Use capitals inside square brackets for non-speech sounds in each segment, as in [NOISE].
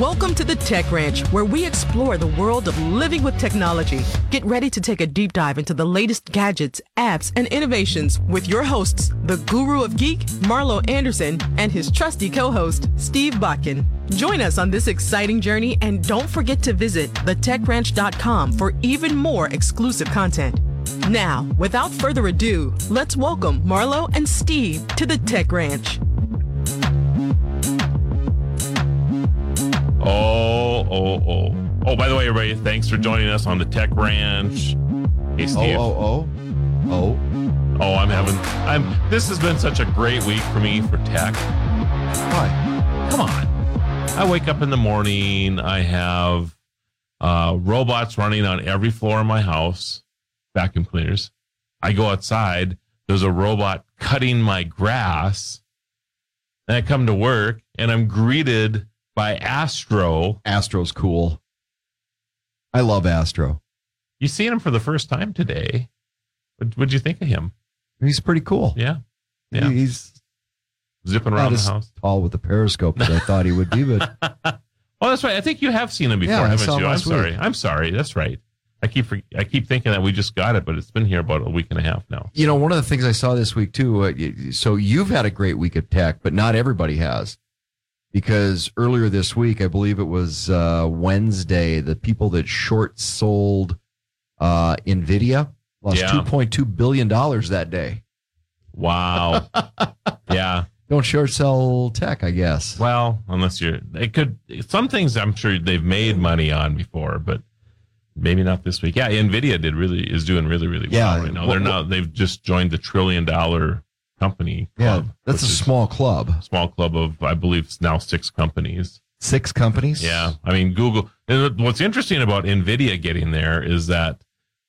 Welcome to the Tech Ranch, where we explore the world of living with technology. Get ready to take a deep dive into the latest gadgets, apps, and innovations with your hosts, the guru of geek, Marlo Anderson, and his trusty co-host, Steve Bakken. Join us on this exciting journey and don't forget to visit thetechranch.com for even more exclusive content. Now, without further ado, let's welcome Marlo and Steve to the Tech Ranch. Oh, oh, oh. Oh, by the way, everybody, thanks for joining us on the Tech Ranch. Hey, Steve. Oh, oh, oh. Oh, Oh, I'm having, I'm, this has been such a great week for me for tech. Why? Come on. I wake up in the morning, I have uh, robots running on every floor of my house, vacuum cleaners. I go outside, there's a robot cutting my grass. And I come to work and I'm greeted by Astro. Astro's cool. I love Astro. You seen him for the first time today. What would you think of him? He's pretty cool. Yeah. Yeah. He's Zipping around the as house. tall with the periscope as I thought he would be, but [LAUGHS] Oh, that's right. I think you have seen him before, Yeah, haven't you? I'm week. sorry. I'm sorry. That's right. I keep I keep thinking that we just got it, but it's been here about a week and a half now. you know, one of the things I saw this week too. Uh, so you've had a great week of tech, but not everybody has, because earlier this week, I believe it was uh, Wednesday, the people that short sold uh, Nvidia lost Yeah. two point two billion dollars that day. Wow. [LAUGHS] yeah. Don't short sell tech, I guess. Well, unless you're, it could. Some things I'm sure they've made money on before, but maybe not this week. Yeah, Nvidia did really is doing really really well Yeah, right now. what- They're not. they've just joined the trillion dollar company. Yeah, that's a small club. small club of I believe it's now six companies. Six companies. Yeah, I mean Google. and What's interesting about Nvidia getting there is that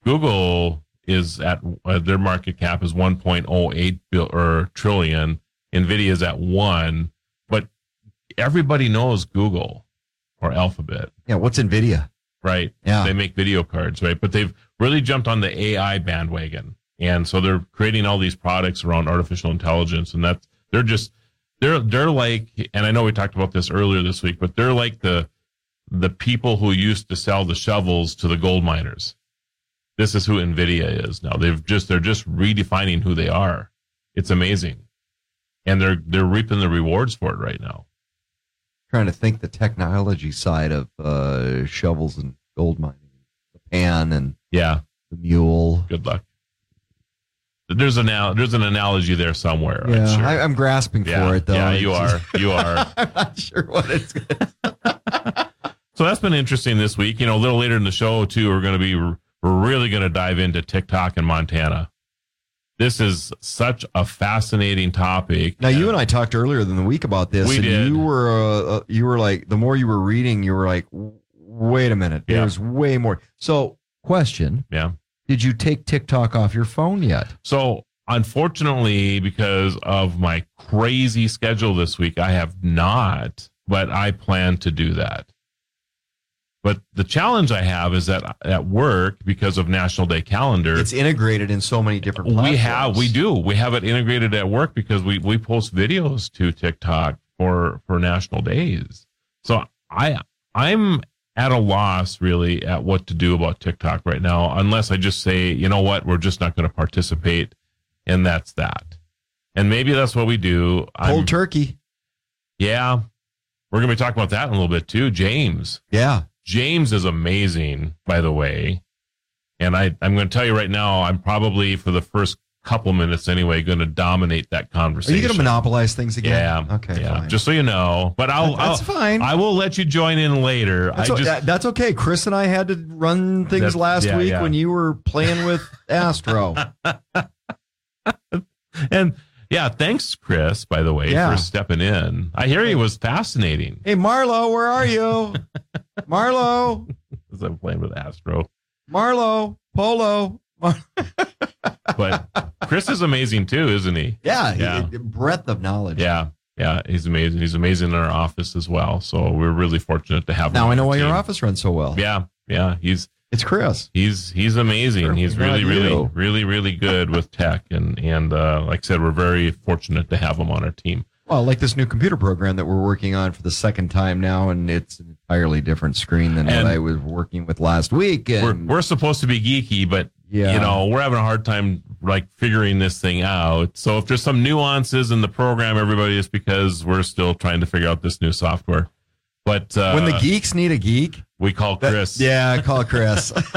Google is at uh, their market cap is 1.08 bil or trillion. Nvidia is at one, but everybody knows Google or Alphabet, Yeah. What's Nvidia? right? Yeah. They make video cards, right? But they've really jumped on the AI bandwagon. And so they're creating all these products around artificial intelligence. And that's, they're just, they're, they're like, and I know we talked about this earlier this week, but they're like the, the people who used to sell the shovels to the gold miners. This is who Nvidia is now. They've just, they're just redefining who they are. It's amazing. And they're, they're reaping the rewards for it right now. trying to think the technology side of uh, shovels and gold mining, the pan and Yeah. the mule. Good luck. There's an, al- there's an analogy there somewhere. Yeah, I'm sure. I, I'm grasping yeah, for it though. Yeah, you are. You are. [LAUGHS] I'm not sure what it's. [LAUGHS] so that's been interesting this week. You know, a little later in the show too, we're going to be we're really going to dive into TikTok in Montana. This is such a fascinating topic. Now you and I talked earlier in the week about this, We and did. you were uh, uh, you were like the more you were reading, you were like, wait a minute, Yeah. there's way more. So, question: Yeah. Did you take TikTok off your phone yet? So unfortunately, because of my crazy schedule this week, I have not, but I plan to do that. But the challenge I have is that at work, because of National Day calendar, It's integrated in so many different. we have we do we have it integrated at work because we we post videos to TikTok for for national days. So I I'm at a loss really at what to do about TikTok right now unless I just say, you know what, we're just not going to participate and that's that. And maybe that's what we do. I'm- cold turkey. yeah. We're going to be talking about that in a little bit too. James. Yeah, James is amazing, by the way. And I, I'm going to tell you right now, I'm probably for the first couple minutes anyway, going to dominate that conversation. are you going to monopolize things again? Yeah. Okay. Yeah. Fine. Just so you know, but I'll, that's I'll fine. I will let you join in later. That's, I just, that- that's okay. Chris and I had to run things last yeah, week yeah. when you were playing with [LAUGHS] Astro. and yeah, thanks, Chris, by the way, Yeah. for stepping in. I hear he was fascinating hey, Marlo, where are you? [LAUGHS] Marlo, as I'm playing with Astro. Marlo, Polo. Mar- [LAUGHS] But Chris is amazing too, isn't he? yeah, Yeah. he- breadth of knowledge. Yeah. Yeah. He's amazing. He's amazing in our office as well. So we're really fortunate to have him. Now on I know our why your office runs so well. Yeah. Yeah. He's, It's Chris. he's he's amazing. Sure, he's really, really, really, really good with tech. And and uh, like I said, we're very fortunate to have him on our team. Well, like this new computer program that we're working on for the second time now, and it's an entirely different screen than And- what I was working with last week. we're, we're supposed to be geeky, but Yeah. you know, we're having a hard time like figuring this thing out. So if there's some nuances in the program, everybody, it's because we're still trying to figure out this new software. But uh, when the geeks need a geek, we call that- Chris, yeah, call Chris. [LAUGHS]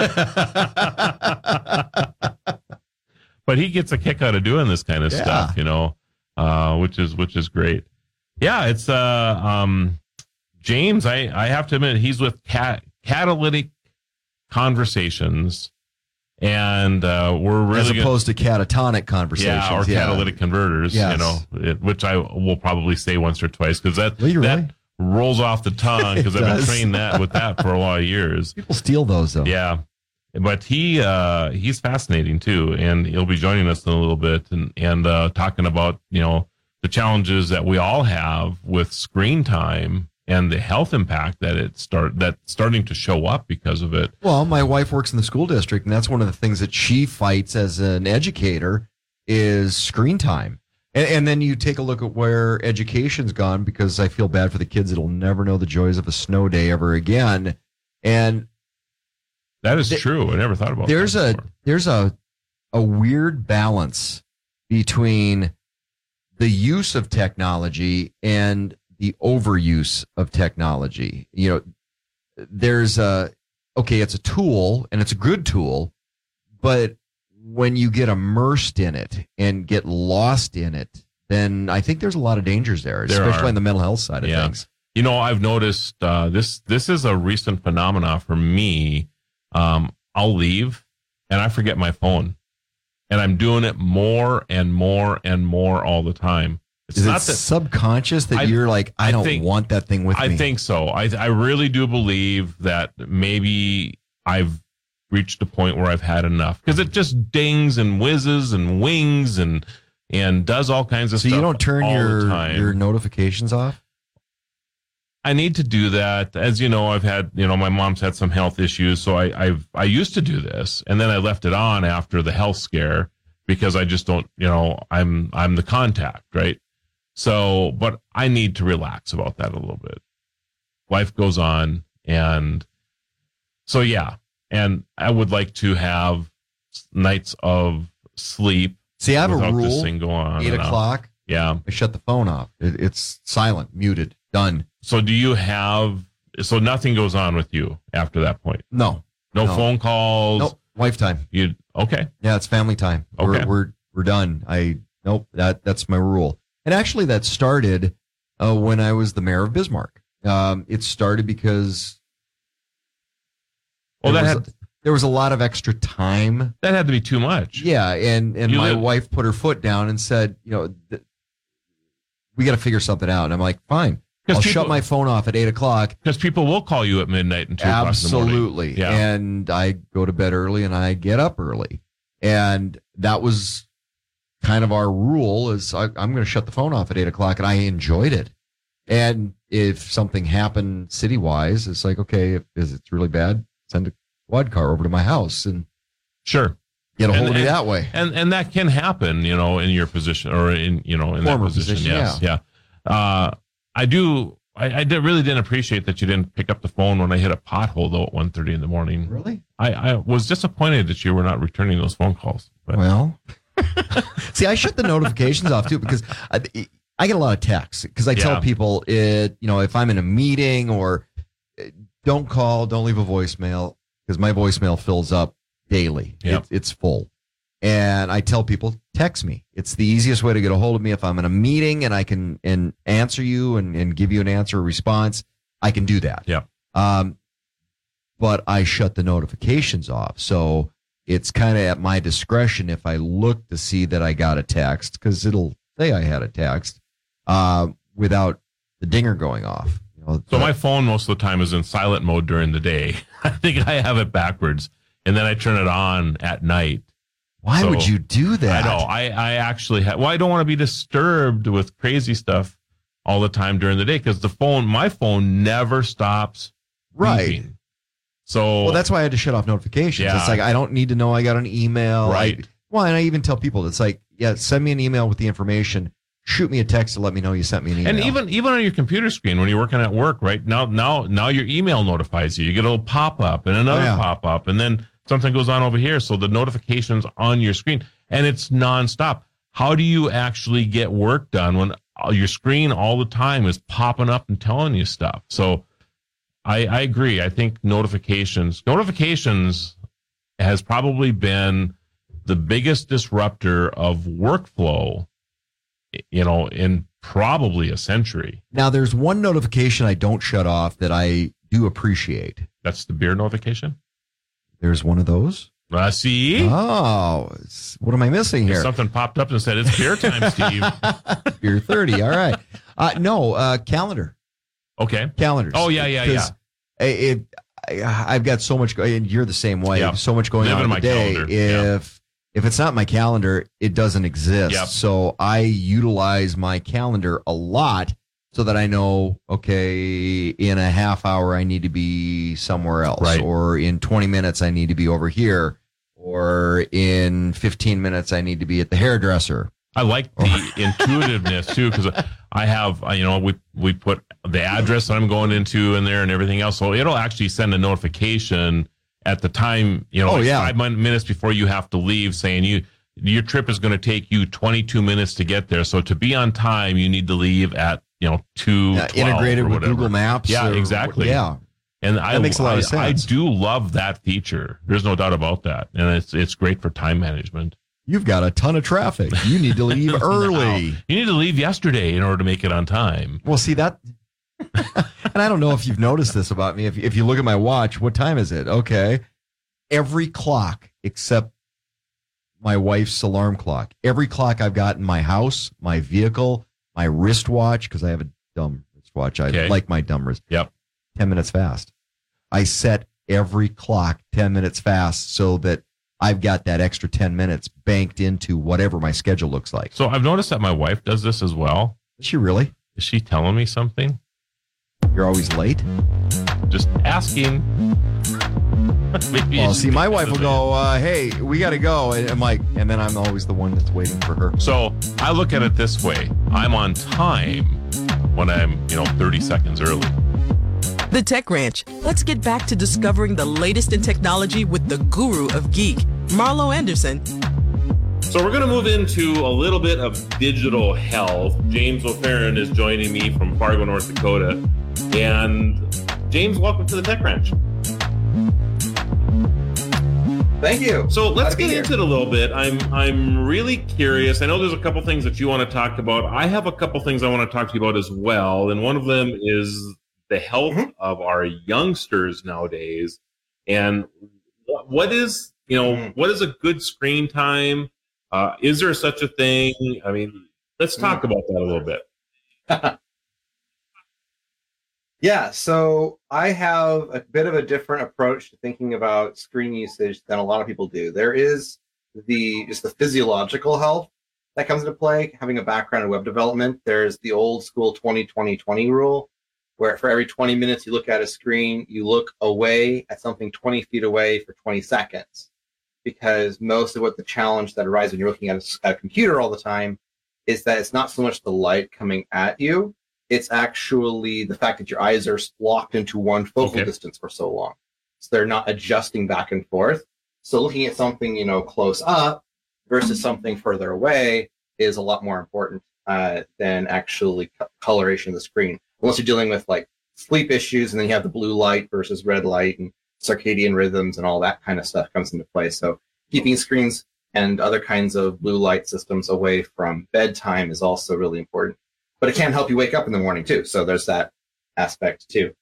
but he gets a kick out of doing this kind of Yeah. stuff, you know, uh, which is which is great. Yeah, it's uh um James. I I have to admit he's with cat catalytic conversations, and uh, we're really as gonna- opposed to catatonic conversations. yeah, or catalytic converters, you know, it, which I will probably say once or twice because that you that really? rolls off the tongue [LAUGHS] because I've been does. trained that with that for a lot of years. People steal those though. Yeah. But he uh he's fascinating too and he'll be joining us in a little bit and and uh talking about, you know, the challenges that we all have with screen time and the health impact that it start that's starting to show up because of it. Well, my wife works in the school district, and that's one of the things that she fights as an educator is screen time. And, and then you take a look at where education's gone because I feel bad for the kids that'll never know the joys of a snow day ever again. And That is Th- true. I never thought about there's that a before. there's a a weird balance between the use of technology and the overuse of technology. You know, there's a okay, it's a tool and it's a good tool, but when you get immersed in it and get lost in it, then I think there's a lot of dangers there, There especially are. on the mental health side of Yeah. things. You know, I've noticed uh, this. This is a recent phenomena for me. Um, I'll leave and I forget my phone, and I'm doing it more and more and more all the time. It's Is it that subconscious that I- you're like, I, I don't think- want that thing with I me? I think so. I I really do believe that maybe I've reached a point where I've had enough because it just dings and whizzes and wings and and does all kinds of so stuff. you don't turn your your notifications off. I need to do that. As you know, I've had, you know, my mom's had some health issues. So I, I've, I used to do this and then I left it on after the health scare because I just don't, you know, I'm, I'm the contact, right? So, but I need to relax about that a little bit. Life goes on. And so, yeah. And I would like to have nights of sleep See, I have a without this rule. thing go on. Eight o'clock, Yeah. I shut the phone off. It, it's silent, muted, done. So do you have, so nothing goes on with you after that point? No, No, No. phone calls. nope. Wife time. You okay? Yeah, it's family time. Okay. We're, we're we're done. I nope. That that's my rule. And actually, that started uh, when I was the mayor of Bismarck. Um, it started because Well, there that was had a, there was a lot of extra time. that had to be too much. Yeah, and and You my live- wife put her foot down and said, you know, th- we got to figure something out. And I'm like, fine. I'll because shut my phone off at eight o'clock. because people will call you at midnight and two o'clock in the morning. Absolutely. Yeah. And I go to bed early and I get up early. And that was kind of our rule is I, I'm going to shut the phone off at eight o'clock and I enjoyed it. And if something happened city wise, it's like, okay, if, if it's really bad, send a quad car over to my house and Sure, get a And- hold of me and- that way. and and that can happen, you know, in your position or in you know in Former that position. position, yes, yeah. Uh, I do. I, I did, really didn't appreciate that you didn't pick up the phone when I hit a pothole though at 1.30 in the morning. Really? I, I was disappointed that you were not returning those phone calls. But Well, [LAUGHS] see, I shut the notifications off too because I, I get a lot of texts because I tell Yeah. people it, you know, if I'm in a meeting or uh, don't call, don't leave a voicemail because my voicemail fills up daily. Yep. It, it's full. And I tell people, text me. It's the easiest way to get a hold of me. If I'm in a meeting and I can and answer you and, and give you an answer or response, I can do that. Yeah. Um, but I shut the notifications off. So it's kind of at my discretion if I look to see that I got a text because it'll say I had a text uh, without the dinger going off. You know, So my phone most of the time is in silent mode during the day. [LAUGHS] I think I have it backwards, and then I turn it on at night. why so- would you do that? I know. I I actually have. Well, I don't want to be disturbed with crazy stuff all the time during the day because the phone, my phone, never stops Right. beeping. So Well, that's why I had to shut off notifications. Yeah. It's like I don't need to know I got an email. I- Right. well, and I even tell people it's like, yeah, send me an email with the information shoot me a text to let me know you sent me an email. And even even on your computer screen when you're working at work, right now now now your email notifies you. You get a little pop up and another Oh, yeah. pop up, and then something goes on over here. So the notifications on your screen, and it's nonstop. How do you actually get work done when uh, your screen all the time is popping up and telling you stuff? So I, I agree. I think notifications notifications has probably been the biggest disruptor of workflow you know, in probably a century. now there's one notification I don't shut off that I do appreciate. That's the beer notification. There's one of those. Uh, see, Oh, what am I missing here? something popped up and said it's beer time, Steve. [LAUGHS] Beer 30. All right. Uh, no, uh, calendar. Okay. Calendars. Oh, yeah, yeah, yeah. It, I, I've got so much, and you're the same way. Yeah. So much going Live on in my day. calendar. If if it's not my calendar, it doesn't exist. Yep. So I utilize my calendar a lot so that I know, okay, in a half hour I need to be somewhere else, Right. or in 20 minutes I need to be over here, or in 15 minutes I need to be at the hairdresser. I like the intuitiveness too because I have uh, you know we we put the address that I'm going into in there and everything else, so it'll actually send a notification at the time you know Oh, like yeah. five minutes before you have to leave, saying you your trip is going to take you 22 minutes to get there. So to be on time, you need to leave at you know two Uh, integrated with. Google Maps. Yeah, or- exactly. Yeah. And I, makes a lot of I- I do love that feature. There's no doubt about that, and it's it's great for time management. You've got a ton of traffic. You need to leave [LAUGHS] early. You need to leave yesterday in order to make it on time. Well, see that, [LAUGHS] and I don't know if you've noticed this about me. If if you look at my watch, what time is it? Okay, every clock except my wife's alarm clock. Every clock I've got in my house, my vehicle, my wristwatch because I have a dumb wristwatch. I Okay. like my dumb wrist. Yep. Ten minutes fast. I set every clock ten minutes fast so that I've got that extra ten minutes banked into whatever my schedule looks like. So I've noticed that my wife does this as well. Is she really? Is she telling me something? You're always late. Just asking. [LAUGHS] Maybe Well, see, my wife will go, uh, "Hey, we got to go," and I'm like, and then I'm always the one that's waiting for her. So I look at it this way: I'm on time when I'm, you know, 30 seconds early. The Tech Ranch. Let's get back to discovering the latest in technology with the guru of geek, Marlo Anderson. So we're going to move into a little bit of digital health. James O'Farron is joining me from Fargo, North Dakota. And James, welcome to the Tech Ranch. Thank you. So let's Glad get into it a little bit. I'm I'm really curious. I know there's a couple things that you want to talk about. I have a couple things I want to talk to you about as well, and one of them is the health Mhm. of our youngsters nowadays. And what, is you know Mhm. what is a good screen time? Uh, is there such a thing? I mean, let's talk Mm. about that a little bit. [LAUGHS] Yeah, so I have a bit of a different approach to thinking about screen usage than a lot of people do. There is the just the physiological health that comes into play, having a background in web development. There's the old school 20 20 20 rule, where for every 20 minutes you look at a screen, you look away at something 20 feet away for 20 seconds. Because most of what the challenge that arises when you're looking at a, at a computer all the time is that it's not so much the light coming at you, it's actually the fact that your eyes are locked into one focal Okay. distance for so long. So they're not adjusting back and forth. So looking at something, you know, close up versus something further away is a lot more important uh, than actually coloration of the screen. Unless you're dealing with like sleep issues and then you have the blue light versus red light and circadian rhythms and all that kind of stuff comes into play. So keeping screens and other kinds of blue light systems away from bedtime is also really important but it can help you wake up in the morning too. So there's that aspect too.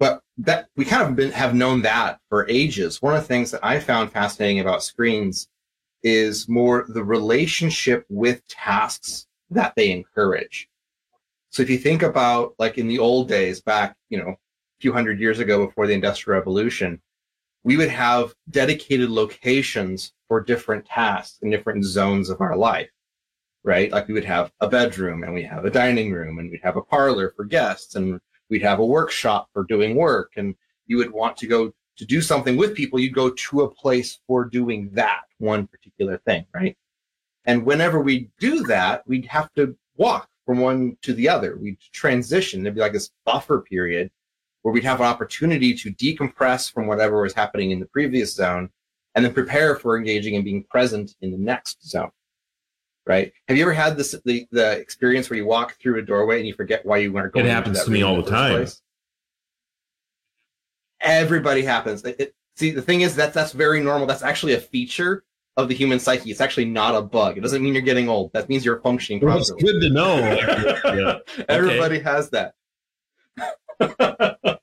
But that we kind of been, have known that for ages. One of the things that I found fascinating about screens is more the relationship with tasks that they encourage. So if you think about like in the old days back, you know, a few hundred years ago before the industrial revolution, we would have dedicated locations for different tasks in different zones of our life right? Like we would have a bedroom and we have a dining room and we'd have a parlor for guests and we'd have a workshop for doing work. And you would want to go to do something with people, you'd go to a place for doing that one particular thing, right? And whenever we do that, we'd have to walk from one to the other. We'd transition. There'd be like this buffer period where we'd have an opportunity to decompress from whatever was happening in the previous zone and then prepare for engaging and being present in the next zone. Right? Have you ever had this the, the experience where you walk through a doorway and you forget why you weren't going? It happens to me all the time. Place? Everybody happens. It, it, see, the thing is that that's very normal. That's actually a feature of the human psyche. It's actually not a bug. It doesn't mean you're getting old. That means you're functioning properly. It's good to know. [LAUGHS] yeah. Everybody has that. [LAUGHS]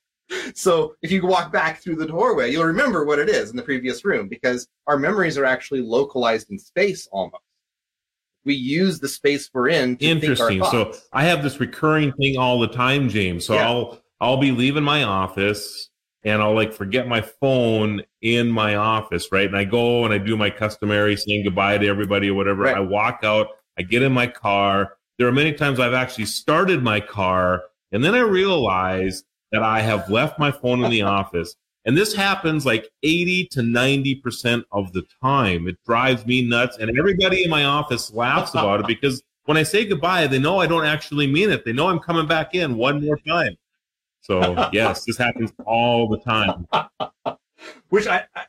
so if you walk back through the doorway, you'll remember what it is in the previous room because our memories are actually localized in space almost. We use the space we're in. Interesting. So I have this recurring thing all the time, James. So yeah. I'll I'll be leaving my office and I'll like forget my phone in my office, right? And I go and I do my customary saying goodbye to everybody or whatever. Right. I walk out, I get in my car. There are many times I've actually started my car and then I realize that I have left my phone in the [LAUGHS] office. And this happens like 80 to 90% of the time. It drives me nuts. And everybody in my office laughs about it [LAUGHS] because when I say goodbye, they know I don't actually mean it. They know I'm coming back in one more time. So [LAUGHS] yes, this happens all the time. [LAUGHS] Which I, I,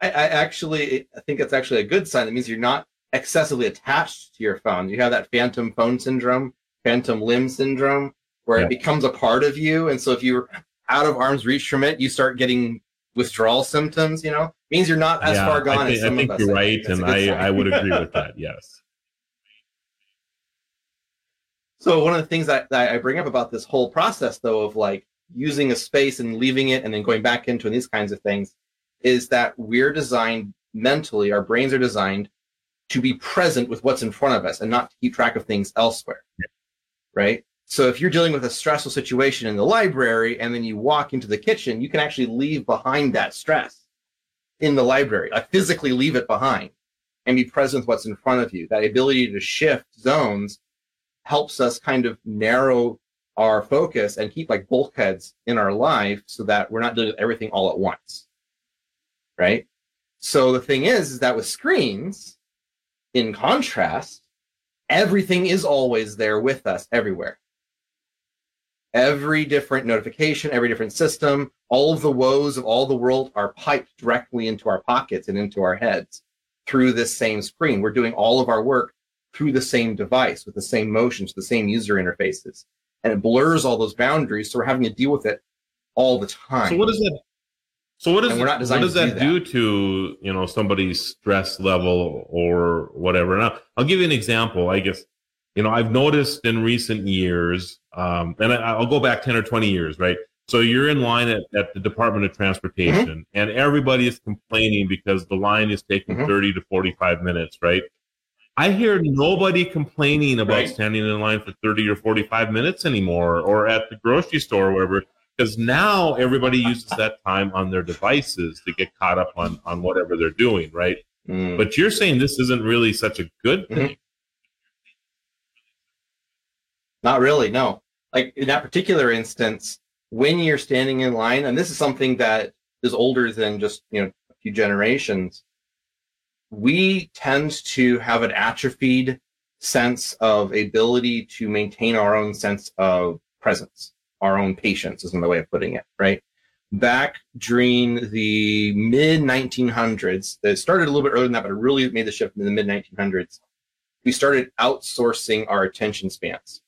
I actually, I think it's actually a good sign. That means you're not excessively attached to your phone. You have that phantom phone syndrome, phantom limb syndrome, where yeah. it becomes a part of you. And so if you're out of arm's reach from it, you start getting withdrawal symptoms. You know, it means you're not as yeah, far gone I think, as some I think of us. You're right, and I, I would agree with [LAUGHS] that. Yes. So one of the things that, that I bring up about this whole process, though, of like using a space and leaving it and then going back into these kinds of things, is that we're designed mentally, our brains are designed to be present with what's in front of us and not to keep track of things elsewhere. Right. So if you're dealing with a stressful situation in the library and then you walk into the kitchen, you can actually leave behind that stress in the library, like physically leave it behind and be present with what's in front of you. That ability to shift zones helps us kind of narrow our focus and keep like bulkheads in our life so that we're not doing everything all at once. Right. So the thing is, is that with screens, in contrast, everything is always there with us everywhere. Every different notification, every different system, all of the woes of all the world are piped directly into our pockets and into our heads through this same screen. We're doing all of our work through the same device with the same motions, the same user interfaces. And it blurs all those boundaries. So we're having to deal with it all the time. So what does that so what, is, what does that do, do, to you know somebody's stress level or whatever? Now I'll give you an example. I guess you know I've noticed in recent years, um, and I, will go back ten or twenty years, right? So you're in line at, at the Department of Transportation, mm-hmm. and everybody is complaining because the line is taking mm-hmm. thirty to forty-five minutes, right? I hear nobody complaining about right. standing in line for 30 or 45 minutes anymore or at the grocery store or wherever because now everybody uses that time on their devices to get caught up on on whatever they're doing, right? Mm. But you're saying this isn't really such a good mm-hmm. thing. Mm-hmm. Not really, no. Like in that particular instance, when you're standing in line, and this is something that is older than just, you know, a few generations, we tend to have an atrophied sense of ability to maintain our own sense of presence, our own patience is another way of putting it, right? Back during the mid 1900s, it started a little bit earlier than that, but it really made the shift in the mid 1900s. We started outsourcing our attention spans.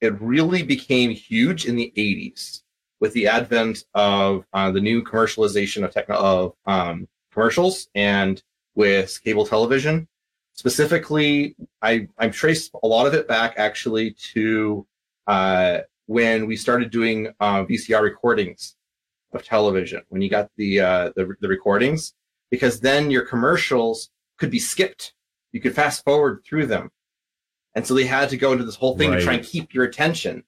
It really became huge in the 80s with the advent of uh, the new commercialization of, techno- of um, commercials and with cable television. Specifically, I, I've traced a lot of it back actually to uh, when we started doing uh, VCR recordings of television, when you got the, uh, the, the recordings, because then your commercials could be skipped. You could fast forward through them. And so they had to go into this whole thing right. to try and keep your attention.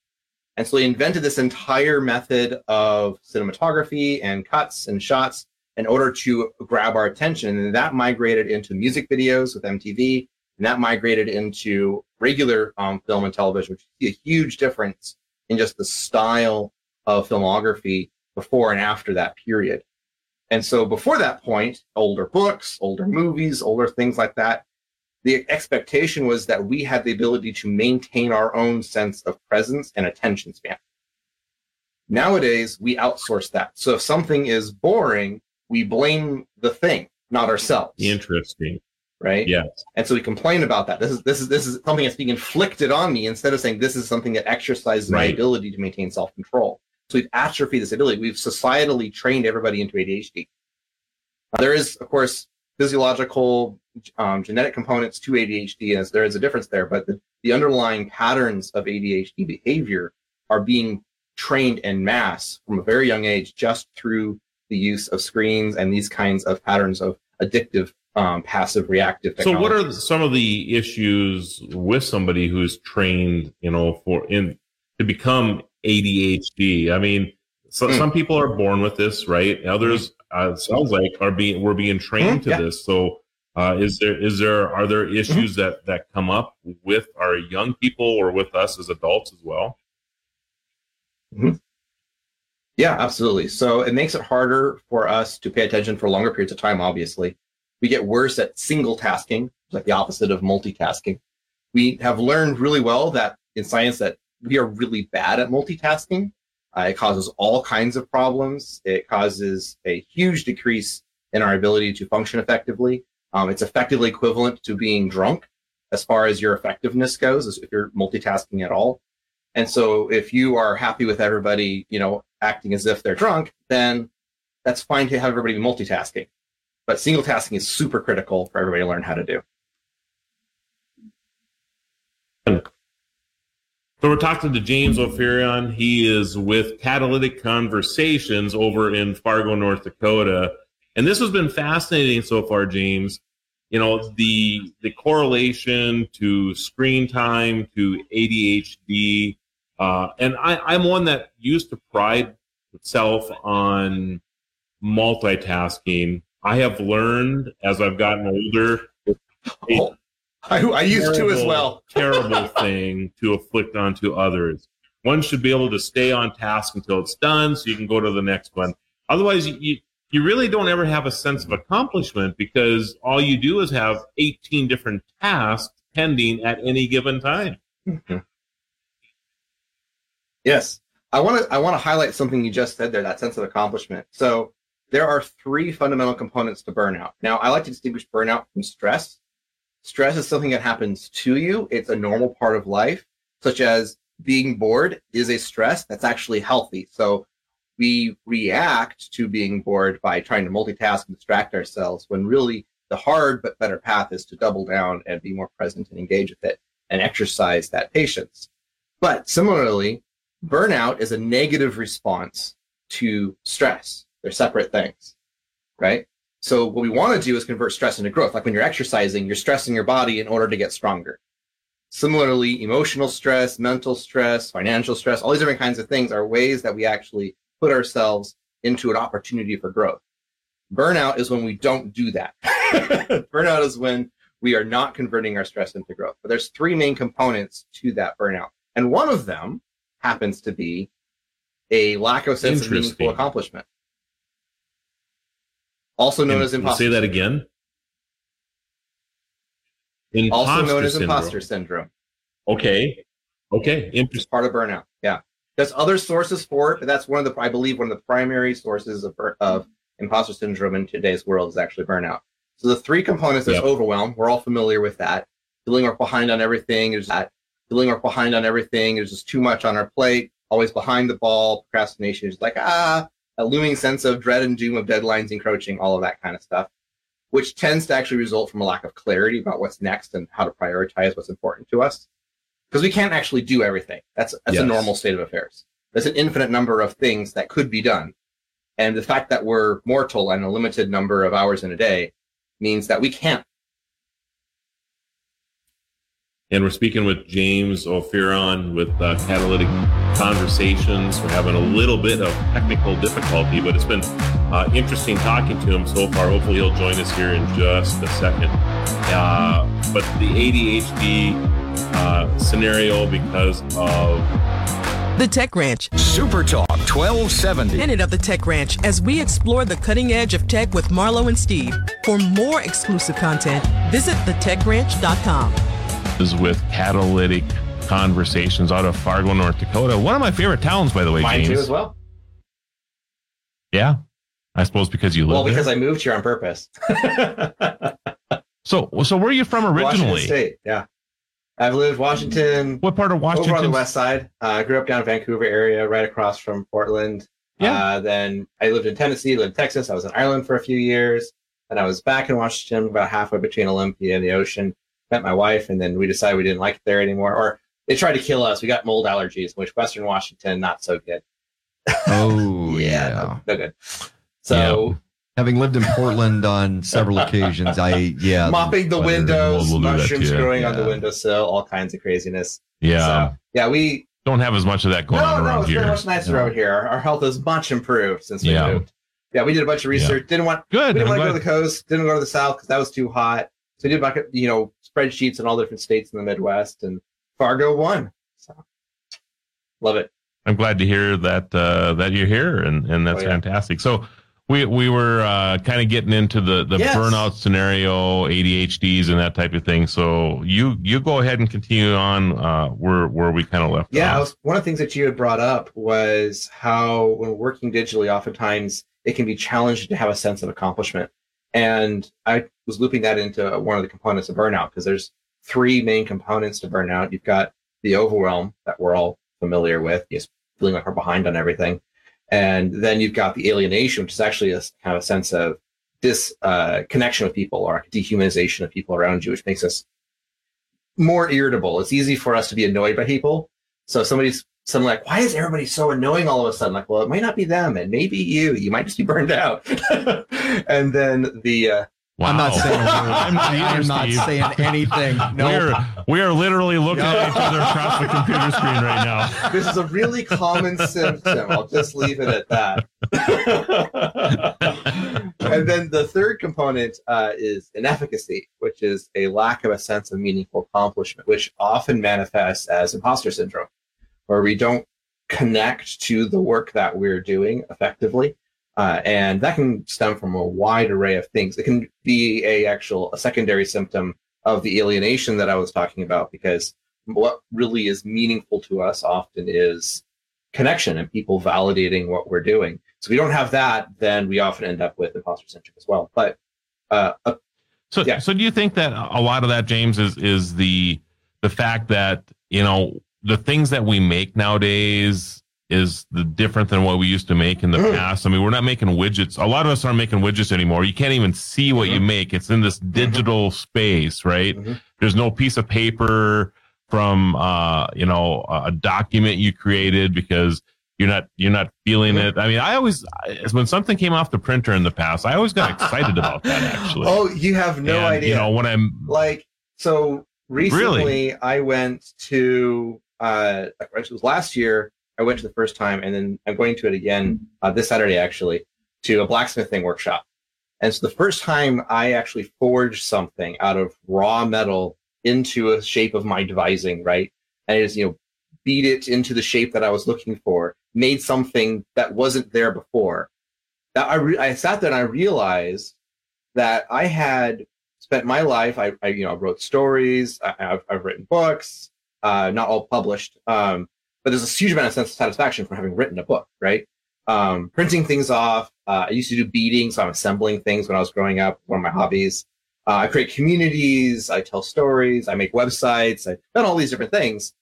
And so they invented this entire method of cinematography and cuts and shots in order to grab our attention. And that migrated into music videos with MTV, and that migrated into regular um, film and television, which you see a huge difference in just the style of filmography before and after that period. And so before that point, older books, older movies, older things like that, the expectation was that we had the ability to maintain our own sense of presence and attention span. Nowadays, we outsource that. So if something is boring, we blame the thing, not ourselves. Interesting. Right? Yes. And so we complain about that. This is this is this is something that's being inflicted on me instead of saying this is something that exercises my ability to maintain self-control. So we've atrophied this ability. We've societally trained everybody into ADHD. There is, of course, physiological um, genetic components to ADHD, as there is a difference there, but the, the underlying patterns of ADHD behavior are being trained en masse from a very young age just through the use of screens and these kinds of patterns of addictive, um, passive, reactive So, what are some of the issues with somebody who's trained, you know, for in to become ADHD? I mean, so, Hmm. some people are born with this, right? Others, uh, it sounds like, are being we're being trained Mhm, to yeah. Mm-hmm. this. So, uh, is there is there are there issues that that come up with our young people or with us as adults as well? Yeah, absolutely. So it makes it harder for us to pay attention for longer periods of time, obviously. We get worse at single tasking, like the opposite of multitasking. We have learned really well that in science that we are really bad at multitasking. Uh, it causes all kinds of problems. It causes a huge decrease in our ability to function effectively. Um, it's effectively equivalent to being drunk as far as your effectiveness goes, if you're multitasking at all. And so if you are happy with everybody, you know, acting as if they're drunk, then that's fine to have everybody multitasking. But single tasking is super critical for everybody to learn how to do. So we're talking to James Ophirion. He is with Catalytic Conversations over in Fargo, North Dakota. And this has been fascinating so far, James. You know, the the correlation to screen time, to ADHD. Uh, and I, I'm one that used to pride itself on multitasking. I have learned as I've gotten older Oh, I, I used to as well. [LAUGHS] terrible thing to afflict onto others. One should be able to stay on task until it's done, so you can go to the next one. Otherwise, you you, you really don't ever have a sense of accomplishment because all you do is have 18 different tasks pending at any given time. Yes. I want to I want to highlight something you just said there, that sense of accomplishment. So there are three fundamental components to burnout. Now, I like to distinguish burnout from stress. Stress is something that happens to you. It's a normal part of life, such as being bored is a stress that's actually healthy. So we react to being bored by trying to multitask and distract ourselves when really the hard but better path is to double down and be more present and engage with it and exercise that patience. But similarly, burnout is a negative response to stress. They're separate things, right? So what we want to do is convert stress into growth. Like when you're exercising, you're stressing your body in order to get stronger. Similarly, emotional stress, mental stress, financial stress, all these different kinds of things are ways that we actually put ourselves into an opportunity for growth. Burnout is when we don't do that. [LAUGHS] burnout is when we are not converting our stress into growth. But there's three main components to that burnout. And one of them happens to be a lack of sense of meaningful accomplishment. Also known And as imposter. say that again. Also known as syndrome. imposter syndrome. Okay. Okay. It's Interesting. part of burnout. Yeah. There's other sources for it, but that's one of the, I believe, one of the primary sources of, of imposter syndrome in today's world is actually burnout. So the three components, there's Yep. overwhelm. We're all familiar with that. Feeling we're behind on everything. is that. Feeling we're behind on everything. There's just too much on our plate. Always behind the ball. Procrastination is like, ah, a looming sense of dread and doom of deadlines encroaching, all of that kind of stuff, which tends to actually result from a lack of clarity about what's next and how to prioritize what's important to us because we can't actually do everything. That's that's a normal state of affairs. There's an infinite number of things that could be done, and the fact that we're mortal and a limited number of hours in a day means that we can't. And we're speaking with James Ophirion with uh, Catalytic Conversations. We're having a little bit of technical difficulty, but it's been uh, interesting talking to him so far. Hopefully, he'll join us here in just a second. Uh, but the ADHD uh, scenario, because of The Tech Ranch. Super Talk 1270. Minute of the Tech Ranch as we explore the cutting edge of tech with Marlo and Steve. For more exclusive content, visit thetechranch.com. Is with Catalytic Conversations out of Fargo, North Dakota. One of my favorite towns, by the way, Mine James. too as well. Yeah. I suppose because you live Well, because there. I moved here on purpose. so, so where are you from Washington originally? State, yeah. I've lived Washington What part of Washington? over on the west side. Uh, I grew up down in Vancouver area, right across from Portland. Yeah. Uh, then I lived in Tennessee, lived in Texas. I was in Ireland for a few years. And I was back in Washington, about halfway between Olympia and the ocean. Met my wife, and then we decided we didn't like it there anymore. Or they tried to kill us. We got mold allergies, which Western Washington not so good. Oh [LAUGHS] yeah. no, no good. So Having lived in Portland on several [LAUGHS] occasions, I yeah. mopping the windows, We'll mushrooms growing on the yeah. windowsill, all kinds of craziness. yeah. So, yeah, we Don't have as much of that going no, on no, around it's here. very much nicer No. around here. Our, our health is much improved since we Yeah. moved. Yeah, we did a bunch of research. Didn't want we Good. didn't I'm want to go to the coast. Didn't go to the south because that was too hot. So we did bucket, you know, spreadsheets in all different states in the Midwest, and Fargo won. So love it. I'm glad to hear that uh, that you're here, and and that's Oh, yeah. fantastic. So we we were uh, kind of getting into the the Yes. burnout scenario, ADHDs, and that type of thing. So you you go ahead and continue on uh, where where we kind of left Yeah, was, one of the things that you had brought up was how when working digitally, oftentimes it can be challenging to have a sense of accomplishment. And I was looping that into one of the components of burnout because there's three main components to burnout. You've got the overwhelm that we're all familiar with, just feeling like we're behind on everything. And then you've got the alienation, which is actually a kind of a sense of dis uh, connection with people or dehumanization of people around you, which makes us more irritable. It's easy for us to be annoyed by people. So if somebody's something like, why is everybody so annoying all of a sudden? Like, well, it might not be them, and maybe you. You might just be burned out. [LAUGHS] and then the uh, Wow. I'm not saying. [LAUGHS] I'm not I'm not saying anything. [LAUGHS] No. We're we are literally looking at each other across the computer screen right now. this is a really common symptom. I'll just leave it at that. and then the third component uh, is inefficacy, which is a lack of a sense of meaningful accomplishment, which often manifests as imposter syndrome, where we don't connect to the work that we're doing effectively. Uh, and that can stem from a wide array of things. It can be a actual a secondary symptom of the alienation that I was talking about, because what really is meaningful to us often is connection and people validating what we're doing. So if we don't have that, then we often end up with imposter syndrome as well. But uh, So, Yeah. so do you think that a lot of that, James, is is the the fact that you know the things that we make nowadays is the different than what we used to make in the Mhm. past. I mean, we're not making widgets. A lot of us aren't making widgets anymore. You can't even see what you make. It's in this digital space, right? Mhm. There's no piece of paper from uh, you know a document you created because you're not you're not feeling Mhm. it. I mean, I always when something came off the printer in the past, I always got [LAUGHS] excited about that actually. oh, you have no And, idea. You know, when I'm like so recently Really? I went to uh it was last year I went to the first time and then I'm going to it again uh, this Saturday actually to a blacksmithing workshop. And so the first time I actually forged something out of raw metal into a shape of my devising, right? And I just, you know, beat it into the shape that I was looking for, made something that wasn't there before. That I, re- I sat there and I realized that I had spent my life. I, I you know, wrote stories. I, I've, I've written books, uh, not all published. Um, but there's a huge amount of sense of satisfaction from having written a book, right? Um, printing things off. Uh, I used to do beading, so I'm assembling things when I was growing up. One of my hobbies. Uh, I create communities. I tell stories. I make websites. I've done all these different things,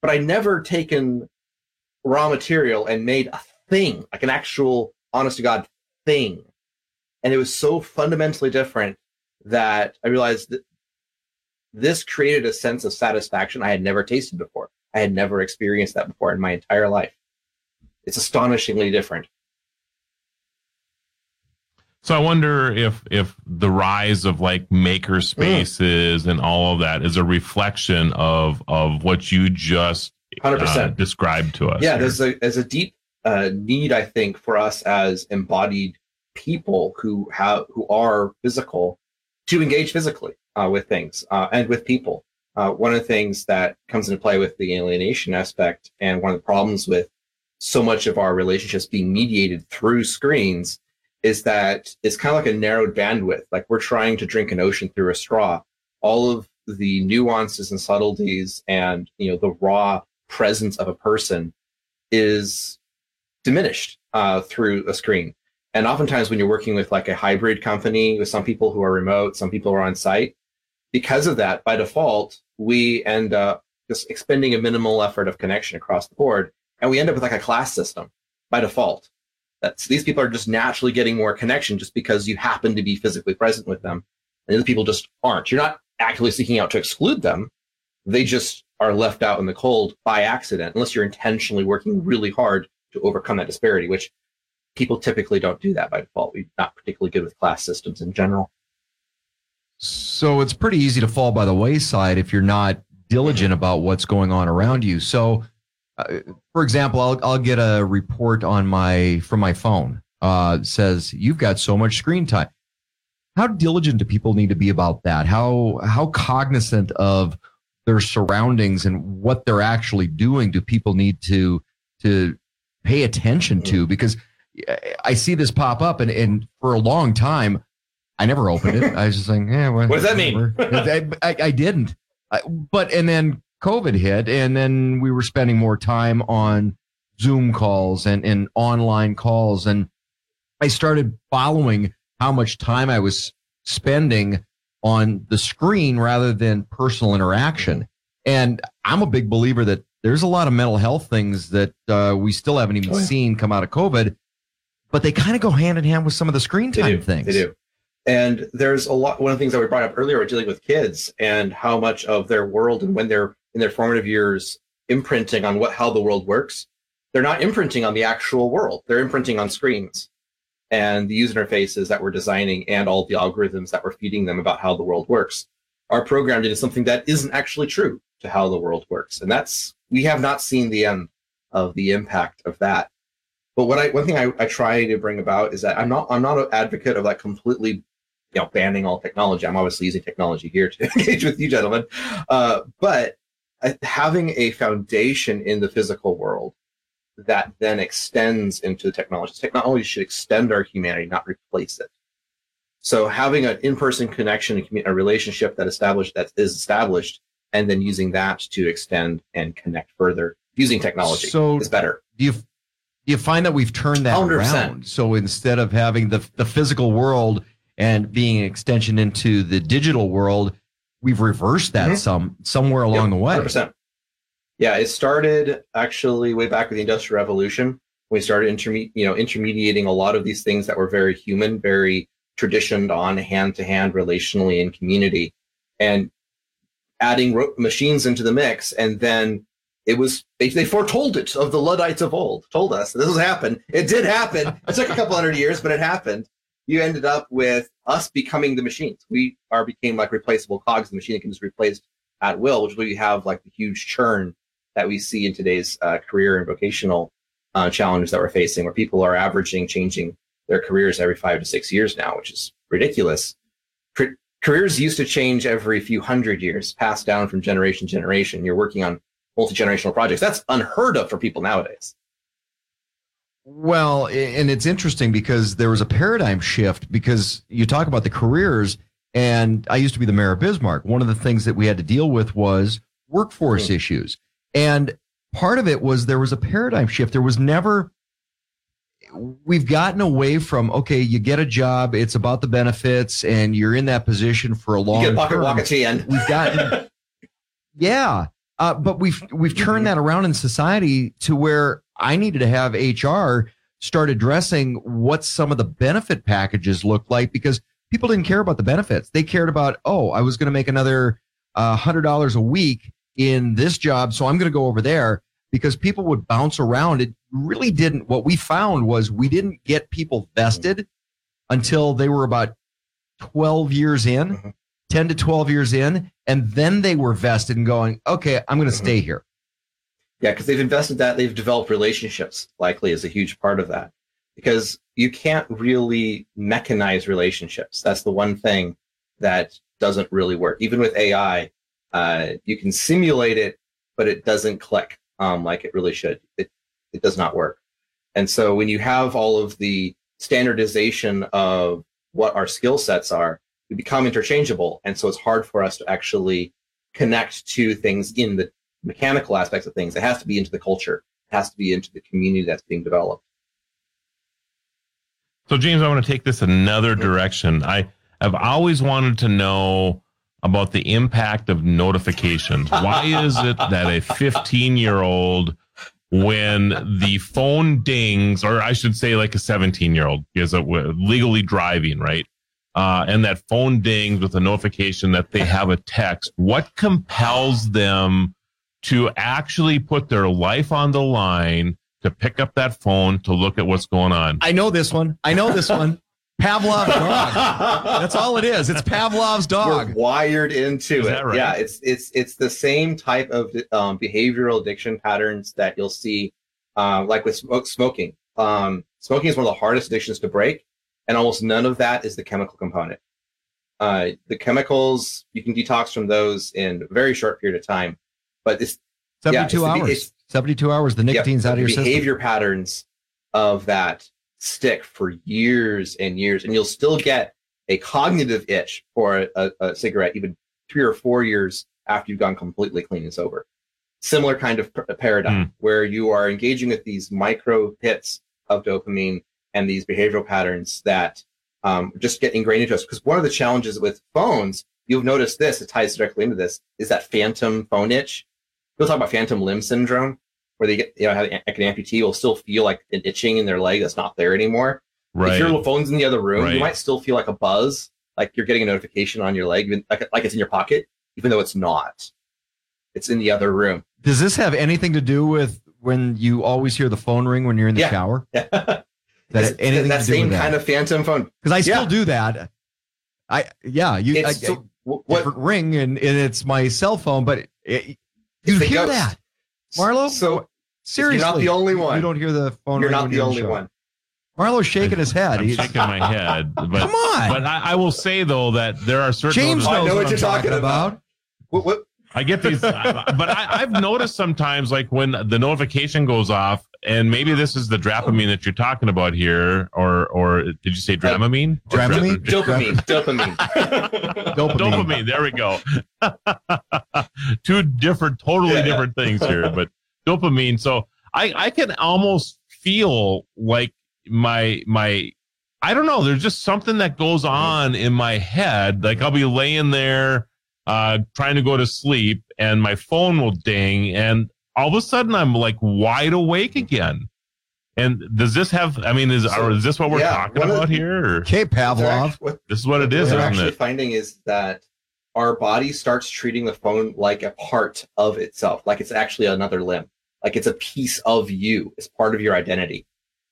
but I never taken raw material and made a thing, like an actual, honest to God thing. And it was so fundamentally different that I realized that this created a sense of satisfaction I had never tasted before. I had never experienced that before in my entire life. It's astonishingly different. so I wonder if if the rise of like maker spaces and all of that is a reflection of of what you just uh, 100%. described to us. yeah, here. there's a there's a deep uh, need, I think, for us as embodied people who have who are physical to engage physically uh, with things uh, and with people. uh, one of the things that comes into play with the alienation aspect and one of the problems with so much of our relationships being mediated through screens is that it's kind of like a narrowed bandwidth. Like we're trying to drink an ocean through a straw. All of the nuances and subtleties and you know the raw presence of a person is diminished uh, through a screen. And oftentimes, when you're working with like a hybrid company with some people who are remote, some people are on site, because of that, by default, we end up just expending a minimal effort of connection across the board. And we end up with like a class system by default. That's these people are just naturally getting more connection just because you happen to be physically present with them. And the other people just aren't. You're not actively seeking out to exclude them. They just are left out in the cold by accident, unless you're intentionally working really hard to overcome that disparity, which people typically don't do that by default. We're not particularly good with class systems in general. So it's pretty easy to fall by the wayside if you're not diligent about what's going on around you. So, uh, for example, I'll I'll get a report on my from my phone. Uh, says you've got so much screen time. How diligent do people need to be about that? How how cognizant of their surroundings and what they're actually doing do people need to to pay attention to? Because I see this pop up, and and for a long time I never opened it. I was just like, yeah, what, [LAUGHS] what does that mean? I, I, I, didn't. I, but and then COVID hit, and then we were spending more time on Zoom calls and, and online calls, and I started following how much time I was spending on the screen rather than personal interaction. And I'm a big believer that there's a lot of mental health things that uh, we still haven't even oh, yeah. seen come out of COVID, but they kind of go hand in hand with some of the screen time things. They do. And there's a lot, one of the things that we brought up earlier, we're dealing with kids and how much of their world and when they're in their formative years imprinting on what, how the world works, they're not imprinting on the actual world. They're imprinting on screens and the user interfaces that we're designing and all the algorithms that we're feeding them about how the world works are programmed into something that isn't actually true to how the world works. And that's, we have not seen the end of the impact of that. But what I, one thing I, I try to bring about is that I'm not, I'm not an advocate of like completely you know banning all technology. I'm obviously using technology here to [LAUGHS] engage with you gentlemen, uh, but uh, having a foundation in the physical world that then extends into the technology. Technology should extend our humanity, not replace it. So having an in-person connection, and a relationship that established that is established, and then using that to extend and connect further using technology so is better. Do you do you find that we've turned that 100%. around? So instead of having the the physical world and being an extension into the digital world, we've reversed that mm-hmm. some somewhere along yep, the way. 100%. Yeah, it started actually way back with the Industrial Revolution. We started interme- you know, intermediating a lot of these things that were very human, very traditioned on hand to hand relationally in community and adding ro- machines into the mix. And then it was, they, they foretold it of the Luddites of old, told us this will happen. It did happen. It took a couple hundred years, but it happened you ended up with us becoming the machines. We are became like replaceable cogs. The machine that can just replaced at will, which we have like the huge churn that we see in today's uh, career and vocational uh, challenges that we're facing, where people are averaging changing their careers every five to six years now, which is ridiculous. careers used to change every few hundred years, passed down from generation to generation. You're working on multi generational projects. That's unheard of for people nowadays. Well, and it's interesting because there was a paradigm shift because you talk about the careers, and I used to be the mayor of Bismarck. One of the things that we had to deal with was workforce mm-hmm. issues. And part of it was there was a paradigm shift. There was never, we've gotten away from, okay, you get a job, it's about the benefits, and you're in that position for a long you get pocket walk at the end. We've gotten, [LAUGHS] yeah. Uh, but we've we've turned mm-hmm. that around in society to where I needed to have HR start addressing what some of the benefit packages look like because people didn't care about the benefits. They cared about, oh, I was going to make another uh, hundred dollars a week in this job, so I'm going to go over there because people would bounce around. It really didn't. What we found was we didn't get people vested until they were about 12 years in, mm-hmm. 10 to 12 years in, and then they were vested and going, okay, I'm going to mm-hmm. stay here. Yeah, because they've invested that, they've developed relationships, likely is a huge part of that. Because you can't really mechanize relationships. That's the one thing that doesn't really work. Even with AI, Uh, you can simulate it, but it doesn't click um, like it really should. It it does not work. And so when you have all of the standardization of what our skill sets are, we become interchangeable. And so it's hard for us to actually connect to things in the mechanical aspects of things. It has to be into the culture. It has to be into the community that's being developed. So, James, I want to take this another direction. I have always wanted to know about the impact of notifications. [LAUGHS] Why is it that a 15 year old, when the phone dings, or I should say, like a 17 year old, is legally driving, right? Uh, and that phone dings with a notification that they have a text. What compels them to actually put their life on the line to pick up that phone to look at what's going on? I know this one. I know this one. [LAUGHS] Pavlov's dog. That's all it is. It's Pavlov's dog. We're wired into Is it. that right? Yeah, it's it's it's the same type of um, behavioral addiction patterns that you'll see, um, like with smoke, smoking. Um, smoking is one of the hardest addictions to break, and almost none of that is the chemical component. Uh, the chemicals you can detox from those in a very short period of time, but it's 72 yeah, the- hours. it's- 72 hours. The nicotine's yeah, out of your the system. behavior patterns of that stick for years and years, and you'll still get a cognitive itch for a, a cigarette even three or four years after you've gone completely clean and sober. Similar kind of p- paradigm where you are engaging with these micro hits of dopamine and these behavioral patterns that um, just get ingrained into us. Because one of the challenges with phones, you've noticed this, it ties directly into this, is that phantom phone itch. We'll talk about phantom limb syndrome, where they get, you know, have like an amputee will still feel like an itching in their leg that's not there anymore. If your phone's in the other room, Right. you might still feel like a buzz, like you're getting a notification on your leg, like, like it's in your pocket, even though it's not. It's in the other room. Does this have anything to do with when you always hear the phone ring when you're in the Yeah. shower? [LAUGHS] that That anything that same with that? kind of phantom phone. Because I still Yeah. do that. I yeah, you I, wh- what different ring and, and it's my cell phone, but it, you hear ghost. that, Marlo? So Seriously, you're not the only one. You don't hear the phone You're ring not the you're in only shower. one. Marlo's shaking his head. I'm He's- shaking my head. [LAUGHS] But, Come on, But I, I will say though that there are certain James notice- I know what, what you're talking about. What, what, I get these, but I, I've noticed sometimes, like when the notification goes off, and maybe this is the Dramamine that you're talking about here, or or did you say Dramamine? Or Dramamine? Dra- dopamine, dopamine. [LAUGHS] Dopamine. Dopamine. There we go. [LAUGHS] Two different, totally Yeah, yeah. different things here, but dopamine. So I I can almost feel like my my I don't know. There's just something that goes mm-hmm. on in my head. Like I'll be laying there, uh, trying to go to sleep, and my phone will ding, and all of a sudden I'm like wide awake again. And does this have? I mean, is So, or is this what we're yeah, talking one of about the- here? Or okay, Pavlov. act- what this is what it is, they're isn't actually it? finding is that our body starts treating the phone like a part of itself, like it's actually another limb, like it's a piece of you, it's part of your identity.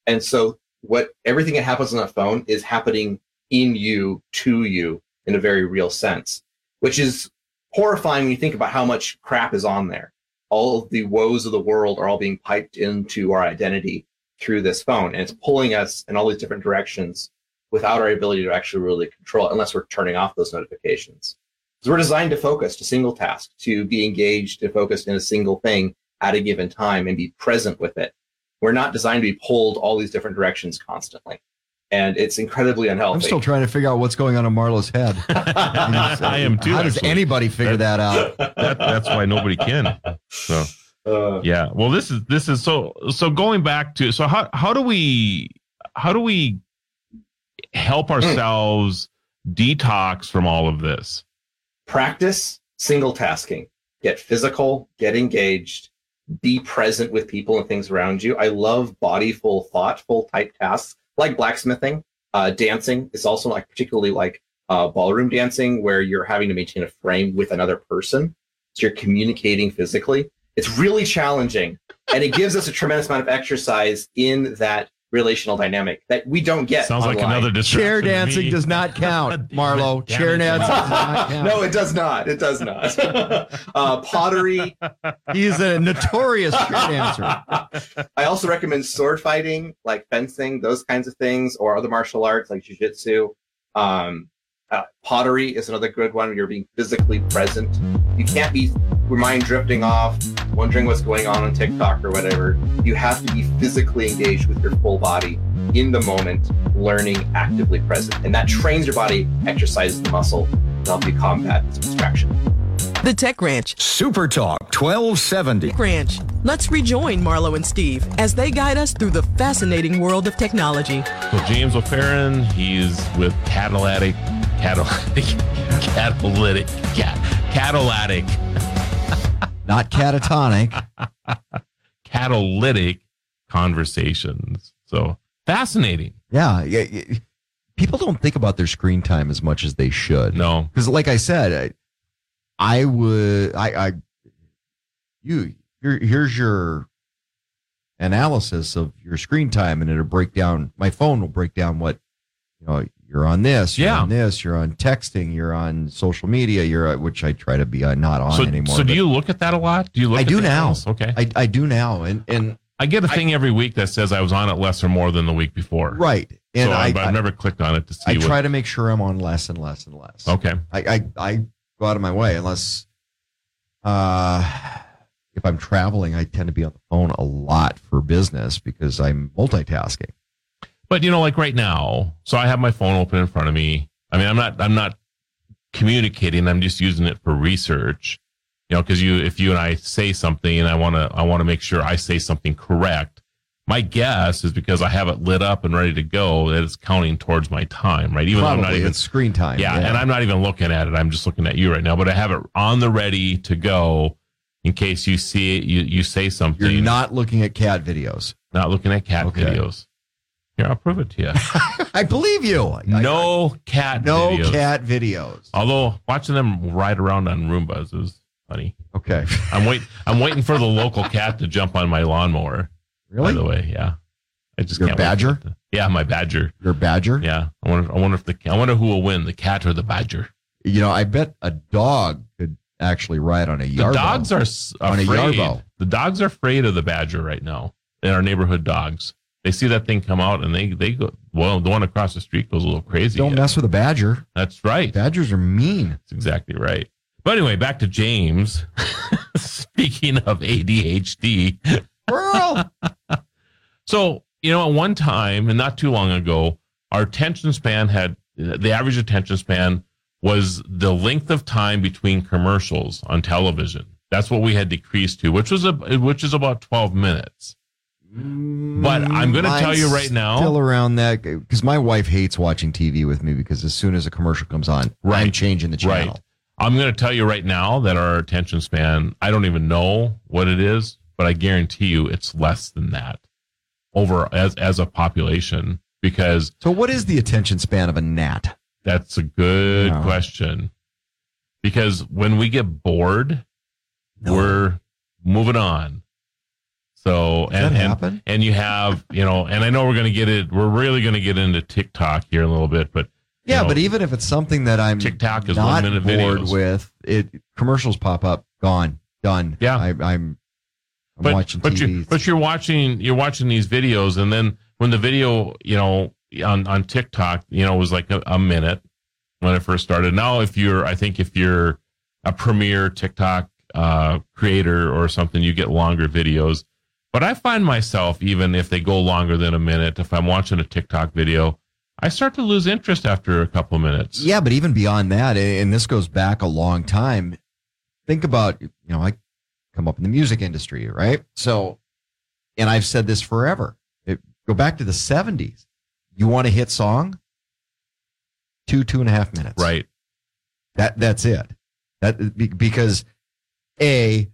And so, what everything that happens on that phone is happening in you, to you, in a very real sense, which is horrifying when you think about how much crap is on there. All of the woes of the world are all being piped into our identity through this phone, and it's pulling us in all these different directions without our ability to actually really control it unless we're turning off those notifications. Because we're designed to focus to single task, to be engaged and focused in a single thing at a given time and be present with it. We're not designed to be pulled all these different directions constantly. And it's incredibly unhealthy. I'm still trying to figure out what's going on in Marlo's head. [LAUGHS] I am too. How does anybody figure that out? that, that's why nobody can. So Uh, yeah. Well, this is this is so so going back to so how how do we how do we help ourselves detox from all of this? practice single tasking get physical get engaged be present with people and things around you i love bodyful thoughtful type tasks like blacksmithing uh, dancing is also like particularly like uh, ballroom dancing where you're having to maintain a frame with another person. So you're communicating physically. It's really challenging and it gives us a tremendous amount of exercise in that relational dynamic that we don't get Sounds like another distraction. [LAUGHS] Chair dancing does not count, Marlo. Chair it. dancing does [LAUGHS] not count. no, it does not. It does not. [LAUGHS] uh, pottery. He's a notorious chair dancer. I also recommend sword fighting, like fencing, those kinds of things, or other martial arts like jujitsu. Um, Uh, pottery is another good one. You're being physically present. You can't be your mind drifting off, wondering what's going on on TikTok or whatever. You have to be physically engaged with your full body in the moment, learning actively present. And that trains your body, exercises the muscle to help you combat distraction. The Tech Ranch. Super Talk 1270. Tech Ranch. Let's rejoin Marlo and Steve as they guide us through the fascinating world of technology. So James O'Farron, he's with Catalytic, Catalytic, [LAUGHS] Catalytic, Cat, Catalytic, [LAUGHS] Not catatonic. Catalytic Conversations. So fascinating. yeah, yeah, yeah. People don't think about their screen time as much as they should. No, because like I said, I, I would, I, I, you, here, here's your analysis of your screen time, and it'll break down. My phone will break down what, you know, you're on this, you're Yeah. on this, you're on texting, you're on social media, you're, uh, which I try to be uh, not on so, anymore. so do you look at that a lot? Do you look? I at do now. Okay. I, I do now, and and I get a thing every week that says I was on it less or more than the week before. right, and so I, I, have never clicked on it to see. I what, try to make sure I'm on less and less and less. Okay. I, I, I go out of my way unless uh, if I'm traveling, I tend to be on the phone a lot for business because I'm multitasking. But you know, like right now, so I have my phone open in front of me. I mean, I'm not, I'm not communicating. I'm just using it for research. You know, because you, if you and I say something, and I want to, I want to make sure I say something correct. My guess is because I have it lit up and ready to go that it's counting towards my time, right? Even though I'm not even it's screen time. yeah, and I'm not even looking at it. I'm just looking at you right now. But I have it on the ready to go in case you see it. You you say something. You're not looking at cat videos. not looking at cat Okay. videos. Here, I'll prove it to you. [LAUGHS] I believe you. I- no cat. No videos. cat videos. Although watching them ride around on Roombas is funny. Okay. I'm wait. I'm waiting for the local cat to jump on my lawnmower. Really? By the way, yeah. I just Your can't badger? to- yeah, my badger. Your badger? Yeah. I wonder. I wonder if the. I wonder who will win, the cat or the badger. You know, I bet a dog could actually ride on a The yarbo. dogs are s- On a afraid. yarbo. The dogs are afraid of the badger right now. They are neighborhood dogs. They see that thing come out and they they go. Well, the one across the street goes a little crazy. Don't mess with a badger. That's right. Badgers are mean. That's exactly right. But anyway, back to James. [LAUGHS] Speaking of ADHD, Squirrel. [LAUGHS] so you know, at one time and not too long ago, our attention span had the average attention span was the length of time between commercials on television. That's what we had decreased to, which was a which is about twelve minutes. But I'm gonna tell you right now- still around that because my wife hates watching TV with me because as soon as a commercial comes on, I'm changing the channel. Right. I'm going to tell you right now that our attention span, I don't even know what it is, but I guarantee you it's less than that over as as a population because So, what is the attention span of a gnat? that's a good No. question. Because when we get bored, No. we're moving on. So Does and and, and you have, you know, and I know we're going to get it we're really going to get into TikTok here in a little bit, but Yeah, know, but even if it's something that I'm TikTok is not one minute bored videos. with, it commercials pop up, gone, done. Yeah. I, I'm I'm but, watching but you but you're watching you're watching these videos and then when the video you know on on TikTok you know was like a, a minute when it first started now if you're I think if you're a premier TikTok uh, creator or something you get longer videos but I find myself even if they go longer than a minute if I'm watching a TikTok video I start to lose interest after a couple minutes Yeah, but even beyond that, and and this goes back a long time. Think about, you know, I come up in the music industry, right? So, and I've said this forever. It, go back to the 70s. You want a hit song? Two, two and a half minutes. right That that's it. That because a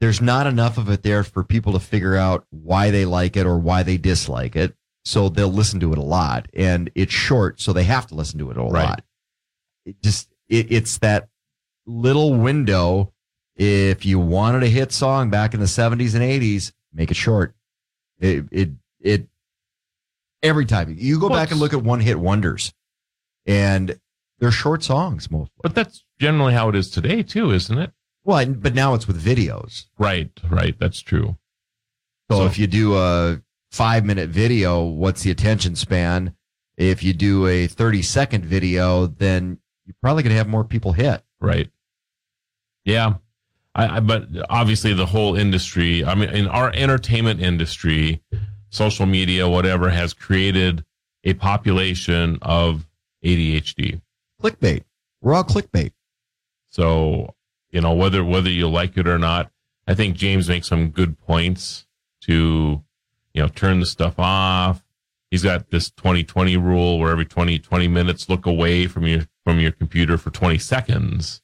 there's not enough of it there for people to figure out why they like it or why they dislike it. So they'll listen to it a lot, and it's short, so they have to listen to it a Right. lot. It just it, it's that little window. If you wanted a hit song back in the 70s and 80s, make it short. It it it every time you go back and look at one hit wonders, and they're short songs mostly. but that's generally how it is today too isn't it Well, but now it's with videos. right right that's true So, So- if you do a five minute video, what's the attention span? If you do a 30 second video, then you're probably going to have more people hit. Right. Yeah. I, I, but obviously the whole industry, I mean, in our entertainment industry, social media, whatever, has created a population of ADHD. Clickbait. We're all clickbait. So, you know, whether, whether you like it or not, I think James makes some good points to, you know, turn the stuff off. He's got this 2020 rule where every 20, 20 minutes look away from your, from your computer for 20 seconds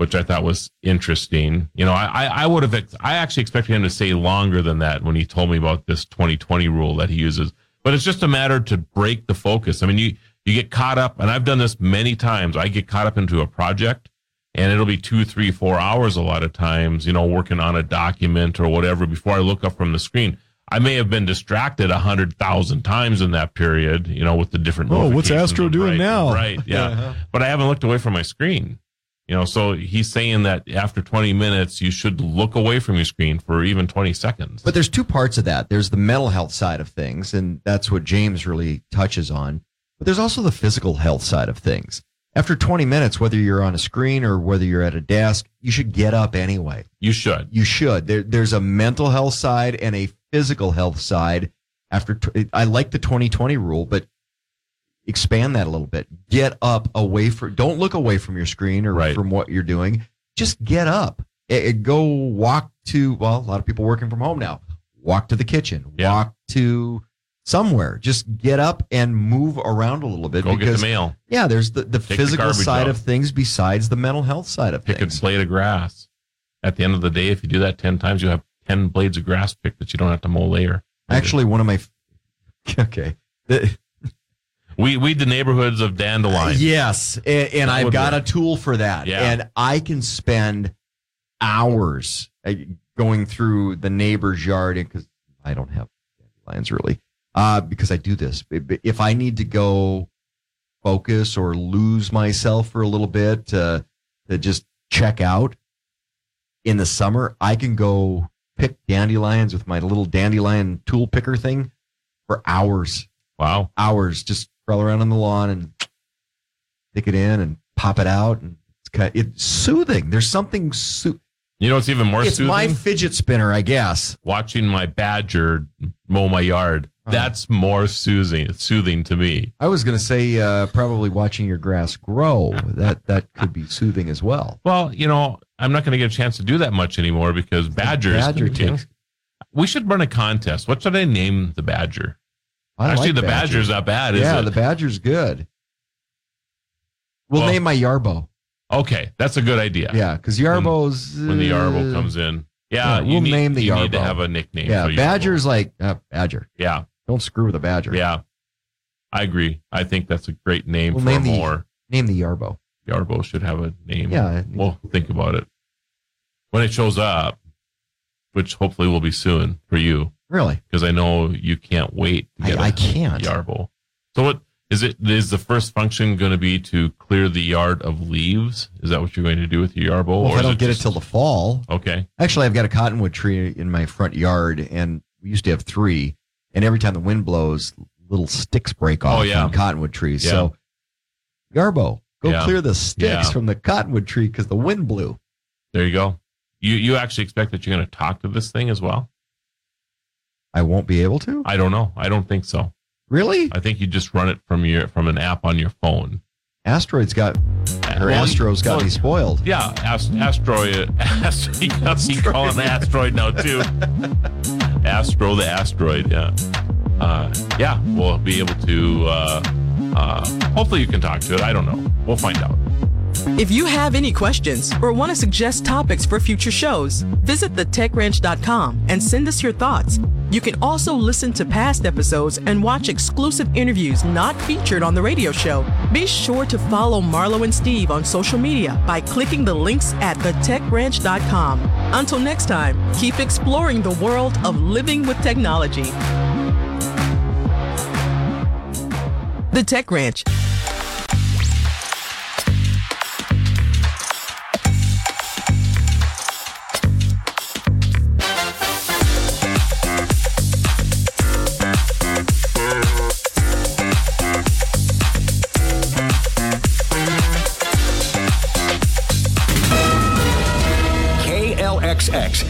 which I thought was interesting. You know, I, I would have, I actually expected him to say longer than that when he told me about this 2020 rule that he uses. But it's just a matter to break the focus. I mean, you, you get caught up, and I've done this many times. I get caught up into a project and it'll be two, three, four hours a lot of times, you know, working on a document or whatever before I look up from the screen. I may have been distracted a hundred thousand times in that period, you know, with the different. Oh, what's Astro doing right, now? Right, yeah. Uh-huh. But I haven't looked away from my screen. You know, so he's saying that after 20 minutes, you should look away from your screen for even 20 seconds. But there's two parts of that. There's the mental health side of things, and that's what James really touches on. But there's also the physical health side of things. After 20 minutes, whether you're on a screen or whether you're at a desk, you should get up anyway. you should. You should. There, there's a mental health side and a physical health side. After t- I like the 2020 rule, but expand that a little bit. Get up away from. Don't look away from your screen or Right. from what you're doing. Just get up. Eh, eh, go walk to. Well, a lot of people working from home now. Walk to the kitchen. Yeah. Walk to somewhere. Just get up and move around a little bit Go get the mail. yeah, there's the, the the physical garbage side out. of things besides the mental health side of things. Pick a things. blade of grass. At the end of the day, if you do that 10 times, you have 10 blades of grass picked that you don't have to mow later. Actually, one of my [LAUGHS] okay. The- we weed the neighborhoods of dandelions. Yes, and, and I've got work. a tool for that. Yeah. And I can spend hours uh, going through the neighbor's yard because I don't have dandelions really. Uh, because I do this. If I need to go focus or lose myself for a little bit to, to just check out in the summer, I can go pick dandelions with my little dandelion tool picker thing for hours Wow. hours just crawl around on the lawn and pick it in and pop it out and it's kind it's soothing there's something soo- You know what's even more it's soothing? my fidget spinner i guess Watching my badger mow my yard. Oh. That's more soothing. soothing to me. i was going to say uh, probably watching your grass grow that that could be soothing as well Well, you know, I'm not going to get a chance to do that much anymore because badgers. badger takes we should run a contest. What should I name the badger? I Actually, like the badger. badger's not bad, is yeah the badger's good we'll Well- name my yarbo okay, that's a good idea. yeah because yarbo's When the yarbo uh, comes in, yeah, yeah, you we'll need, name the you need to have a nickname. yeah badger's yarbo. like uh, badger yeah, don't screw with a badger yeah. I agree. I think that's a great name We'll for name the- more. name the yarbo Yarbo should have a name. yeah We'll think about it when it shows up, which hopefully will be soon for you, really because I know you can't wait to I, get a I can't Yarbo. So what is it? Is the first function going to be to clear the yard of leaves? Is that what you're going to do with your Yarbo? Well, if or I is don't get just- it till the fall. okay, Actually, I've got a cottonwood tree in my front yard, and we used to have three. And every time the wind blows, little sticks break off Oh, yeah. from cottonwood trees. Yeah. So, Garbo, go Yeah. clear the sticks from the cottonwood tree because the wind blew. there you go. You you actually expect that you're going to talk to this thing as well? I won't be able to. I don't know. I don't think so. Really? I think you just run it from your from an app on your phone. Asteroids got her Well, Astros got well, me spoiled. Yeah, ast- asteroid. [LAUGHS] Astro, you call it an asteroid now too. [LAUGHS] Astro, the asteroid. Yeah, uh, yeah. We'll be able to. Uh, uh, hopefully, you can talk to it. I don't know. We'll find out. If you have any questions or want to suggest topics for future shows, visit thetechranch.com and send us your thoughts. You can also listen to past episodes and watch exclusive interviews not featured on the radio show. Be sure to follow Marlo and Steve on social media by clicking the links at thetechranch.com. Until next time, keep exploring the world of living with technology. The Tech Ranch.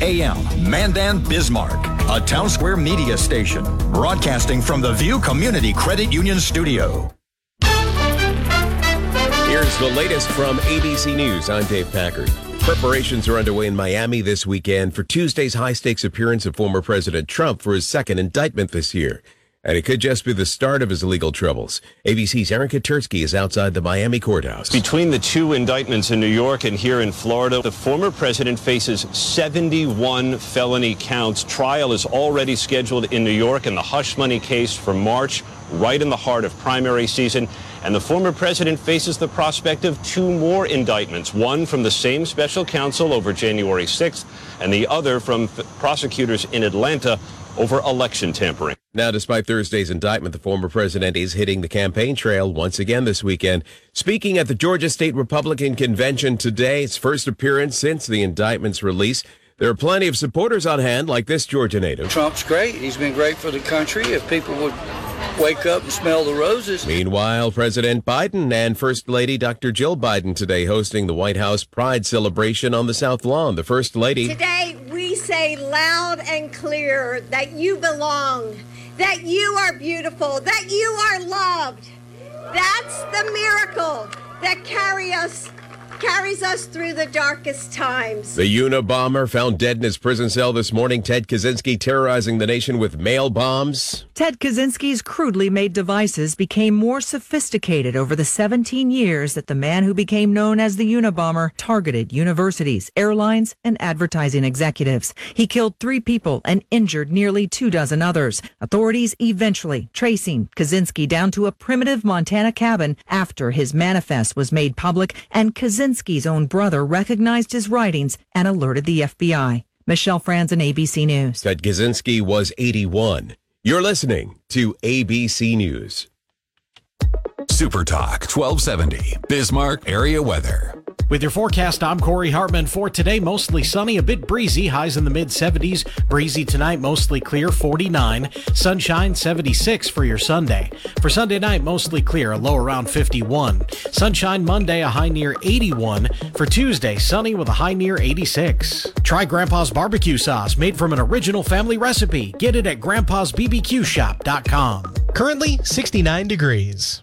AM, Mandan, Bismarck, a town square media station, broadcasting from the View Community Credit Union Studio. Here's the latest from ABC News. I'm Dave Packer. Preparations are underway in Miami this weekend for Tuesday's high stakes appearance of former President Trump for his second indictment this year. And it could just be the start of his legal troubles. ABC's Aaron Katersky is outside the Miami courthouse. Between the two indictments in New York and here in Florida, the former president faces 71 felony counts. Trial is already scheduled in New York in the hush money case for March, right in the heart of primary season. And the former president faces the prospect of two more indictments, one from the same special counsel over January 6th, and the other from prosecutors in Atlanta over election tampering. Now, despite Thursday's indictment, the former president is hitting the campaign trail once again this weekend. Speaking at the Georgia State Republican Convention today, its first appearance since the indictment's release. There are plenty of supporters on hand, like this Georgia native. Trump's great. He's been great for the country. If people would wake up and smell the roses. Meanwhile, President Biden and First Lady Dr. Jill Biden today hosting the White House Pride celebration on the South Lawn. The First Lady. Today, we say loud and clear that you belong, that you are beautiful, that you are loved. That's the miracle that carry us carries us through the darkest times. The Unabomber found dead in his prison cell this morning. Ted Kaczynski terrorizing the nation with mail bombs. Ted Kaczynski's crudely made devices became more sophisticated over the 17 years that the man who became known as the Unabomber targeted universities, airlines, and advertising executives. He killed three people and injured nearly two dozen others. Authorities eventually tracing Kaczynski down to a primitive Montana cabin after his manifest was made public and Kaczynski Kaczynski's own brother recognized his writings and alerted the FBI. Michelle Franzen, ABC News. Ted Kaczynski was 81. You're listening to ABC News. Super Talk 1270, Bismarck area weather. With your forecast, I'm Corey Hartman. For today, mostly sunny, a bit breezy, highs in the mid 70s. Breezy tonight, mostly clear, 49. Sunshine, 76 for your Sunday. For Sunday night, mostly clear, a low around 51. Sunshine Monday, a high near 81. For Tuesday, sunny with a high near 86. Try Grandpa's barbecue sauce made from an original family recipe. Get it at grandpa'sbbqshop.com. Currently 69 degrees.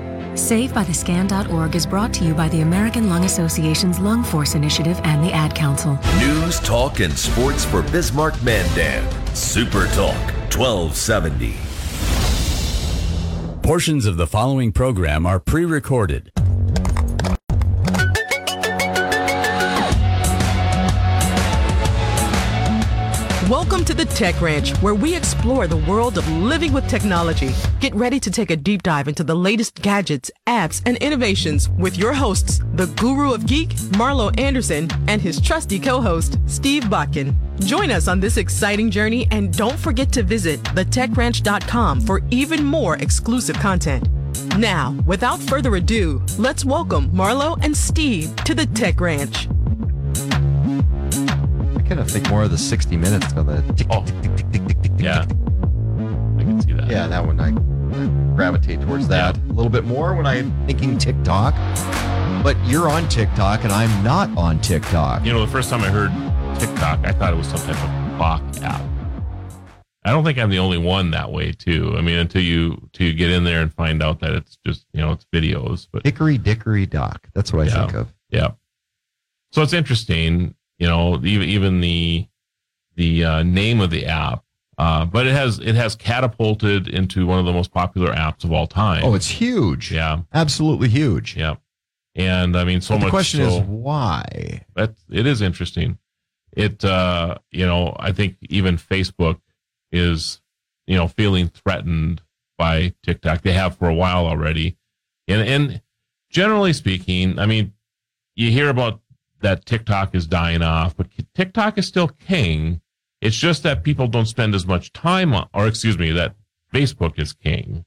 SaveByTheScan.org is brought to you by the American Lung Association's Lung Force Initiative and the Ad Council. News, talk, and sports for Bismarck Mandan. Super Talk 1270. Portions of the following program are pre recorded. To the Tech Ranch, where we explore the world of living with technology. Get ready to take a deep dive into the latest gadgets, apps, and innovations with your hosts, the guru of geek, Marlo Anderson, and his trusty co-host, Steve Bakken. Join us on this exciting journey and don't forget to visit thetechranch.com for even more exclusive content. Now, without further ado, let's welcome Marlo and Steve to the Tech Ranch of think more of the 60 minutes of the tick, oh. tick, tick, tick, tick, tick, tick, yeah. I can see that. Yeah, that one I, I gravitate towards that yeah. a little bit more when I'm thinking TikTok. But you're on TikTok and I'm not on TikTok. You know, the first time I heard TikTok, I thought it was some type of clock app. I don't think I'm the only one that way too. I mean, until you until you get in there and find out that it's just you know it's videos. But Hickory Dickory Dock. That's what I yeah, think of. Yeah. So it's interesting you know even even the the uh, name of the app. Uh, but it has it has catapulted into one of the most popular apps of all time. Oh it's huge. Yeah. Absolutely huge. Yeah. And i mean so but much the question so, is why? That it is interesting. It uh you know i think even facebook is you know feeling threatened by tiktok. They have for a while already. And and generally speaking i mean you hear about that TikTok is dying off, but TikTok is still king. It's just that people don't spend as much time on, or excuse me, that Facebook is king.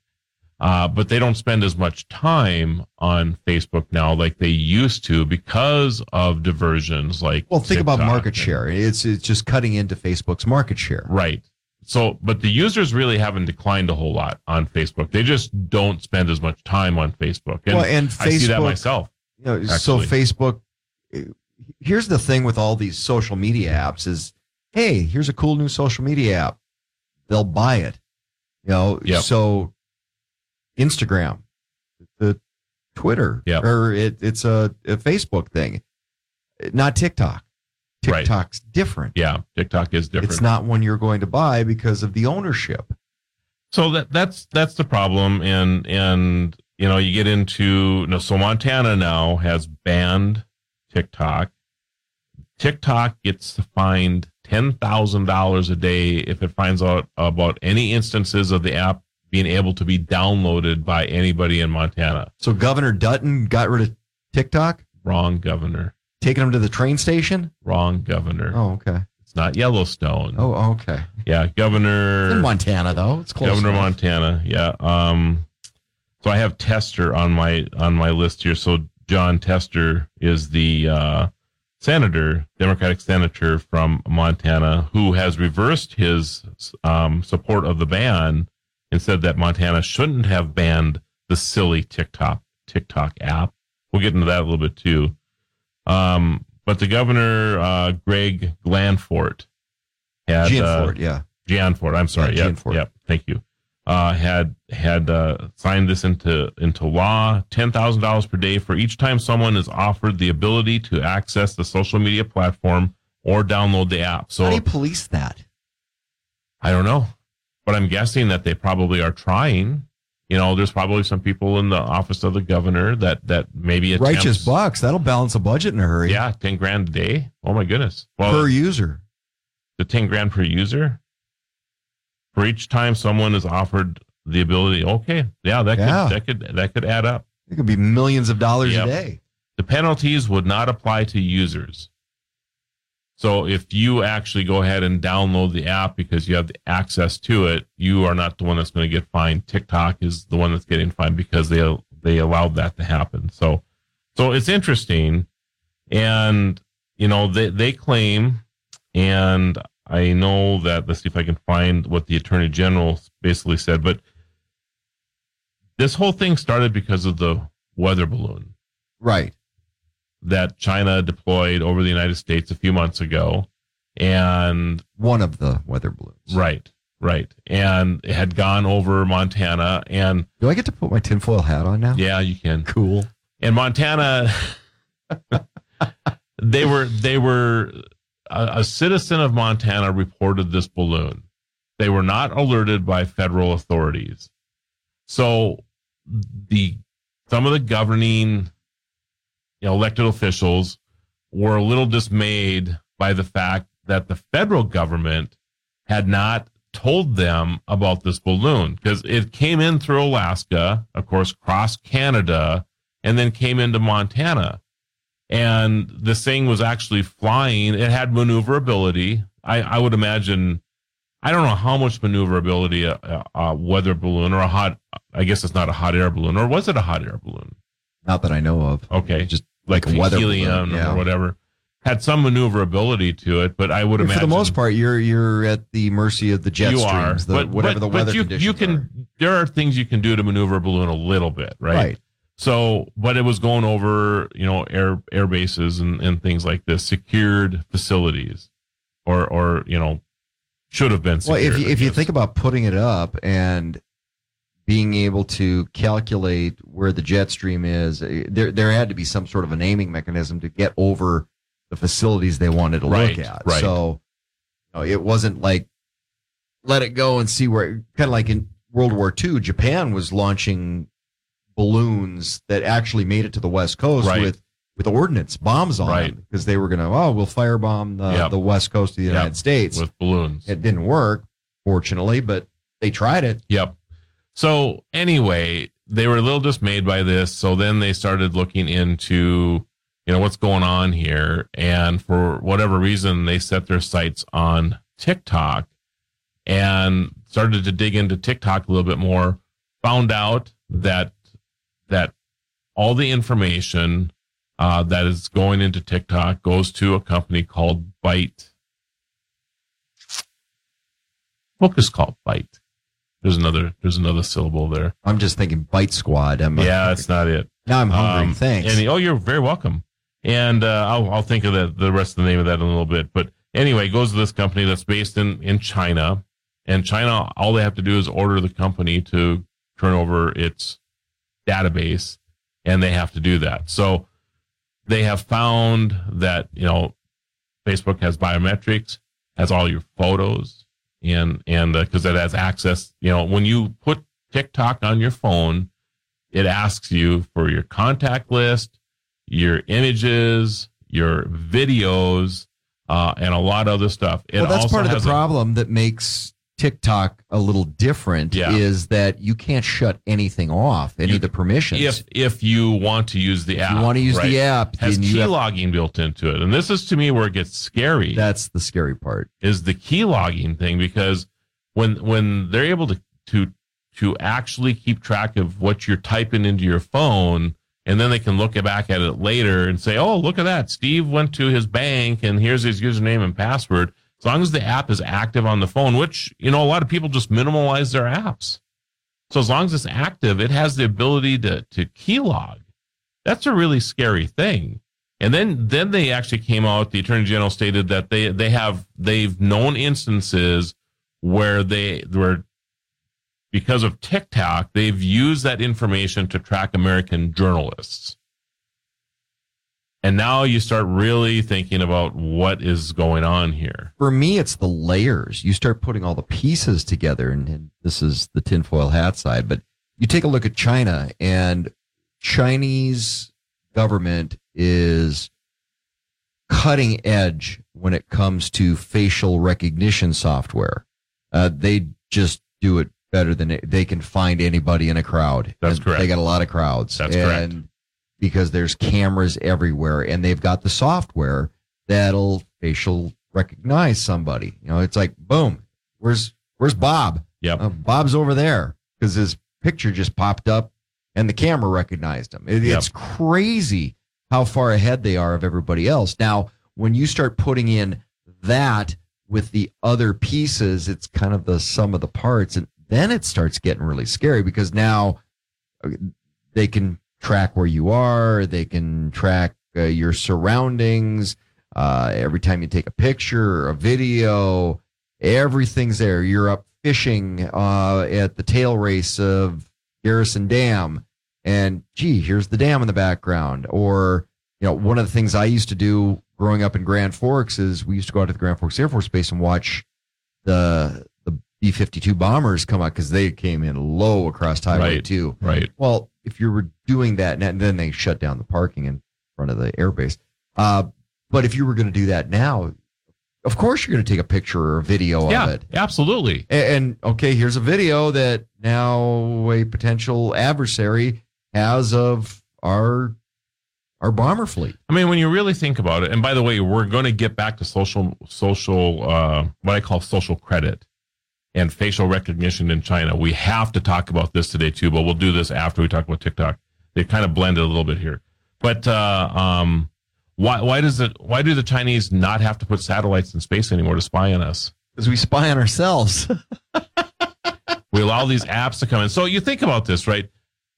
Uh, but they don't spend as much time on Facebook now like they used to because of diversions like Well, think about market share. It's it's just cutting into Facebook's market share. Right. So, but the users really haven't declined a whole lot on Facebook. They just don't spend as much time on Facebook. And, well, and I see that myself. You know, so. Facebook. Here's the thing with all these social media apps is, hey, here's a cool new social media app. They'll buy it. You know, Yep. so Instagram, the Twitter, Yep. or it, it's a, a Facebook thing, not TikTok. Right. TikTok's different. Yeah, TikTok is different. It's not one you're going to buy because of the ownership. So that that's that's the problem, and and you know you get into no. So Montana now has banned TikTok. TikTok gets fined ten thousand dollars a day if it finds out about any instances of the app being able to be downloaded by anybody in Montana. So Governor Dutton got rid of TikTok, Wrong governor. taking them to the train station. Wrong governor. Oh, okay. It's not Yellowstone. Oh, okay. Yeah, Governor It's in Montana though. It's close. Governor enough. Montana. Yeah. Um, so I have Tester on my on my list here. So Jon Tester is the uh, senator, Democratic senator from Montana, who has reversed his um, support of the ban and said that Montana shouldn't have banned the silly TikTok TikTok app. We'll get into that a little bit too. Um, but the governor, uh, Greg Glanfort, had Gianfort, uh, yeah. Gianfort. I'm sorry. Yeah, yep, yep. Thank you. Uh, had had uh, signed this into into law. Ten thousand dollars per day for each time someone is offered the ability to access the social media platform or download the app. So How do you police that? I don't know, but I'm guessing that they probably are trying. You know, there's probably some people in the office of the governor that that maybe attempts, Righteous bucks. That'll balance a budget in a hurry. Yeah, ten grand a day. Oh my goodness. Well, per user. the 10 grand per user for each time someone is offered the ability okay yeah that could that could that could add up. It could be millions of dollars Yep. a day. the penalties would not apply to users. So if you actually go ahead and download the app because you have the access to it you are not the one that's going to get fined. Tiktok is the one that's getting fined because they they allowed that to happen. So so it's interesting. And you know they they claim and I know that let's see if I can find what the attorney general basically said, but this whole thing started because of the weather balloon Right. that China deployed over the United States a few months ago. And One of the weather balloons. right, right. And it had gone over Montana and Do I get to put my tinfoil hat on now? yeah, you can. Cool. in Montana, [LAUGHS] they were they were a, a citizen of Montana reported this balloon. They were not alerted by federal authorities. So the some of the governing you know, elected officials were a little dismayed by the fact that the federal government had not told them about this balloon because it came in through Alaska, of course, crossed Canada, and then came into Montana. And this thing was actually flying. It had maneuverability. I, I would imagine, I don't know how much maneuverability a, a, a weather balloon or a hot, I guess it's not a hot air balloon, or was it a hot air balloon? Not that I know of. Okay. Just like, like a weather helium balloon, yeah. or whatever. Had some maneuverability to it, but I would imagine for the most part, you're you're at the mercy of the jet you streams, are, the, but, whatever but, the but weather you, conditions you can are. there are things you can do to maneuver a balloon a little bit, right? Right. So, but it was going over, you know, air air bases and, and things like this, secured facilities, or or you know, should have been. Well, if you, if you think about putting it up and being able to calculate where the jet stream is, eh, there there had to be some sort of an aiming mechanism to get over the facilities they wanted to Right, look at. right. So, you know, it wasn't like let it go and see where. Kind of like in World War II, Japan was launching balloons that actually made it to the west coast Right. with with ordnance bombs on Right. them because they were going to oh we'll firebomb the, Yep. the west coast of the Yep. United States. with balloons. It didn't work, fortunately, but they tried it. Yep. So anyway, they were a little dismayed by this. So then they started looking into, you know, what's going on here. And for whatever reason, they set their sights on TikTok and started to dig into TikTok a little bit more. found out that that all the information uh, that is going into TikTok goes to a company called Byte. Book is called Byte. There's another. There's another syllable there. I'm just thinking Bite Squad. I'm, yeah, that's not it. Now I'm hungry. Um, Thanks. And, oh, you're very welcome. And uh, I'll, I'll think of the, the rest of the name of that in a little bit. But anyway, it goes to this company that's based in, in China. And China, all they have to do is order the company to turn over its database, and they have to do that. So they have found that, you know, Facebook has biometrics, has all your photos, and and because it has access, you know, when you put TikTok on your phone, it asks you for your contact list, your images, your videos, uh, and a lot of other stuff. It well, that's part of the a- problem that makes TikTok a little different Yeah. is that you can't shut anything off, any of the permissions. if if you want to use the app. you wanna use the app, has key have- logging built into it, and this is to me where it gets scary. That's the scary part. Is the key logging thing because when when they're able to to to actually keep track of what you're typing into your phone. And then they can look back at it later and say, "Oh, look at that! Steve went to his bank, and here's his username and password." As long as the app is active on the phone, which you know a lot of people just minimalize their apps. So as long as it's active, it has the ability to to keylog. That's a really scary thing. And then then they actually came out. The attorney general stated that they they have they've known instances where they were because of TikTok they've used that information to track American journalists. And now you start really thinking about what is going on here. For me, it's the layers. You start putting all the pieces together, and, and this is the tinfoil hat side. But you take a look at China, and Chinese government is cutting edge when it comes to facial recognition software. Uh, they just do it better than it, they can find anybody in a crowd. That's And correct. They got a lot of crowds. That's and correct. Because there's cameras everywhere, and they've got the software that'll facial recognize somebody. You know, it's like boom, where's where's Bob? Yep. Uh, Bob's over there because his picture just popped up, and the camera recognized him. It- Yep. It's crazy how far ahead they are of everybody else. Now, when you start putting in that with the other pieces, it's kind of the sum of the parts, and then it starts getting really scary because now uh, they can track where you are, they can track uh, your surroundings. Uh, every time you take a picture or a video, everything's there. You're up fishing uh, at the tail race of Garrison Dam, and gee, here's the dam in the background. Or you know, one of the things I used to do growing up in Grand Forks is we used to go out to the Grand Forks Air Force Base and watch the the B fifty two bombers come out because they came in low across Highway Right, two. right. Well, if you were doing that, and then they shut down the parking in front of the airbase. Uh, but if you were going to do that now, of course you're going to take a picture or a video yeah, of it. absolutely. A- And, okay, here's a video that now a potential adversary has of our our bomber fleet. I mean, when you really think about it, and by the way, we're going to get back to social, social, uh, what I call social credit and facial recognition in China. We have to talk about this today too, but we'll do this after we talk about TikTok. They kind of blended a little bit here, but uh, um, why why does it why do the Chinese not have to put satellites in space anymore to spy on us? Because we spy on ourselves. [LAUGHS] we allow these apps to come in. So you think about this, right?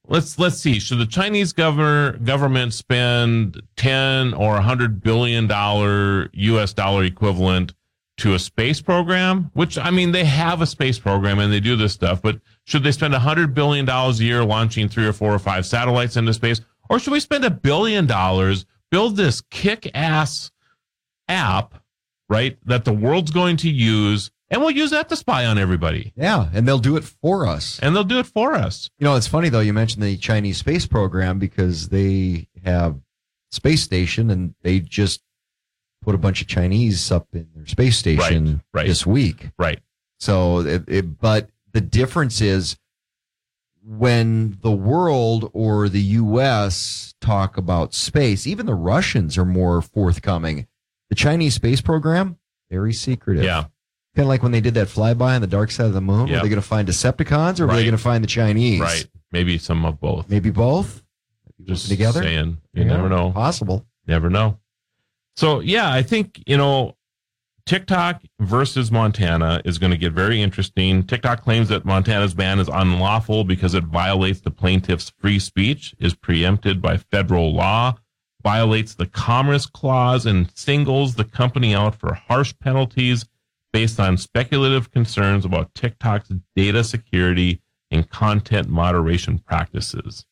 Let's let's see. Should the Chinese governor government spend ten or hundred billion dollar U.S. dollar equivalent to a space program? Which I mean, they have a space program and they do this stuff, but should they spend a hundred billion dollars a year launching three or four or five satellites into space, or should we spend a billion dollars build this kick ass app, right? That the world's going to use, and we'll use that to spy on everybody. Yeah, and they'll do it for us. And they'll do it for us. You know, it's funny though. You mentioned the Chinese space program because they have space station, and they just put a bunch of Chinese up in their space station Right, right. this week. Right. So, it, it, but the difference is when the world or the U.S. talk about space, even the Russians are more forthcoming. The Chinese space program, very secretive. Yeah. Kind of like when they did that flyby on the dark side of the moon. Yep. Were they going to find Decepticons or were they going to find the Chinese? Right. Maybe some of both. Maybe both. Just together? saying. You Yeah, never know. Possible. Never know. So yeah, I think you know TikTok versus Montana is going to get very interesting. TikTok claims that Montana's ban is unlawful because it violates the plaintiff's free speech, is preempted by federal law, violates the Commerce Clause, and singles the company out for harsh penalties based on speculative concerns about TikTok's data security and content moderation practices.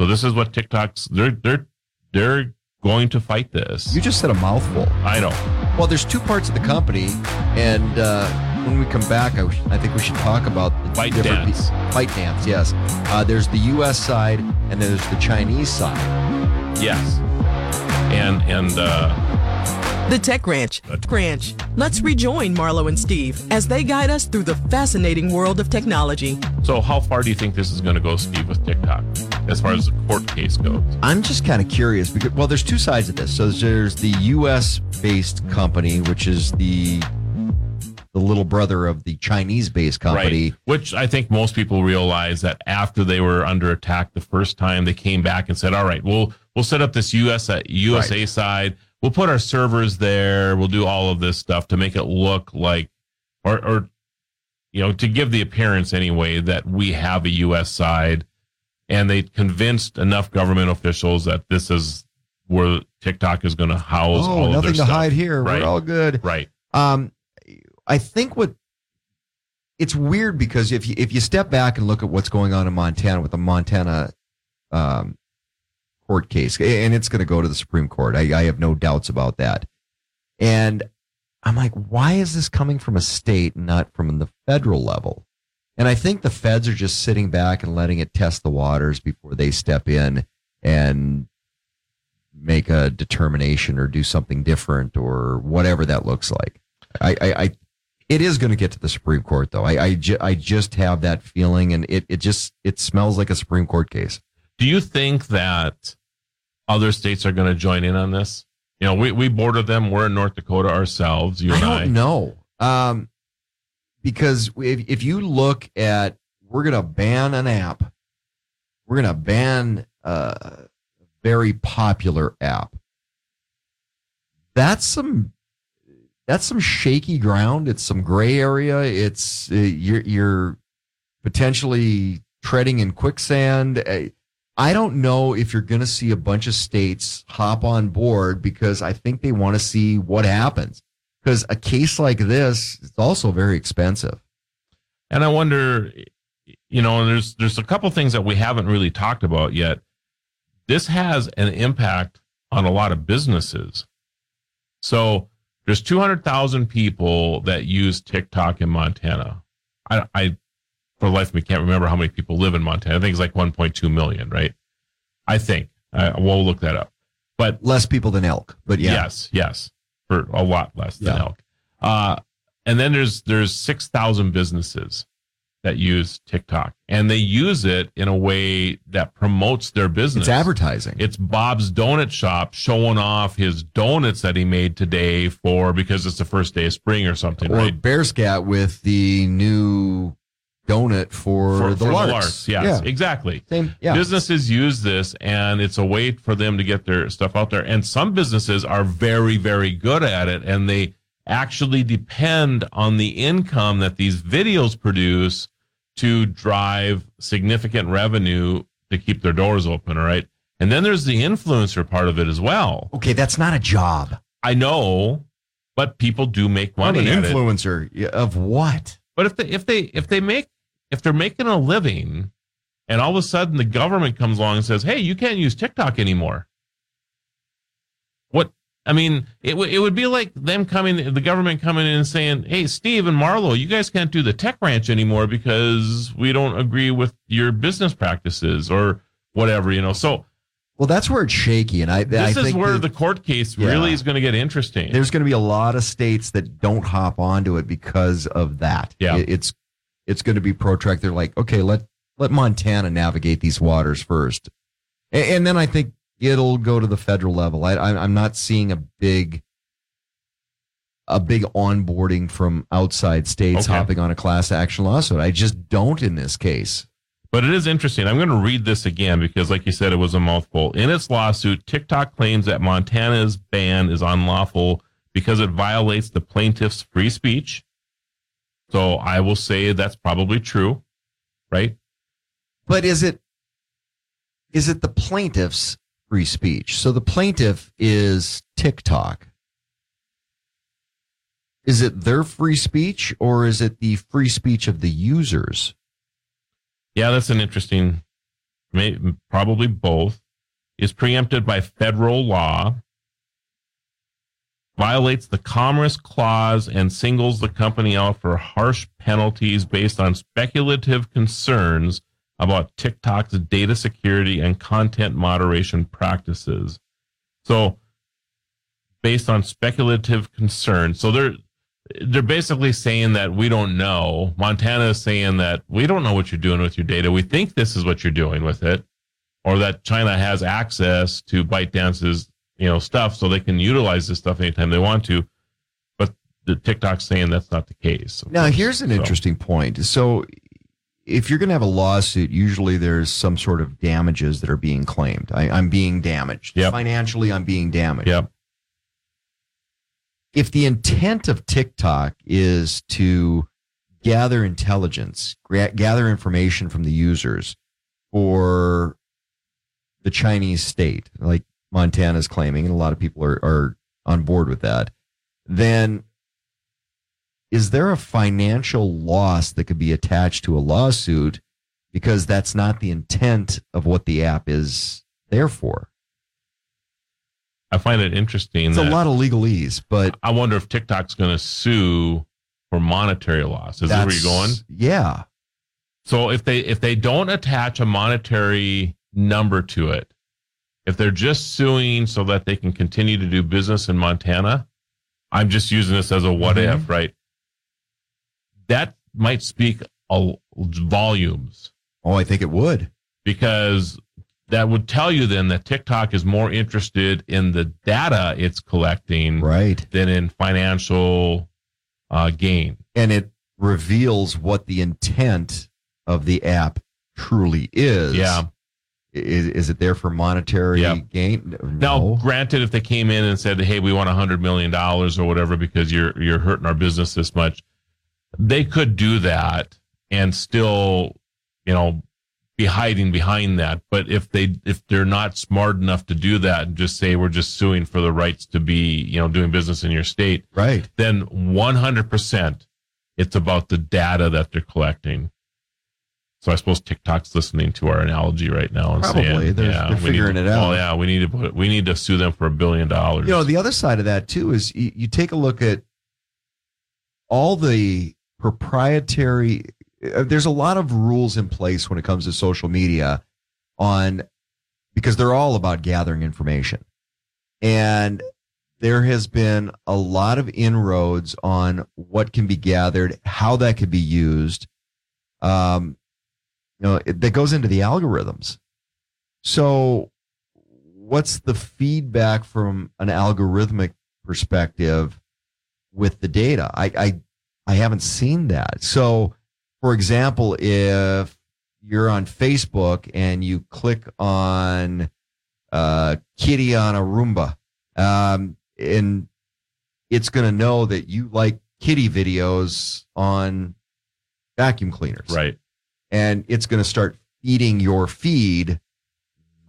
So this is what TikTok's they're they're they're going to fight this. You just said a mouthful. I know. Well, there's two parts of the company, and uh, when we come back, I, wish- I think we should talk about the Fight different dance. pe- ByteDance, yes. Uh, there's the U.S. side, and there's the Chinese side. Yes. And and uh The Tech Ranch. Ranch. Let's rejoin Marlo and Steve as they guide us through the fascinating world of technology. so how far do you think this is going to go, Steve, with TikTok as far as the court case goes? I'm just kind of curious because well, there's two sides of this. So there's the U.S. based company, which is the the little brother of the Chinese based company. Right. Which I think most people realize that after they were under attack the first time, they came back and said, "All right, we'll we'll set up this US USA uh, side. We'll put our servers there. We'll do all of this stuff to make it look like, or or you know, to give the appearance anyway that we have a U.S. side." And they convinced enough government officials that this is where TikTok is going to house all Oh, of nothing to stuff. hide here. Right. We're all good. Right. Um, I think what it's weird because if you if you step back and look at what's going on in Montana with the Montana um, court case, and it's going to go to the Supreme Court. I, I have no doubts about that. And I'm like, why is this coming from a state, not from the federal level? And I think the feds are just sitting back and letting it test the waters before they step in and make a determination or do something different or whatever that looks like. I, I, I it is going to get to the Supreme Court though. I, I, ju- I just have that feeling, and it, it just it smells like a Supreme Court case. Do you think that other states are going to join in on this? You know, we, we border them. We're in North Dakota ourselves. You and I. don't know. Um, because if, if you look at, we're going to ban an app. We're going to ban a very popular app. That's some, that's some shaky ground. It's some gray area. It's uh, you're, you're potentially treading in quicksand. Uh, I don't know if you're going to see a bunch of states hop on board because I think they want to see what happens. Because a case like this is also very expensive. And I wonder, you know, there's there's a couple things that we haven't really talked about yet. This has an impact on a lot of businesses. So there's 200,000 people that use TikTok in Montana. I, I, for the life of me, can't remember how many people live in Montana. I think it's like 1.2 million, right? I think. I, we'll look that up. But Less people than elk, but yeah. Yes, yes, for a lot less than Yeah. elk. Uh, and then there's there's six thousand businesses that use TikTok, and they use it in a way that promotes their business. It's advertising. It's Bob's Donut Shop showing off his donuts that he made today for because it's the first day of spring or something, Or right? Bear Scat with the new donut for, For- the for larks. Yes, Yeah. exactly. Same. Yeah. Businesses use this and it's a way for them to get their stuff out there. And some businesses are very, very good at it and they actually depend on the income that these videos produce to drive significant revenue to keep their doors open. All right. And then there's the influencer part of it as well. Okay, that's not a job. I know, but people do make money I'm an at it. influencer Yeah, of what? But if they if they if they make if they're making a living and all of a sudden the government comes along and says, "Hey, you can't use TikTok anymore." What I mean, it would it would be like them coming the government coming in and saying, "Hey, Steve and Marlo, you guys can't do the Tech Ranch anymore because we don't agree with your business practices or whatever, you know." So, Well, that's where it's shaky, and I, I this is where that the court case Yeah. really is going to get interesting. there's going to be a lot of states that don't hop onto it because of that. Yeah. It- it's it's going to be protract. They're like, okay, let let Montana navigate these waters first, and, and then I think it'll go to the federal level. I, I I'm not seeing a big a big onboarding from outside states Okay. hopping on a class action lawsuit. I just don't in this case. But it is interesting. I'm going to read this again because, like you said, it was a mouthful. In its lawsuit, TikTok claims that Montana's ban is unlawful because it violates the plaintiff's free speech. So I will say that's probably true, right? But is it is it the plaintiff's free speech? So the plaintiff is TikTok. Is it their free speech or is it the free speech of the users? Yeah, that's an interesting, may, probably both. Is preempted by federal law, violates the Commerce Clause, and singles the company out for harsh penalties based on speculative concerns about TikTok's data security and content moderation practices. So, based on speculative concerns, so they're they're basically saying that we don't know. Montana is saying that we don't know what you're doing with your data. We think this is what you're doing with it, or that China has access to ByteDance's you know stuff, so they can utilize this stuff anytime they want to. But the TikTok's saying that's not the case. Now, course. here's an So- interesting point. So, if you're going to have a lawsuit, usually there's some sort of damages that are being claimed. I, I'm being damaged. Yep. Financially, I'm being damaged. Yep. If the intent of TikTok is to gather intelligence, gra- gather information from the users for the Chinese state, like Montana's claiming, and a lot of people are, are on board with that, then is there a financial loss that could be attached to a lawsuit because that's not the intent of what the app is there for? I find it interesting. It's a lot of legalese, but I wonder if TikTok's going to sue for monetary loss. Is that where you're going? Yeah. So if they if they don't attach a monetary number to it, if they're just suing so that they can continue to do business in Montana, I'm just using this as a what Mhm. if, right? That might speak a, volumes Oh, I think it would. because that would tell you then that TikTok is more interested in the data it's collecting Right. than in financial uh, gain. And it reveals what the intent of the app truly is. Yeah. Is, is it there for monetary Yeah. gain? Now, No. granted, if they came in and said, "Hey, we want a hundred million dollars or whatever because you're you're hurting our business this much," they could do that and still, you know, be hiding behind that. But if they if they're not smart enough to do that and just say we're just suing for the rights to be, you know, doing business in your state, Right. then one hundred percent, it's about the data that they're collecting. So I suppose TikTok's listening to our analogy right now and Probably. saying, They're- yeah, they're we need figuring to- it out. Oh yeah, we need to put we need to sue them for a billion dollars. You know, the other side of that too is you, you take a look at all the proprietary. uh, There's a lot of rules in place when it comes to social media, on because they're all about gathering information, and there has been a lot of inroads on what can be gathered, how that could be used. Um, you know, it, that goes into the algorithms. So, what's the feedback from an algorithmic perspective with the data? I, I, I haven't seen that. So, for example, if you're on Facebook and you click on uh, kitty on a Roomba, um, and it's going to know that you like kitty videos on vacuum cleaners right. And it's going to start feeding your feed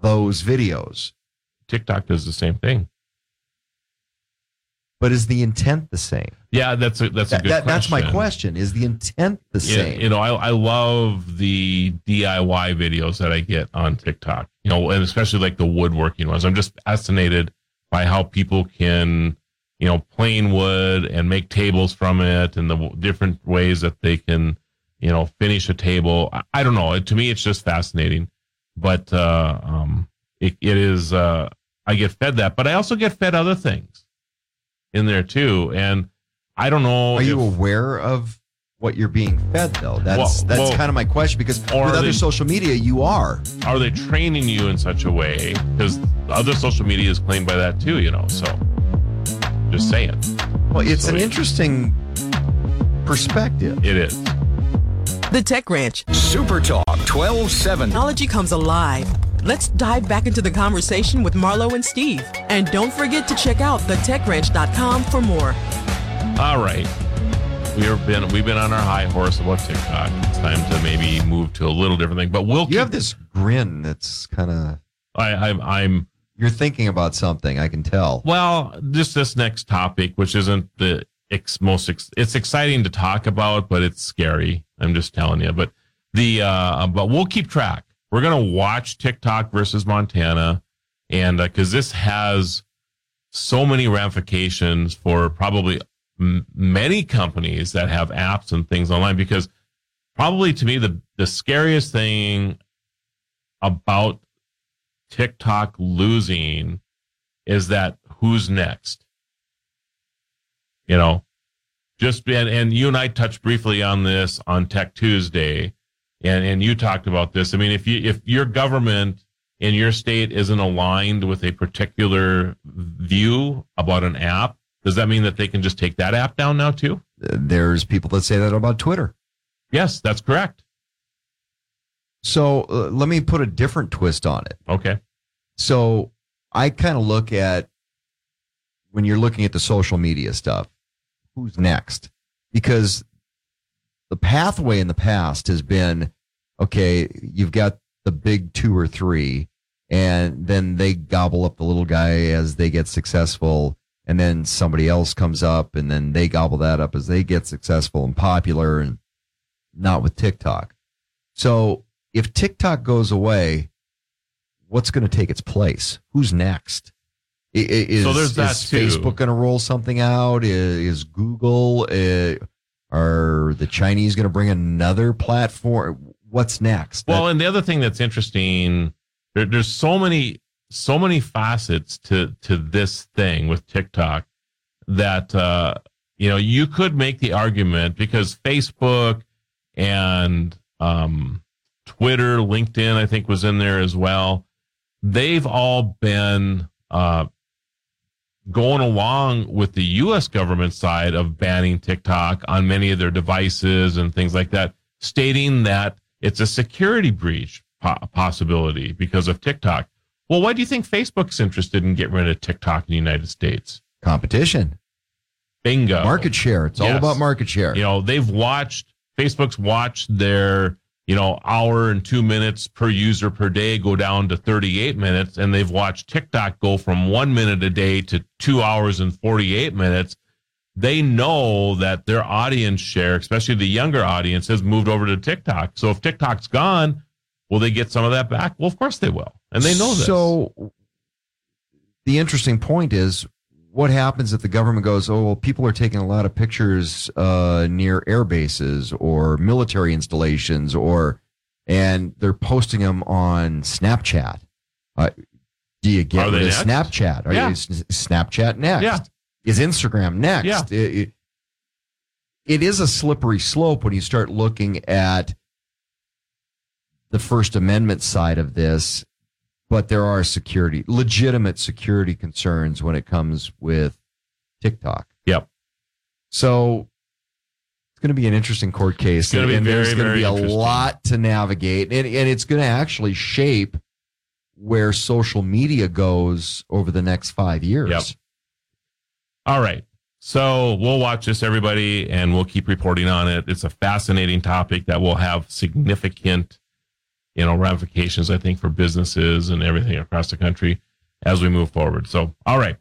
those videos. TikTok does the same thing. But is the intent the same? Yeah, that's a that's a good that- that's my question. Is the intent the Yeah, same? you know, I, I love the DIY videos that I get on TikTok, you know, and especially like the woodworking ones. I'm just fascinated by how people can, you know, plane wood and make tables from it and the different ways that they can, you know, finish a table. I, I don't know. To me, it's just fascinating, but, uh, um, it, it is, uh, I get fed that, but I also get fed other things in there too. And I don't know. Are you aware of what you're being fed though? That's Well- that's well- kind of my question because with other they- social media you are. are they training you in such a way? Because other social media is claimed by that too, you know. So, just saying. Well, it's So an it- interesting perspective. It is. The Tech Ranch. Super Talk 1270. Technology comes alive. Let's dive back into the conversation with Marlo and Steve. And don't forget to check out thetechranch.com for more. All right. We have been we've been on our high horse about TikTok. It's time to maybe move to a little different thing. But we'll You have this grin that's kind of. I, I'm I'm You're thinking about something. I can tell. Well, just this next topic, which isn't the ex- most, ex- it's exciting to talk about, but it's scary. I'm just telling you. But the, uh, but we'll keep track. We're to watch TikTok versus Montana. And, uh, cause this has so many ramifications for probably m- many companies that have apps and things online because probably to me, the, the scariest thing about TikTok losing is that who's next? You know, just and, and you and I touched briefly on this on Tech Tuesday, and and you talked about this. I mean, if you if your government in your state isn't aligned with a particular view about an app, does that mean that they can just take that app down now too? There's people that say that about Twitter. Yes, that's correct. So uh, let me put a different twist on it. Okay. So I kind of look at when you're looking at the social media stuff, who's next? Because the pathway in the past has been okay, you've got the big two or three, and then they gobble up the little guy as they get successful, and then somebody else comes up, and then they gobble that up as they get successful and popular, and not with TikTok. So if TikTok goes away, what's going to take its place? Who's next? Is, So there's that is too. Facebook going to roll something out? Is, is Google? Uh, are the Chinese going to bring another platform? What's next? Well, and the other thing that's interesting, there, there's so many so many facets to to this thing with TikTok that uh, you know you could make the argument because Facebook and um, Twitter, LinkedIn, I think was in there as well. They've all been uh, going along with the U.S. government side of banning TikTok on many of their devices and things like that, stating that it's a security breach po- possibility because of TikTok. Well, why do you think Facebook's interested in getting rid of TikTok in the United States? competition, Bingo. market share. It's all about market share. You know, they've watched Facebook's watched their, you know, hour and two minutes per user per day go down to 38 minutes, and they've watched TikTok go from one minute a day to two hours and 48 minutes. They know that their audience share, especially the younger audience, has moved over to TikTok. So if TikTok's gone, will they get some of that back? Well, of course they will. And they know this. So the interesting point is what happens if the government goes, oh, well, people are taking a lot of pictures uh, near air bases or military installations, or and they're posting them on Snapchat. Uh, do you get rid they of next? Snapchat? Are Yeah. you, Snapchat next? Yeah. Is Instagram next? Yeah. It- it- it is a slippery slope when you start looking at the First Amendment side of this, but there are security, legitimate security concerns when it comes with TikTok. Yep. So it's going to be an interesting court case. It's gonna be and very, there's going to be a lot to navigate, and, and it's going to actually shape where social media goes over the next five years. Yep. All right. So we'll watch this, everybody, and we'll keep reporting on it. It's a fascinating topic that will have significant, you know, ramifications, I think, for businesses and everything across the country as we move forward. So, all right.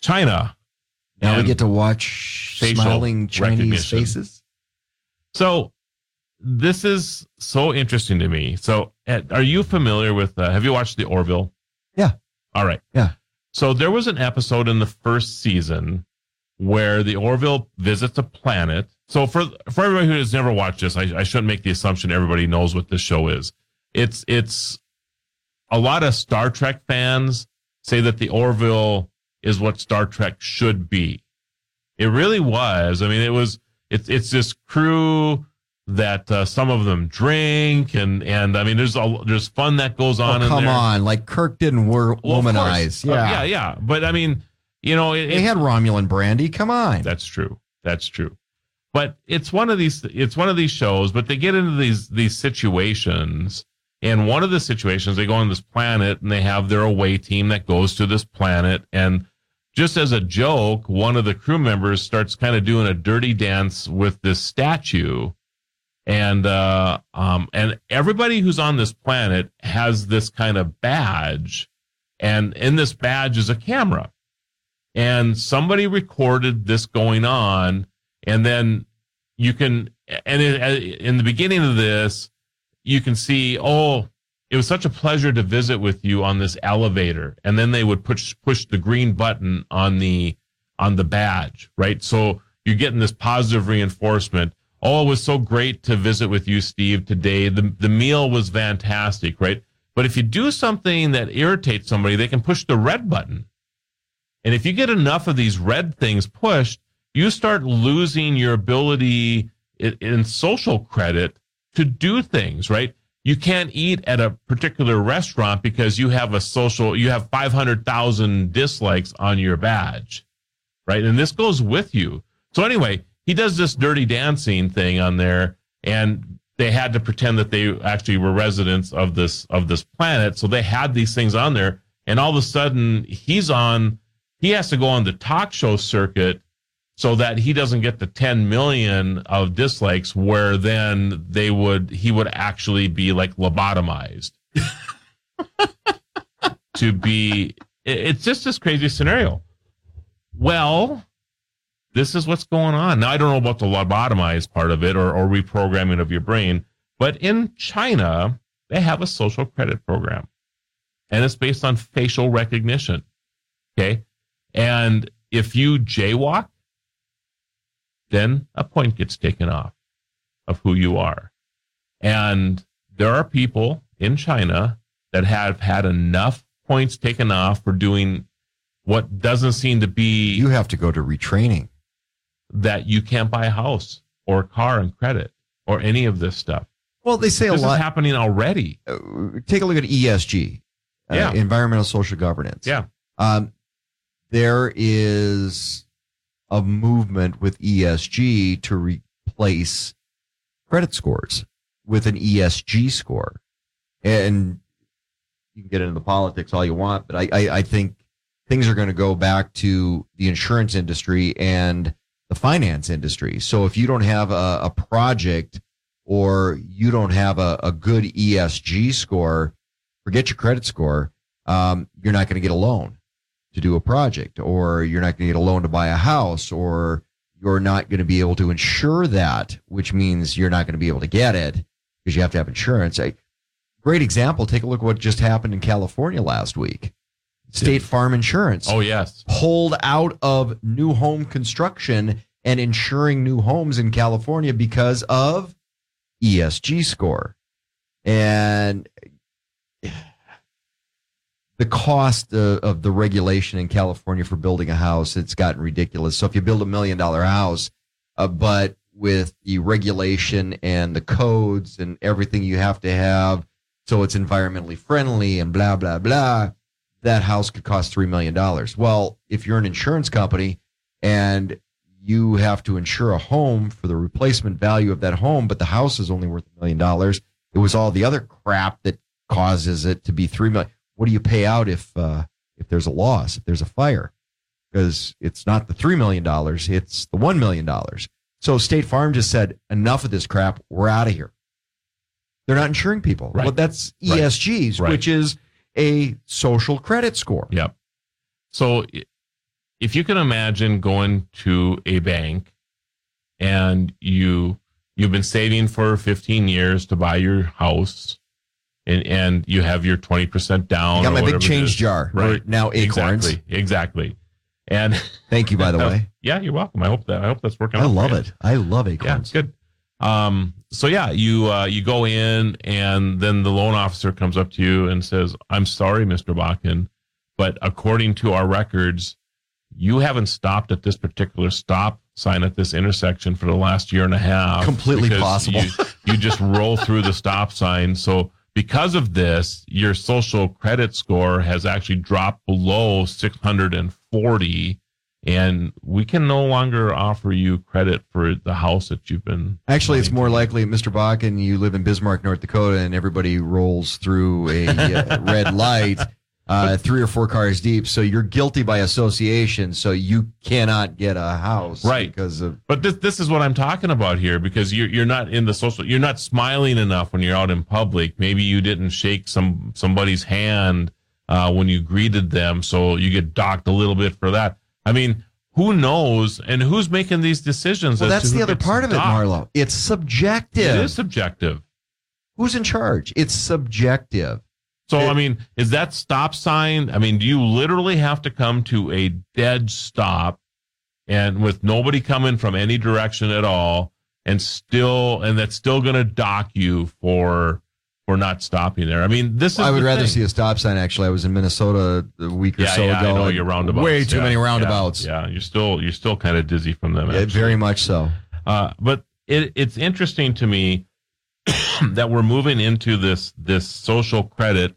China. Now we get to watch smiling Chinese faces. So this is so interesting to me. So are you familiar with, uh, have you watched The Orville? Yeah. All right. Yeah. So there was an episode in the first season where the Orville visits a planet. So for for everybody who has never watched this, I, I shouldn't make the assumption everybody knows what this show is. It's it's a lot of Star Trek fans say that the Orville is what Star Trek should be. It really was. I mean, it was. It's it's this crew that uh, some of them drink and and I mean, there's a there's fun that goes on. Oh, come there. on. Like Kirk didn't wor- Well, womanize. Uh, yeah. yeah, yeah. But I mean, you know, it, They had Romulan brandy. Come on. That's true. That's true. But it's one of these it's one of these shows, but they get into these these situations and one of the situations they go on this planet and they have their away team that goes to this planet and just as a joke, one of the crew members starts kind of doing a dirty dance with this statue. And uh um and everybody who's on this planet has this kind of badge and in this badge is a camera and somebody recorded this going on and then you can and in, uh, in the beginning of this you can see oh it was such a pleasure to visit with you on this elevator. And then they would push push the green button on the on the badge right? So you're getting this positive reinforcement. Oh it was so great to visit with you steve today. The the meal was fantastic right? But if you do something that irritates somebody they can push the red button. And if you get enough of these red things pushed, you start losing your ability in, social credit to do things, right? You can't eat at a particular restaurant because you have a social, you have 500,000 dislikes on your badge, right? And this goes with you. So anyway, he does this dirty dancing thing on there and they had to pretend that they actually were residents of this, of this planet. So they had these things on there and all of a sudden he's on, he has to go on the talk show circuit so that he doesn't get the 10 million of dislikes where then they would he would actually be like lobotomized. [LAUGHS] To be it's just this crazy scenario. Well this is what's going on. Now i don't know about the lobotomized part of it or, or reprogramming of your brain but in china they have a social credit program. And it's based on facial recognition. Okay? And if you jaywalk, then a point gets taken off of who you are. And there are people in China that have had enough points taken off for doing what doesn't seem to be. You have to go to retraining. That you can't buy a house or a car on credit or any of this stuff. Well, they say this a lot. is happening already. Uh, take a look at ESG, uh, Yeah. environmental social governance. Yeah. Um, there is a movement with ESG to replace credit scores with an ESG score. And you can get into the politics all you want, but I, I, I think things are going to go back to the insurance industry and the finance industry. So if you don't have a, a project or you don't have a, a good ESG score, forget your credit score, um, you're not going to get a loan to do a project, or you're not going to get a loan to buy a house, or you're not going to be able to insure that, which means you're not going to be able to get it because you have to have insurance. A great example. Take a look at what just happened in California last week. State Farm Insurance Oh yes. pulled out of new home construction and insuring new homes in California because of ESG score. And the cost of, of the regulation in California for building a house, it's gotten ridiculous. So if you build a million dollar house, uh, but with the regulation and the codes and everything you have to have, so it's environmentally friendly and blah, blah, blah, that house could cost $3 million. Well, if you're an insurance company and you have to insure a home for the replacement value of that home, but the house is only worth a million dollars, it was all the other crap that causes it to be $3 million. What do you pay out if, uh, if there's a loss, if there's a fire? Because it's not the $3 million, it's the $1 million. So State Farm just said, enough of this crap. We're out of here. They're not insuring people. Right. Well, that's ESGs, Right. which is a social credit score. Yep. So if you can imagine going to a bank and you you've been saving for 15 years to buy your house and and you have your 20% down Got my big change jar. right now acorns. exactly exactly and [LAUGHS] Thank you, by the [LAUGHS] way. yeah you're welcome i hope that i hope that's working I love it. I love acorns. yeah good um so yeah you uh you go in and then the loan officer comes up to you and says i'm sorry mr bakken but according to our records you haven't stopped at this particular stop sign at this intersection for the last year and a half Completely possible. you, you just [LAUGHS] roll through the stop sign so because of this, your social credit score has actually dropped below 640 and we can no longer offer you credit for the house that you've been Actually, it's more likely, Mr. Bakken, you live in Bismarck, North Dakota, and everybody rolls through a uh, red light, uh, three or four cars deep. So you're guilty by association. So you cannot get a house, Right. Because of But this this is what I'm talking about here because you're you're not in the social you're not smiling enough when you're out in public. Maybe you didn't shake some somebody's hand uh, when you greeted them, so you get docked a little bit for that. I mean, who knows? And who's making these decisions? well, that's the other part of it. Marlo. It's subjective. It is subjective. Who's in charge? It's subjective. So I mean, is that stop sign? I mean, do you literally have to come to a dead stop and with nobody coming from any direction at all and still and that's still going to dock you for for not stopping there. I mean, this is I would rather thing. see a stop sign. Actually, I was in Minnesota a week or yeah, so yeah, ago. I know your roundabouts. Way too Yeah, many roundabouts. Yeah, you're still you're still kind of dizzy from them. Yeah, very much so. Uh, but it, it's interesting to me [CLEARS THROAT] that we're moving into this this social credit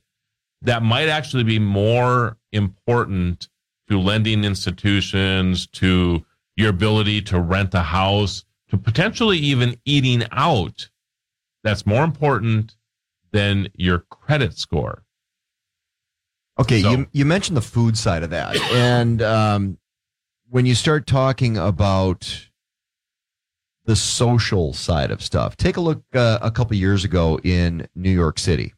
that might actually be more important to lending institutions, to your ability to rent a house, to potentially even eating out. That's more important than your credit score. Okay, So- you you mentioned the food side of that, and um, when you start talking about the social side of stuff, take a look uh, a couple years ago in New York City.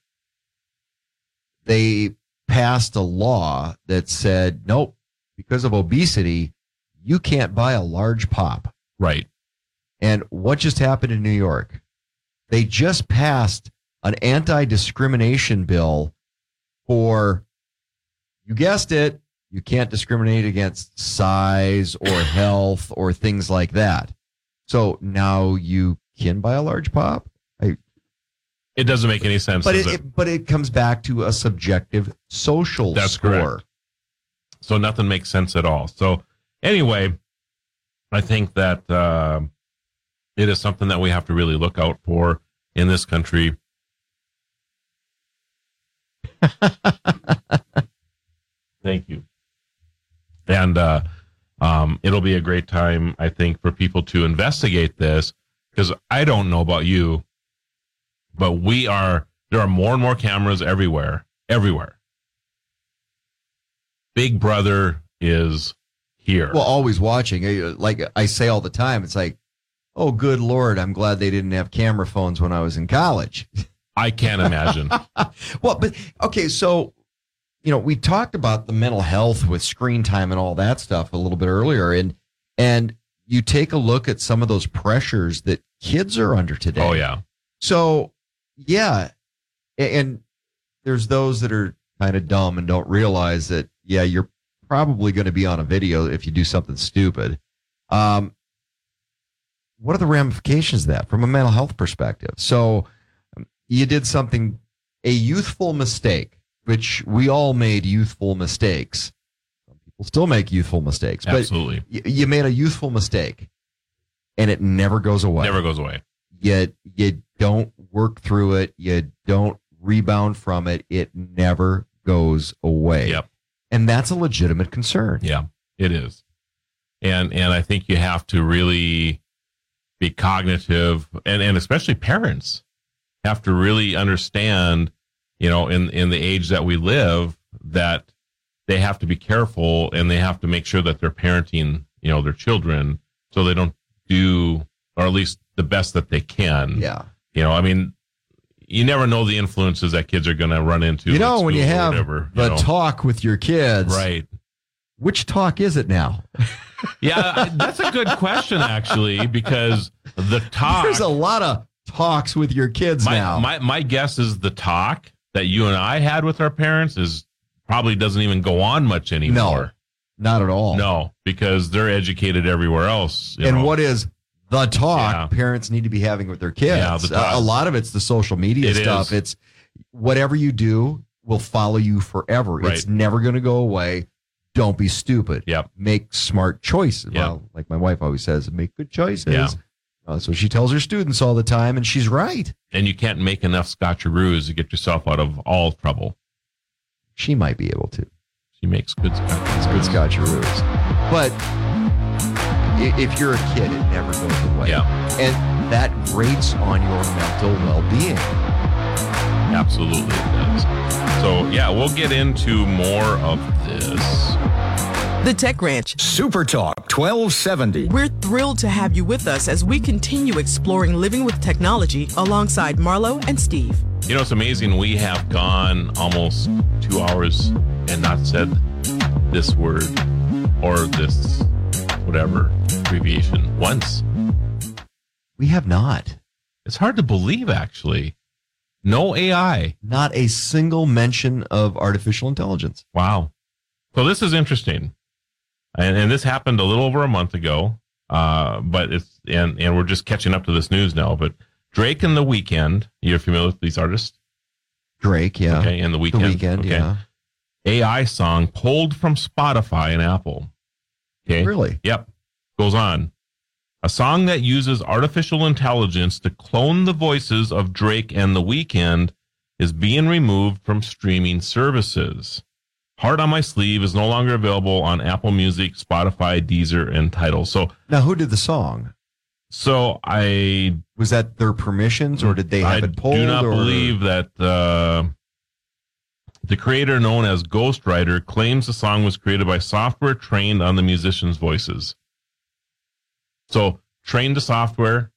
They passed a law that said, nope, because of obesity, you can't buy a large pop. Right. And what just happened in New York? They just passed an anti discrimination bill for, you guessed it, you can't discriminate against size or [LAUGHS] health or things like that. So now you can buy a large pop. I, It doesn't make any sense. but does it, it- but it comes back to a subjective social That's score. correct. So nothing makes sense at all. So anyway, I think that uh, it is something that we have to really look out for in this country. [LAUGHS] Thank you. And uh, um, it'll be a great time, I think, for people to investigate this because I don't know about you, but we are there are more and more cameras everywhere, everywhere. Big Brother is here. Well, always watching. Uh, Like I say all the time, it's like, oh, good lord, I'm glad they didn't have camera phones when I was in college. I can't imagine. [LAUGHS] well, but okay, so you know, we talked about the mental health with screen time and all that stuff a little bit earlier, and and you take a look at some of those pressures that kids are under today. Oh yeah. So yeah, and there's those that are kind of dumb and don't realize that yeah, you're probably going to be on a video if you do something stupid. Um, what are the ramifications of that from a mental health perspective? So you did something, a youthful mistake, which we all made youthful mistakes. Some people still make youthful mistakes, Absolutely. y- you made a youthful mistake, and it never goes away Never goes away. you you don't work through it you don't rebound from it it never goes away Yep. and that's a legitimate concern Yeah, it is. And and I think you have to really be cognitive and, and especially parents have to really understand, you know, in, in the age that we live, that they have to be careful and they have to make sure that they're parenting, you know, their children so they don't do or at least the best that they can. yeah You know, I mean, you never know the influences that kids are going to run into. you know when you have whatever, you the know. talk with your kids right? which talk is it now [LAUGHS] Yeah, that's a good question actually, because the [LAUGHS] talk. there's a lot of talks with your kids my, now my my guess is the talk that you and I had with our parents is probably doesn't even go on much anymore. No, not at all No, because they're educated everywhere else. and know. what is the talk Yeah. parents need to be having with their kids Yeah, the A- talk. a lot of it's the social media It stuff is. it's whatever you do will follow you forever Right. it's never going to go away don't be stupid Yep. make smart choices Yeah. well like my wife always says make good choices Yeah. Uh, That's what she tells her students all the time, and she's right. And you can't make enough scotcheroos to get yourself out of all trouble. She might be able to. She makes good scotcheroos. Good scotcheroos. But if you're a kid, it never goes away. Yeah. And that grates on your mental well being. Absolutely, it does. So, yeah, we'll get into more of this. The Tech Ranch. Super Talk 1270. We're thrilled to have you with us as we continue exploring living with technology alongside Marlo and Steve. You know, it's amazing. We have gone almost two hours and not said this word or this whatever abbreviation once. We have not. It's hard to believe, actually. No AI. Not a single mention of artificial intelligence. Wow. So this is interesting. And, and this happened a little over a month ago. Uh, but it's, and, and we're just catching up to this news now. But Drake and The Weeknd, you're familiar with these artists? Drake, yeah. Okay. And The Weekend. Weeknd, okay. yeah. AI song pulled from Spotify and Apple. Okay. Really? Yep. Goes on. A song that uses artificial intelligence to clone the voices of Drake and The Weeknd is being removed from streaming services. Heart on My Sleeve is no longer available on Apple Music, Spotify, Deezer, and Tidal. So, Now, who did the song? so I Was that their permissions, or did they have I it pulled? I do not or- believe that uh, the creator, known as Ghostwriter, claims the song was created by software trained on the musicians' voices. So, trained the software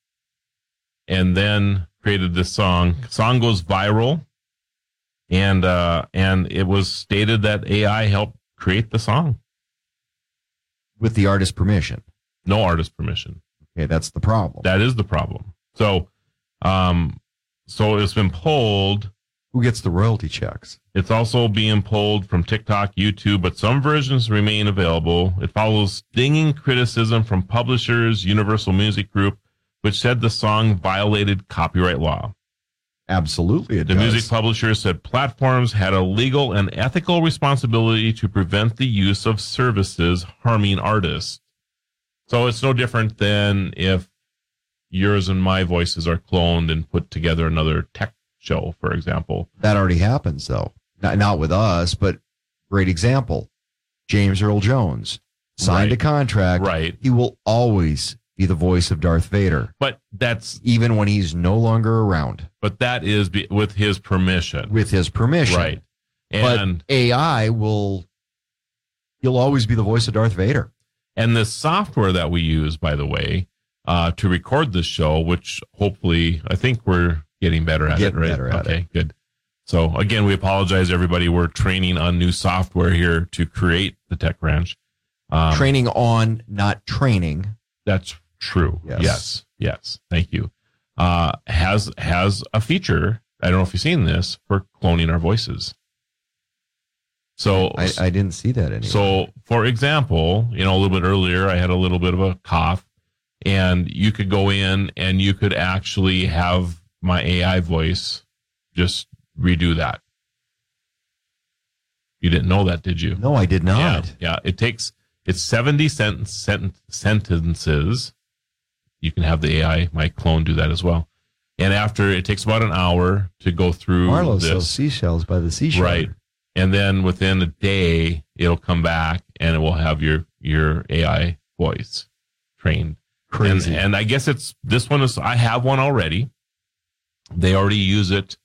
and then created this song. Song goes viral, and uh, and it was stated that AI helped create the song. with the artist permission. No artist permission. Okay, that's the problem. That is the problem. So, um, so it's been pulled. Who gets the royalty checks? It's also being pulled from TikTok, YouTube, but some versions remain available. It follows stinging criticism from publishers, Universal Music Group, which said the song violated copyright law. Absolutely, The does. music publishers said platforms had a legal and ethical responsibility to prevent the use of services harming artists. So it's no different than if yours and my voices are cloned and put together another tech show, for example. That already happens, though. Not, not with us, but great example. James Earl Jones signed a contract. Right. He will always be the voice of Darth Vader, But that's even when he's no longer around, but that is be, with his permission, with his permission. right? And but AI will. You'll always be the voice of Darth Vader. And the software that we use, by the way, uh, to record this show, which hopefully I think we're getting better at Getting it, right? better at okay, good. So again, we apologize, everybody. We're training on new software here to create the Tech Ranch. Um, Training on, not training. That's true. Yes. Yes. Yes. Thank you. Uh, has has a feature. I don't know if you've seen this for cloning our voices. So I, I didn't see that anywhere. so, for example, you know, a little bit earlier, I had a little bit of a cough, and you could go in and you could actually have my AI voice just redo that. You didn't know that, did you? no, I did not. Yeah, yeah. It takes it's seventy sent, sent, sentences. You can have the AI, my clone, do that as well. And after it takes about an hour to go through Marlo this, sells seashells by the seashore. Right. And then within a day, it'll come back and it will have your your AI voice trained. Crazy. And, and I guess it's this one is I have one already. They already use it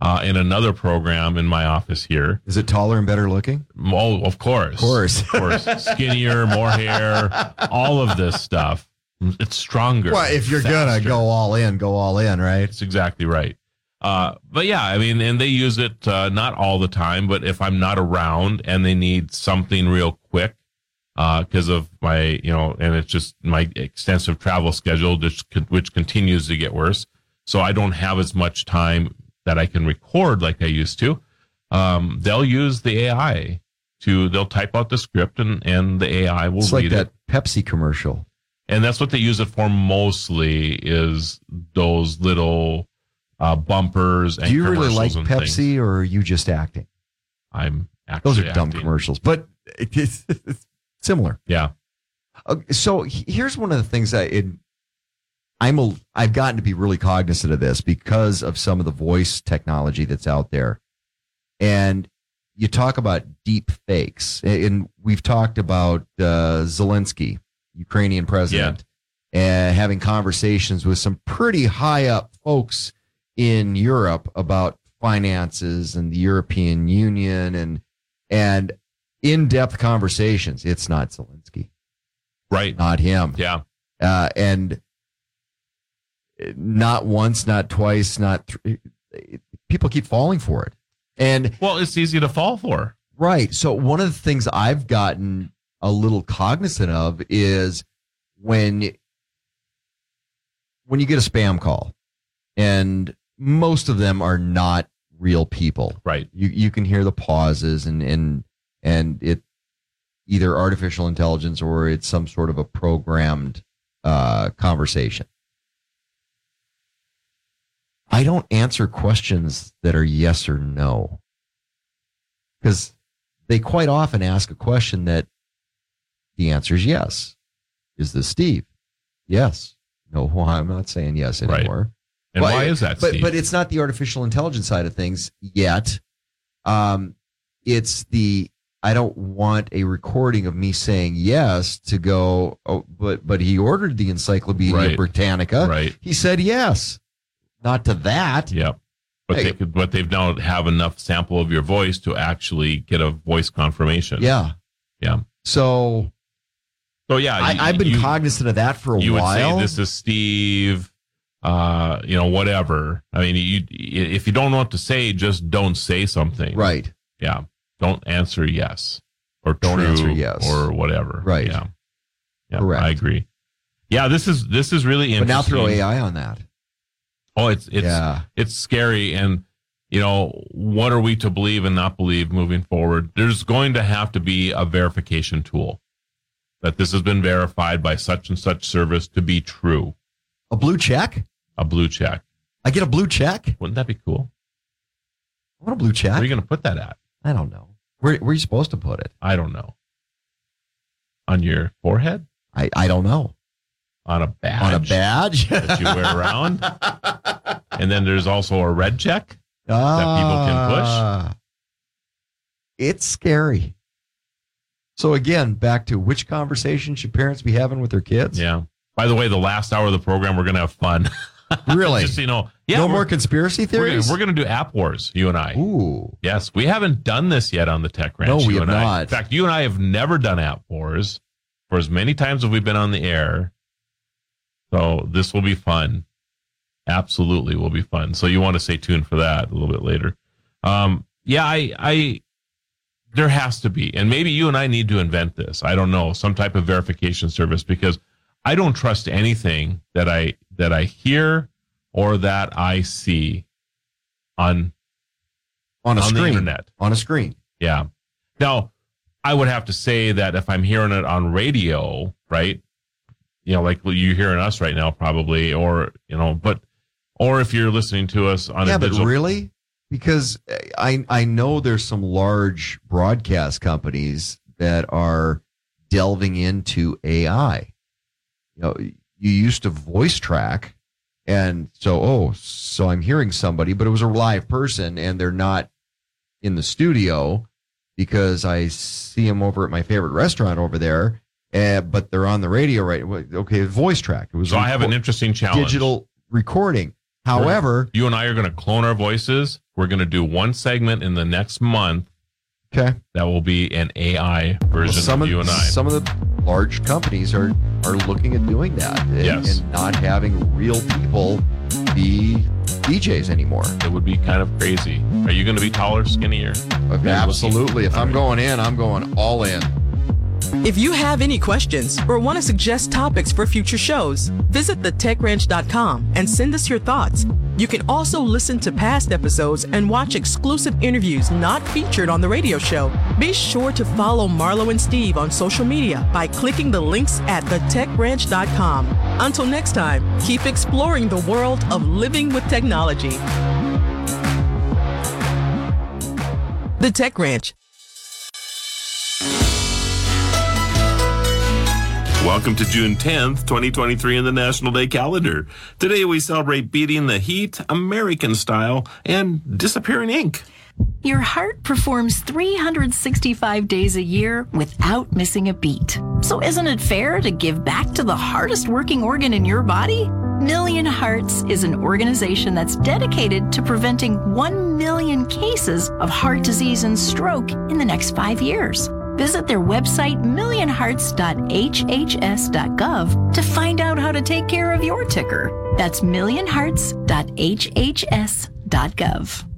uh, in another program in my office here. Is it taller and better looking? Oh, of course, Of course. of course, [LAUGHS] skinnier, more hair, all of this stuff. It's stronger. Well, if you're gonna go all in, go all in, right? That's exactly right. Uh, but yeah, I mean, and they use it uh, not all the time, but if I'm not around and they need something real quick because of my, you know, and it's just my extensive travel schedule, which, which continues to get worse. So I don't have as much time that I can record like I used to. Um, they'll use the AI to, they'll type out the script and, and the AI will It's read like it that Pepsi commercial. And that's what they use it for mostly is those little uh, bumpers and Do you really like Pepsi, things. or are you just acting? I'm actually Those are dumb commercials, but it's, [LAUGHS] it's similar. Yeah, Okay, so here's one of the things that it I'm a I've gotten to be really cognizant of this because of some of the voice technology that's out there. And you talk about deep fakes, and we've talked about uh, Zelensky, Ukrainian president, and having conversations with some pretty high up folks in Europe about finances and the European Union and and in depth conversations. It's not Zelensky, right? Not him. Yeah, uh, and not once, not twice, not th- people keep falling for it. And well, it's easy to fall for. Right. So one of the things I've gotten a little cognizant of is when when you get a spam call and most of them are not real people. Right. You you can hear the pauses and and and it either artificial intelligence or it's some sort of a programmed uh, conversation. I don't answer questions that are yes or no. Because they quite often ask a question that the answer is yes. Is this Steve? Yes. No, [LAUGHS] well, I'm not saying yes anymore. Right. And But- why is that, But Steve? but it's not the artificial intelligence side of things yet. Um, it's the I don't want a recording of me saying yes to go. Oh, but but he ordered the Encyclopedia Right. Britannica. Right. He said yes. Not to that. Yep. But Hey. they could, but they've now have enough sample of your voice to actually get a voice confirmation. Yeah. Yeah. So So yeah, I, you- I've been you- cognizant of that for a you while. would say this is Steve, uh, you know, whatever. I mean, you if you don't know what to say, just don't say something. Right. Yeah. Don't answer yes or Don't answer yes. or whatever. Right. Yeah. Yeah. Correct. I agree. Yeah. This is this is really interesting. but now throw AI on that. Oh, it's it's Yeah. it's scary, and you know what are we to believe and not believe moving forward? There's going to have to be a verification tool that this has been verified by such and such service to be true. A blue check? A blue check. I get a blue check. Wouldn't that be cool? I want a blue check. Where are you going to put that at? I don't know. Where where are you supposed to put it? I don't know. On your forehead? I I don't know. On a badge? On a badge [LAUGHS] that you wear around? and then there's also a red check that people can push. Ah. It's scary. So again, back to which conversation should parents be having with their kids? Yeah. By the way, the last hour of the program, we're going to have fun. [LAUGHS] Really? Just so you know. Yeah. no more conspiracy We're gonna, theories. we're gonna do app wars, you and I. Ooh. Yes, we haven't done this yet on the Tech Ranch. No, we you have and I. not. In fact, you and I have never done app wars for as many times as we've been on the air. So this will be fun. Absolutely, will be fun. So you want to stay tuned for that a little bit later. Um, yeah, I, I, there has to be, and maybe you and I need to invent this. I don't know, some type of verification service because I don't trust anything that I that I hear or that I see on on a on the screen. internet. On a screen. Yeah. Now, I would have to say that if I'm hearing it on radio, right? You know, like you're hearing us right now, probably, or you know, but or if you're listening to us on yeah, a but really, because I I know there's some large broadcast companies that are delving into AI. You know, you used to voice track, and so oh, so I'm hearing somebody, but it was a live person, and they're not in the studio because I see them over at my favorite restaurant over there. Uh, but they're on the radio, right? Okay, voice track. It was So I have an interesting challenge. digital recording. However, [LAUGHS] you and I are going to clone our voices. We're going to do one segment in the next month. Okay. That will be an AI version some of you and I. Some of the large companies are are looking at doing that and, Yes. and not having real people be DJs anymore. It would be kind of crazy. Are you going to be taller, skinnier? Absolutely. If I'm going in, I'm going all in. If you have any questions or want to suggest topics for future shows, visit thetechranch.com and send us your thoughts. You can also listen to past episodes and watch exclusive interviews not featured on the radio show. Be sure to follow Marlo and Steve on social media by clicking the links at thetechranch.com. Until next time, keep exploring the world of living with technology. The Tech Ranch. Welcome to June 10th, 2023 in the National Day calendar. Today we celebrate beating the heat, American style, and disappearing ink. Your heart performs 365 days a year without missing a beat. So isn't it fair to give back to the hardest working organ in your body? Million Hearts is an organization that's dedicated to preventing 1 million cases of heart disease and stroke in the next five years. Visit their website, millionhearts.hhs.gov, to find out how to take care of your ticker. That's millionhearts.hhs.gov.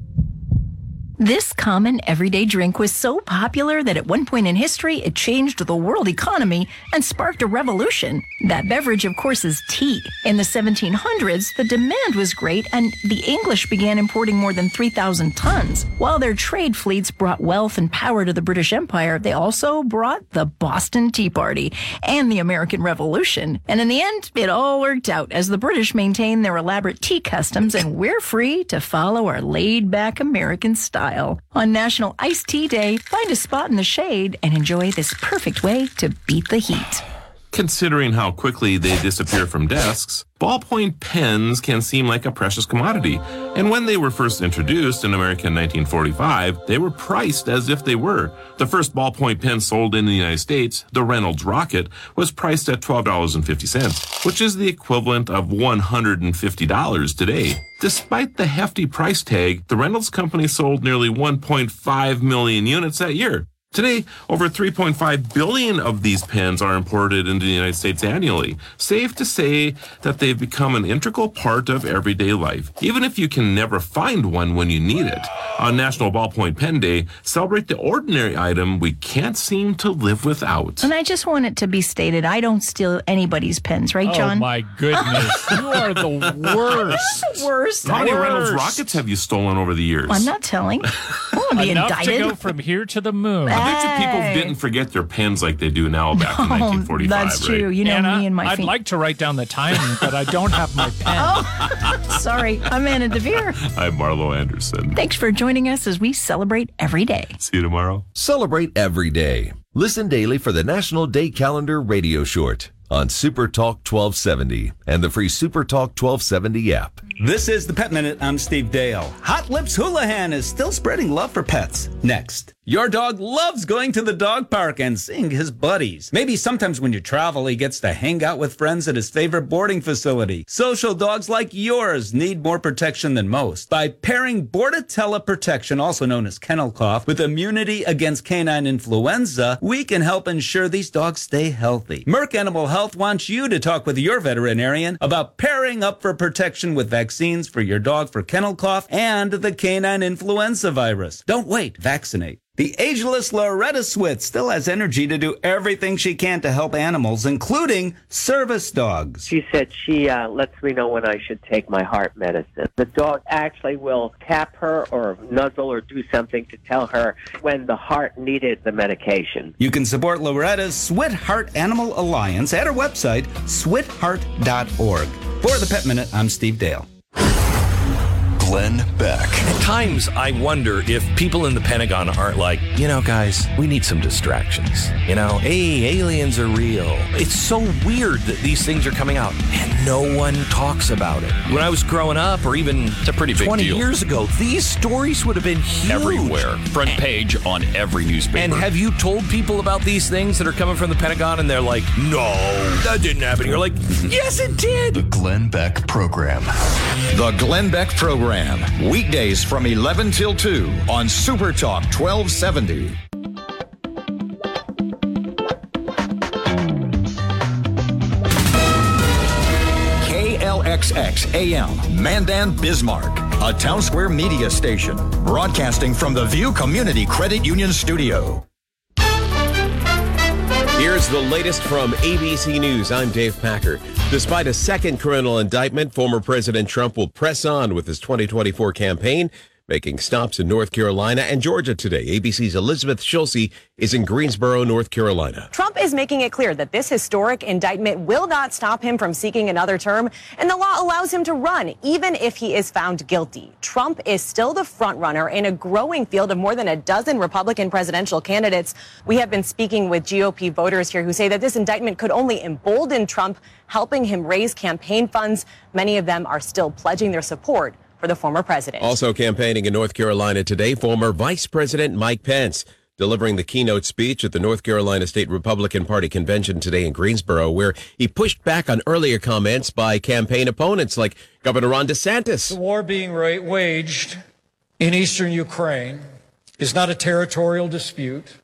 This common everyday drink was so popular that at one point in history it changed the world economy and sparked a revolution. That beverage, of course, is tea. In the 1700s, the demand was great and the English began importing more than 3,000 tons. While their trade fleets brought wealth and power to the British Empire, they also brought the Boston Tea Party and the American Revolution. And in the end, it all worked out as the British maintained their elaborate tea customs and we're free to follow our laid back American style. On National Iced Tea Day, find a spot in the shade and enjoy this perfect way to beat the heat. Considering how quickly they disappear from desks, ballpoint pens can seem like a precious commodity. And when they were first introduced in America in 1945, they were priced as if they were. The first ballpoint pen sold in the United States, the Reynolds Rocket, was priced at $12.50, which is the equivalent of $150 today. Despite the hefty price tag, the Reynolds Company sold nearly 1.5 million units that year. Today, over 3.5 billion of these pens are imported into the United States annually. Safe to say that they've become an integral part of everyday life, even if you can never find one when you need it. On National Ballpoint Pen Day, celebrate the ordinary item we can't seem to live without. And I just want it to be stated I don't steal anybody's pens, right, John? Oh my goodness. [LAUGHS] you are the worst. [LAUGHS] worst. How many Reynolds rockets have you stolen over the years? I'm not telling. I want to be Enough indicted. to go from here to the moon. [LAUGHS] I bet you people didn't forget their pens like they do now back in [LAUGHS] Oh, 1945, that's right? true. You know Anna, me and my I'd feet. like to write down the time, but I don't have my [LAUGHS] pen. Oh, sorry. I'm Anna DeVere. [LAUGHS] I'm Marlo Anderson. Thanks for joining us as we celebrate every day. See you tomorrow. Celebrate every day. Listen daily for the National Day Calendar radio short on Super Talk 1270 and the free Super Talk 1270 app. This is the Pet Minute. I'm Steve Dale. Hot Lips Houlihan is still spreading love for pets. Next. Your dog loves going to the dog park and seeing his buddies. Maybe sometimes when you travel, he gets to hang out with friends at his favorite boarding facility. Social dogs like yours need more protection than most. By pairing Bordetella Protection, also known as kennel cough, with immunity against canine influenza, we can help ensure these dogs stay healthy. Merck Animal Health wants you to talk with your veterinarian about pairing up for protection with vaccines for your dog for kennel cough and the canine influenza virus. Don't wait, vaccinate. The ageless Loretta Swit still has energy to do everything she can to help animals, including service dogs. She said she uh, lets me know when I should take my heart medicine. The dog actually will tap her or nuzzle or do something to tell her when the heart needed the medication. You can support Loretta's SwitHeart Animal Alliance at her website, switheart.org. For the Pet Minute, I'm Steve Dale. Glenn Beck. At times, I wonder if people in the Pentagon aren't like, you know, guys, we need some distractions. You know, hey, aliens are real. It's so weird that these things are coming out and no one talks about it. When I was growing up, or even It's a pretty big 20 deal. years ago, these stories would have been huge. Everywhere. Front page on every newspaper. And have you told people about these things that are coming from the Pentagon and they're like, no, that didn't happen? You're like, [LAUGHS] yes, it did. The Glenn Beck Program. The Glenn Beck Program. Weekdays from 11 till 2 on Super Talk 1270. KLXX AM, Mandan, Bismarck, a town square media station, broadcasting from the View Community Credit Union Studio. Here's the latest from ABC News. I'm Dave Packer. Despite a second criminal indictment, former President Trump will press on with his 2024 campaign. Making stops in North Carolina and Georgia today. ABC's Elizabeth Schulze is in Greensboro, North Carolina. Trump is making it clear that this historic indictment will not stop him from seeking another term, and the law allows him to run even if he is found guilty. Trump is still the frontrunner in a growing field of more than a dozen Republican presidential candidates. We have been speaking with GOP voters here who say that this indictment could only embolden Trump, helping him raise campaign funds. Many of them are still pledging their support for the former president. Also campaigning in North Carolina today, former Vice President Mike Pence delivering the keynote speech at the North Carolina State Republican Party convention today in Greensboro, where he pushed back on earlier comments by campaign opponents like Governor Ron DeSantis. The war being ra- waged in eastern Ukraine is not a territorial dispute.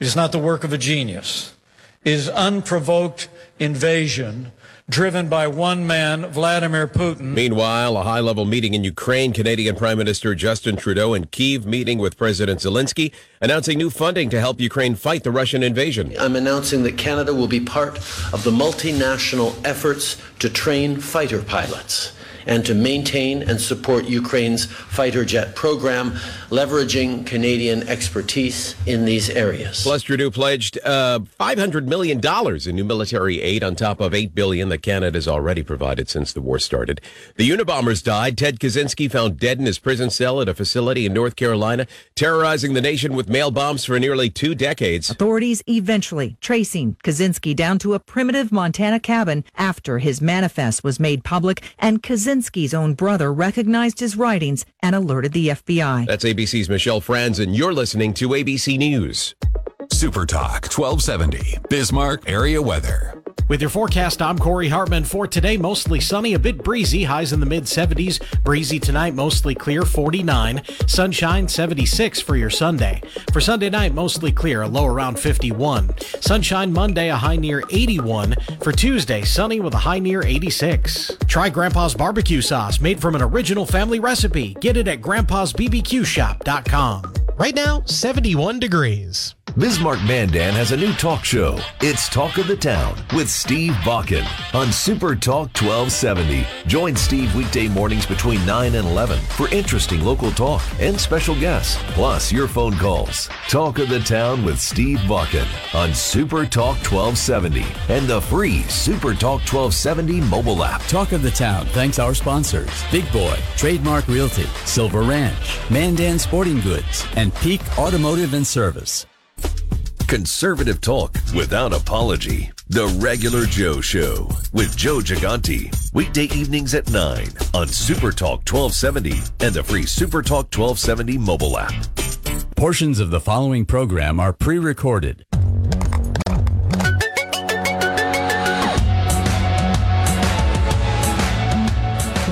It is not the work of a genius. It is unprovoked invasion driven by one man, Vladimir Putin. Meanwhile, a high level meeting in Ukraine, Canadian Prime Minister Justin Trudeau in Kiev meeting with President Zelensky, announcing new funding to help Ukraine fight the Russian invasion. I'm announcing that Canada will be part of the multinational efforts to train fighter pilots and to maintain and support Ukraine's fighter jet program, leveraging Canadian expertise in these areas. Plus, Trudeau pledged uh, $500 million in new military aid on top of 8 billion that Canada's already provided since the war started. The Unabombers died. Ted Kaczynski found dead in his prison cell at a facility in North Carolina, terrorizing the nation with mail bombs for nearly two decades. Authorities eventually tracing Kaczynski down to a primitive Montana cabin after his manifest was made public and Kaczynski's own brother recognized his writings and alerted the FBI. That's ABC's Michelle Franzen. You're listening to ABC News. Super Talk 1270. Bismarck area weather. With your forecast, I'm Corey Hartman. For today, mostly sunny, a bit breezy, highs in the mid 70s. Breezy tonight, mostly clear, 49. Sunshine, 76 for your Sunday. For Sunday night, mostly clear, a low around 51. Sunshine Monday, a high near 81. For Tuesday, sunny with a high near 86. Try Grandpa's barbecue sauce made from an original family recipe. Get it at grandpa'sbbqshop.com. Right now, 71 degrees. Bismarck Mandan has a new talk show. It's Talk of the Town with Steve Bakken on Super Talk 1270. Join Steve weekday mornings between 9 and 11 for interesting local talk and special guests, plus your phone calls. Talk of the Town with Steve Bakken on Super Talk 1270 and the free Super Talk 1270 mobile app. Talk of the Town thanks our sponsors Big Boy, Trademark Realty, Silver Ranch, Mandan Sporting Goods, and Peak Automotive and Service. Conservative talk without apology. The Regular Joe Show with Joe Gigante. Weekday evenings at 9 on Super Talk 1270 and the free Super Talk 1270 mobile app. Portions of the following program are pre recorded.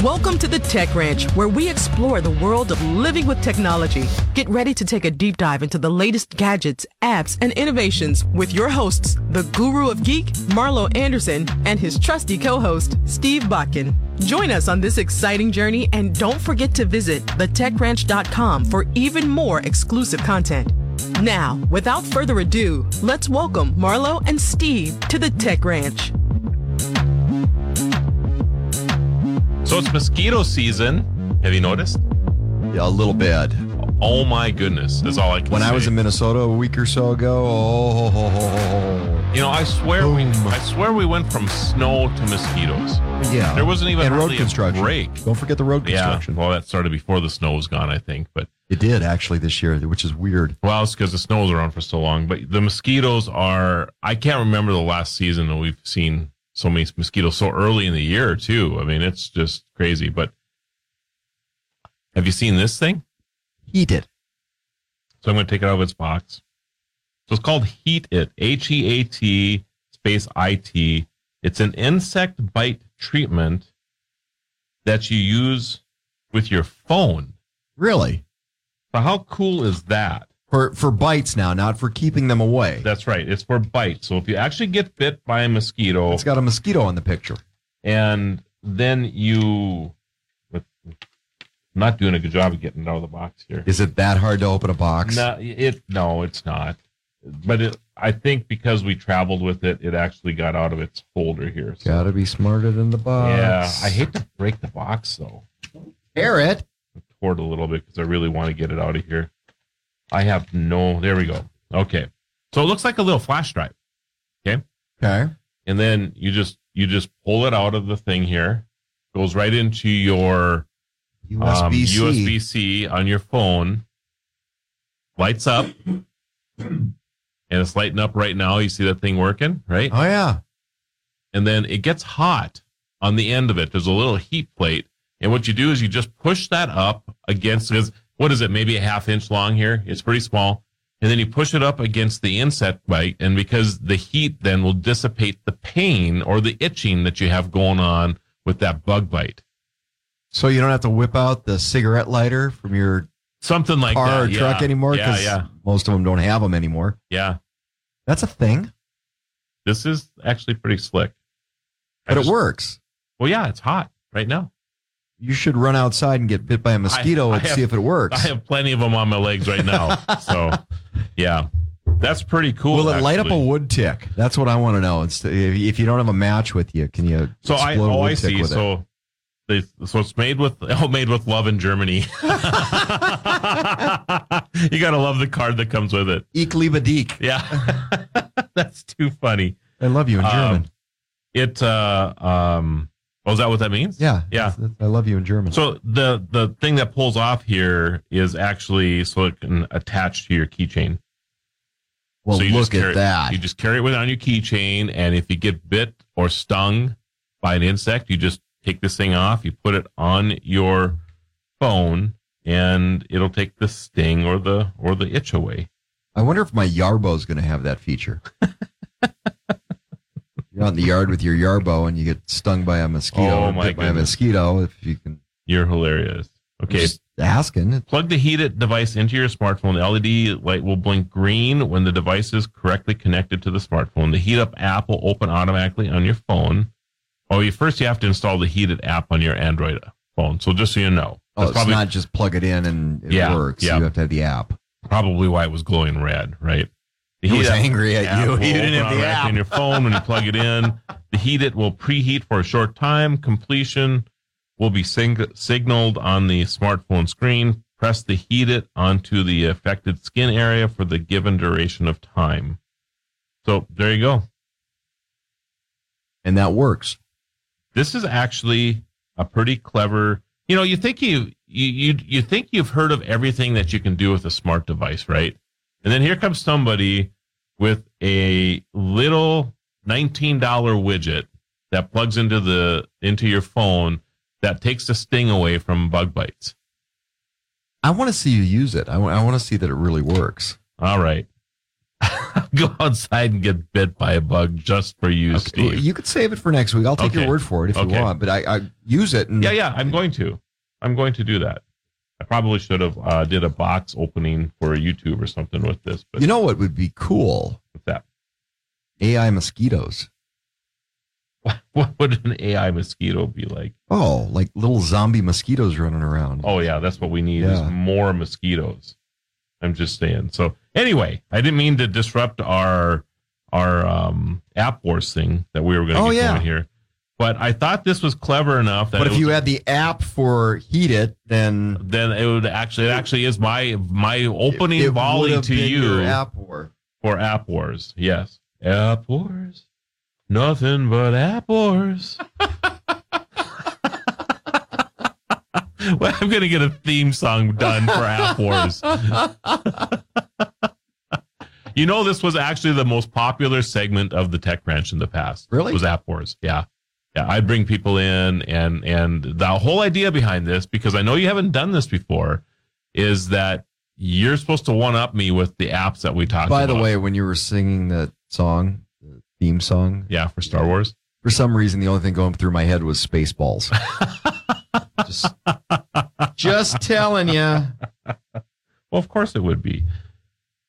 Welcome to the Tech Ranch, where we explore the world of living with technology. Get ready to take a deep dive into the latest gadgets, apps, and innovations with your hosts, the guru of geek, Marlo Anderson, and his trusty co-host, Steve Bakken. Join us on this exciting journey and don't forget to visit thetechranch.com for even more exclusive content. Now, without further ado, let's welcome Marlo and Steve to the Tech Ranch. So it's mosquito season. Have you noticed? Yeah, a little bit. Oh my goodness, is all I can When say. I was in Minnesota a week or so ago, oh, you know, I swear we, I swear we went from snow to mosquitoes. yeah. There wasn't even and road construction. break. Don't forget the road construction. Yeah, well, that started before the snow was gone, I think. But It did actually this year, which is weird. well, it's because the snow was around for so long. But the mosquitoes are. I can't remember the last season that we've seen so many mosquitoes so early in the year too. I mean, it's just crazy. But have you seen this thing? Heat it. So I'm going to take it out of its box. So it's called Heat It, H E A T space I T. It's an insect bite treatment that you use with your phone. Really? So how cool is that? For for bites now, not for keeping them away. That's right. It's for bites. So if you actually get bit by a mosquito, It's got a mosquito in the picture. and then you, but I'm not doing a good job of getting it out of the box here. Is it that hard to open a box? No, it no, it's not. But it, I think because we traveled with it, it actually got out of its folder here. So, Gotta be smarter than the box. yeah, I hate to break the box though. Tear it. cord a little bit because I really want to get it out of here. I have no. There we go. Okay, so it looks like a little flash drive. Okay. Okay. And then you just you just pull it out of the thing here. Goes right into your um, USB-C. USB-C on your phone. Lights up, and it's lighting up right now. You see that thing working, right? Oh yeah. and then it gets hot on the end of it. There's a little heat plate, and what you do is you just push that up against. Because what is it? Maybe a half inch long here. It's pretty small, and then you push it up against the insect bite, and because the heat then will dissipate the pain or the itching that you have going on with that bug bite. So you don't have to whip out the cigarette lighter from your Something like car that. or truck anymore. because yeah, Most of them don't have them anymore. yeah. That's a thing, This is actually pretty slick. But just- it works. Well, yeah, it's hot right now. You should run outside and get bit by a mosquito I- I and have- see if it works. I have plenty of them on my legs right now. [LAUGHS] so, yeah, that's pretty cool. Will it light up a wood tick? That's what I want to know. It's, if, you don't have a match with you, can you? So I oh I see. So they so it's made with [LAUGHS] oh made with love in Germany. [LAUGHS] you gotta love the card that comes with it. Ich liebe dich. Yeah, that's too funny. I love you in Um, German. It uh um. Oh, is that what that means? Yeah, yeah. that's- that's- I love you in German. So the the thing that pulls off here is actually so it can attach to your keychain. well, you look just at carry, that. You just carry it with on your keychain, and if you get bit or stung by an insect, you just take this thing off. You put it on your phone, and it'll take the sting or the or the itch away. I wonder if my Yarbo is going to have that feature. [LAUGHS] Out in the yard with your Yarbo and you get stung by a mosquito. Oh, or my bit by a mosquito. If you can, You're hilarious. Okay, just asking. Plug the heated device into your smartphone. The LED light will blink green when the device is correctly connected to the smartphone. The Heat It app will open automatically on your phone. Oh, you first you have to install the Heat It app on your Android phone. So just so you know, Oh, it's not just plug it in and it Yeah, works. yeah. You have to have the app. probably why it was glowing red, right? The He was angry at you. [LAUGHS] He didn't have the app. on your phone when [LAUGHS] you plug it in. The Heat It will preheat for a short time. Completion will be sing- signaled on the smartphone screen. Press the Heat It onto the affected skin area for the given duration of time. So there you go. And that works. This is actually a pretty clever. You know, you think you you you you think you've heard of everything that you can do with a smart device, right? And then here comes somebody with a little $19 widget that plugs into the into your phone that takes the sting away from bug bites. I want to see you use it. I want to see that it really works. All right. [LAUGHS] Go outside and get bit by a bug just for you, Well, Steve. You could save it for next week. I'll take Okay. your word for it if Okay. you want, but I, I use it. And Yeah, yeah, I'm going to. I'm going to do that. I probably should have uh, did a box opening for YouTube or something with this, but You know what would be cool? what's that? AI mosquitoes. [LAUGHS] What would an AI mosquito be like? Oh, like little zombie mosquitoes running around. Oh yeah, that's what we need Yeah. is more mosquitoes. I'm just saying. So anyway, I didn't mean to disrupt our our um, app wars thing that we were going to Oh, get yeah. going here, but I thought this was clever enough that But it if you had the app for Heat It, then then it would actually it actually is my my opening it would volley to you app war. for app wars. Yes, app wars. Nothing but app wars. [LAUGHS] well, I'm gonna get a theme song done for app wars. [LAUGHS] you know, this was actually the most popular segment of the Tech Ranch in the past. Really? was app wars? Yeah. Yeah, I'd bring people in, and and the whole idea behind this, because I know you haven't done this before, is that you're supposed to one up me with the apps that we talked about. By about. the way, when you were singing that song, the theme song, yeah, for Star Wars. for some reason, the only thing going through my head was Spaceballs. [LAUGHS] just, just telling you. Well, of course it would be.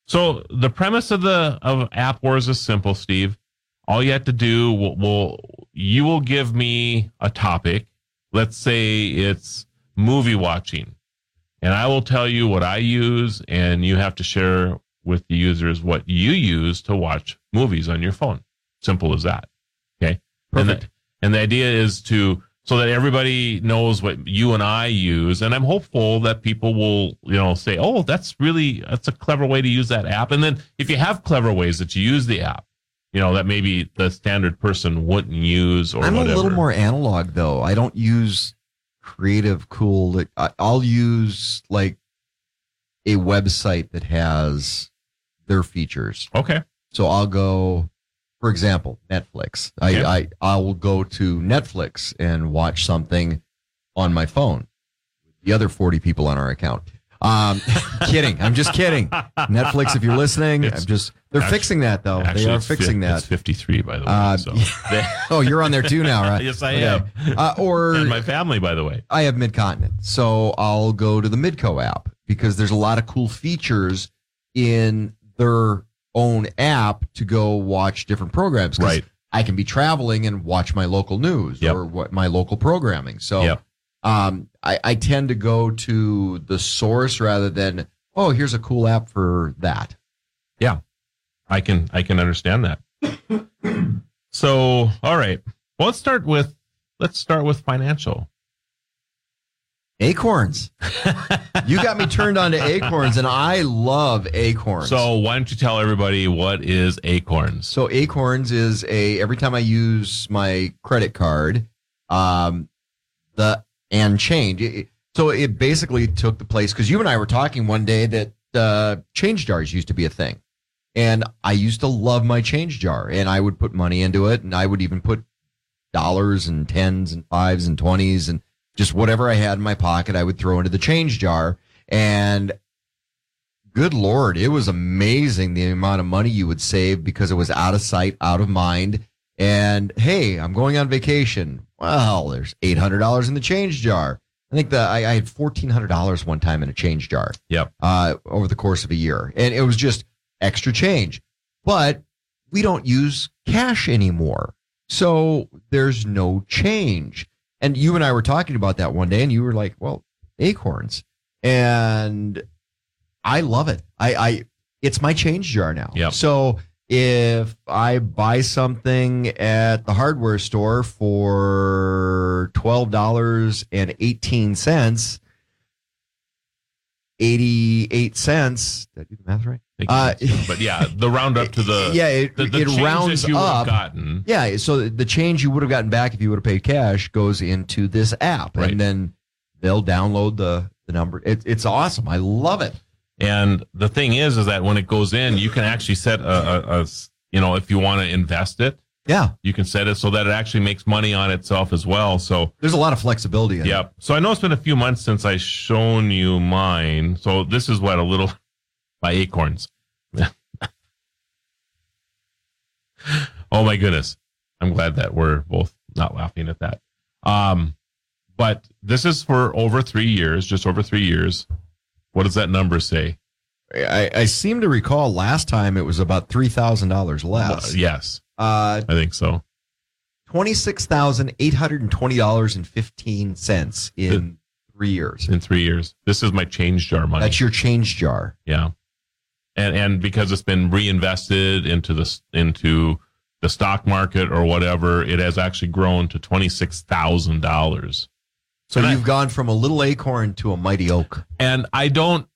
So the premise of the of App Wars is simple, Steve. All you have to do will, will you will give me a topic. Let's say it's movie watching, and I will tell you what I use, and you have to share with the users what you use to watch movies on your phone. Simple as that. Okay. And Perfect. the, and the idea is to so that everybody knows what you and I use. And I'm hopeful that people will, you know, say, "Oh, that's really that's a clever way to use that app." And then if you have clever ways that you use the app, you know, that maybe the standard person wouldn't use or I'm whatever. a little more analog though. I don't use creative, cool. Like, I'll use like a website that has their features. Okay. So I'll go, for example, Netflix. Okay. I, I I will go to Netflix and watch something on my phone. The other forty people on our account. Um, [LAUGHS] kidding. I'm just kidding. Netflix, if you're listening, I'm just. They're Actually- fixing that though. actually, they are fixing fif- that. It's 53, by the way. Uh, so. [LAUGHS] oh, you're on there too now, right? [LAUGHS] yes, I Okay. am. Uh, or and my family, by the way. I have Midcontinent, so I'll go to the Midco app because there's a lot of cool features in their own app to go watch different programs. Right. I can be traveling and watch my local news Yep. or what my local programming. So Yep. Um, I, I tend to go to the source rather than oh, here's a cool app for that. Yeah, I can I can understand that. [COUGHS] so, all right. Well, let's start with let's start with financial. Acorns. [LAUGHS] you got me turned on to acorns, and I love acorns. So, why don't you tell everybody what is Acorns? So Acorns is a every time I use my credit card, um, the and change. It- so it basically took the place because you and I were talking one day that uh, change jars used to be a thing, and I used to love my change jar, and I would put money into it, and I would even put dollars and tens and fives and twenties and just whatever I had in my pocket, I would throw into the change jar, and good lord it was amazing the amount of money you would save because it was out of sight out of mind and hey i'm going on vacation well there's $800 in the change jar i think the i, I had $1400 one time in a change jar Yep. uh, over the course of a year and it was just extra change but we don't use cash anymore so there's no change and you and i were talking about that one day and you were like well acorns and I love it. I, I it's my change jar now. Yep. So if I buy something at the hardware store for twelve dollars and eighteen cents, eighty eight cents. Did I do the math right? Think you think uh, so. but yeah, the round up to the [LAUGHS] yeah, it, the, the it rounds you up. gotten. Yeah, so the change you would have gotten back if you would have paid cash goes into this app, Right. and then they'll download the the number. It, it's awesome. I love it. And the thing is, is that when it goes in, you can actually set a, you know, if you want to invest it, Yeah, you can set it so that it actually makes money on itself as well. So, there's a lot of flexibility. In it. yep. So I know it's been a few months since I shown you mine. So this is what a little [LAUGHS] by Acorns. [LAUGHS] oh my goodness. I'm glad that we're both not laughing at that. Um, but this is for over three years, just over three years. What does that number say? I, I seem to recall last time it was about three thousand dollars less. Uh, yes, Uh, I think so. twenty six thousand eight hundred and twenty dollars and fifteen cents in three years. In three years, this is my change jar money. That's your change jar. yeah, and and because it's been reinvested into the into the stock market or whatever, it has actually grown to twenty six thousand dollars. So And you've gone from a little acorn to a mighty oak. and I don't.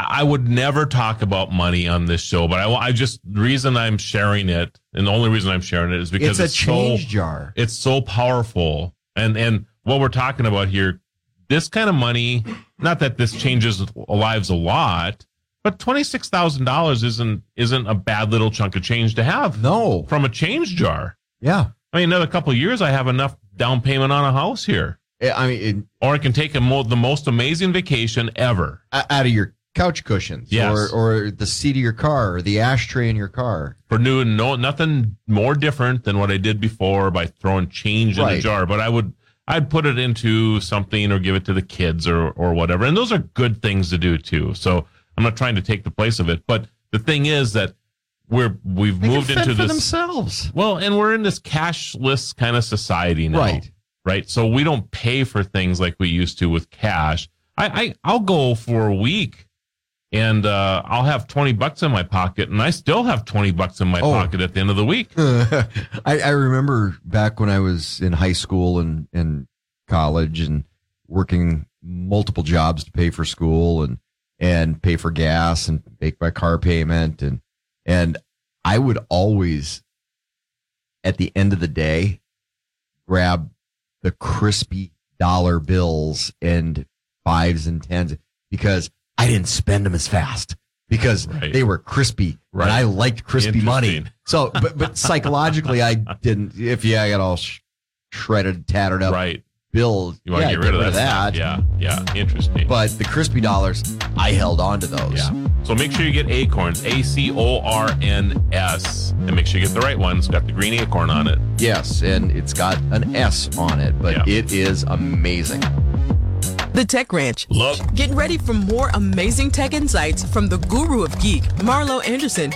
I would never talk about money on this show, but I, I just the reason I'm sharing it, and the only reason I'm sharing it is because It's it's, a change so jar. it's so powerful, and and what we're talking about here, this kind of money, not that this changes lives a lot, but twenty six thousand dollars isn't isn't a bad little chunk of change to have. No. from a change jar. Yeah. I mean, another couple of years, I have enough down payment on a house here, Eh, I mean, it, or I can take a mo- the most amazing vacation ever. out of your couch cushions, Yes. or or the seat of your car, or the ashtray in your car. for new no nothing more different than what I did before by throwing change in a jar. But I would I'd put it into something or give it to the kids or or whatever. And those are good things to do too. So I'm not trying to take the place of it. But the thing is that we're we've They moved into this themselves. well, and we're in this cashless kind of society now. Right. Right. So we don't pay for things like we used to with cash. I, I I'll go for a week and uh, I'll have 20 bucks in my pocket and I still have 20 bucks in my Oh. pocket at the end of the week. [LAUGHS] I, I remember back when I was in high school and and college and working multiple jobs to pay for school and and pay for gas and make my car payment and and I would always at the end of the day grab the crispy dollar bills and fives and tens because I didn't spend them as fast because Right. they were crispy Right. and I liked crispy money. So, but but [LAUGHS] psychologically, I didn't. If yeah, I got all sh- shredded, tattered up, Right. Bills. You want yeah, to get rid of that. that. stuff. Yeah. Yeah. Interesting. But the crispy dollars, I held on to those. Yeah. So make sure you get acorns, A C O R N S, and make sure you get the right one. It's got the green acorn on it. Yes, and it's got an S on it, but Yeah. it is amazing. The Tech Ranch. Look. Get ready for more amazing tech insights from the guru of geek, Marlo Anderson.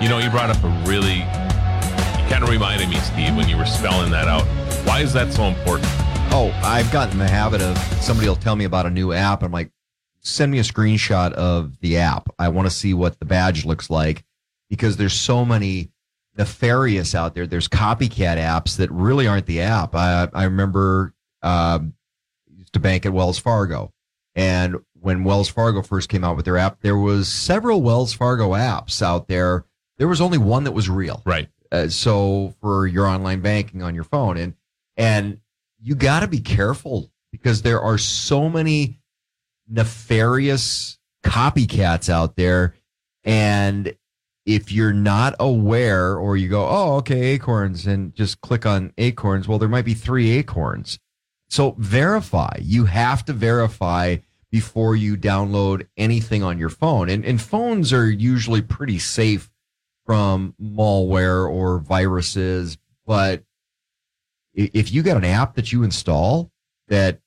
You know, you brought up a really, you kind of reminded me, Steve, when you were spelling that out. Why is that so important? Oh, I've gotten the habit of somebody will tell me about a new app. I'm like, send me a screenshot of the app. I want to see what the badge looks like because there's so many nefarious out there. There's copycat apps that really aren't the app. I, I remember um, used to bank at Wells Fargo, and when Wells Fargo first came out with their app, there was several Wells Fargo apps out there. There was only one that was real. Right. Uh, so for your online banking on your phone, and and you got to be careful because there are so many nefarious copycats out there, and if you're not aware or you go, oh, okay, acorns, and just click on acorns, well, there might be three acorns. So verify. You have to verify before you download anything on your phone. And, and phones are usually pretty safe from malware or viruses. But if you got an app that you install that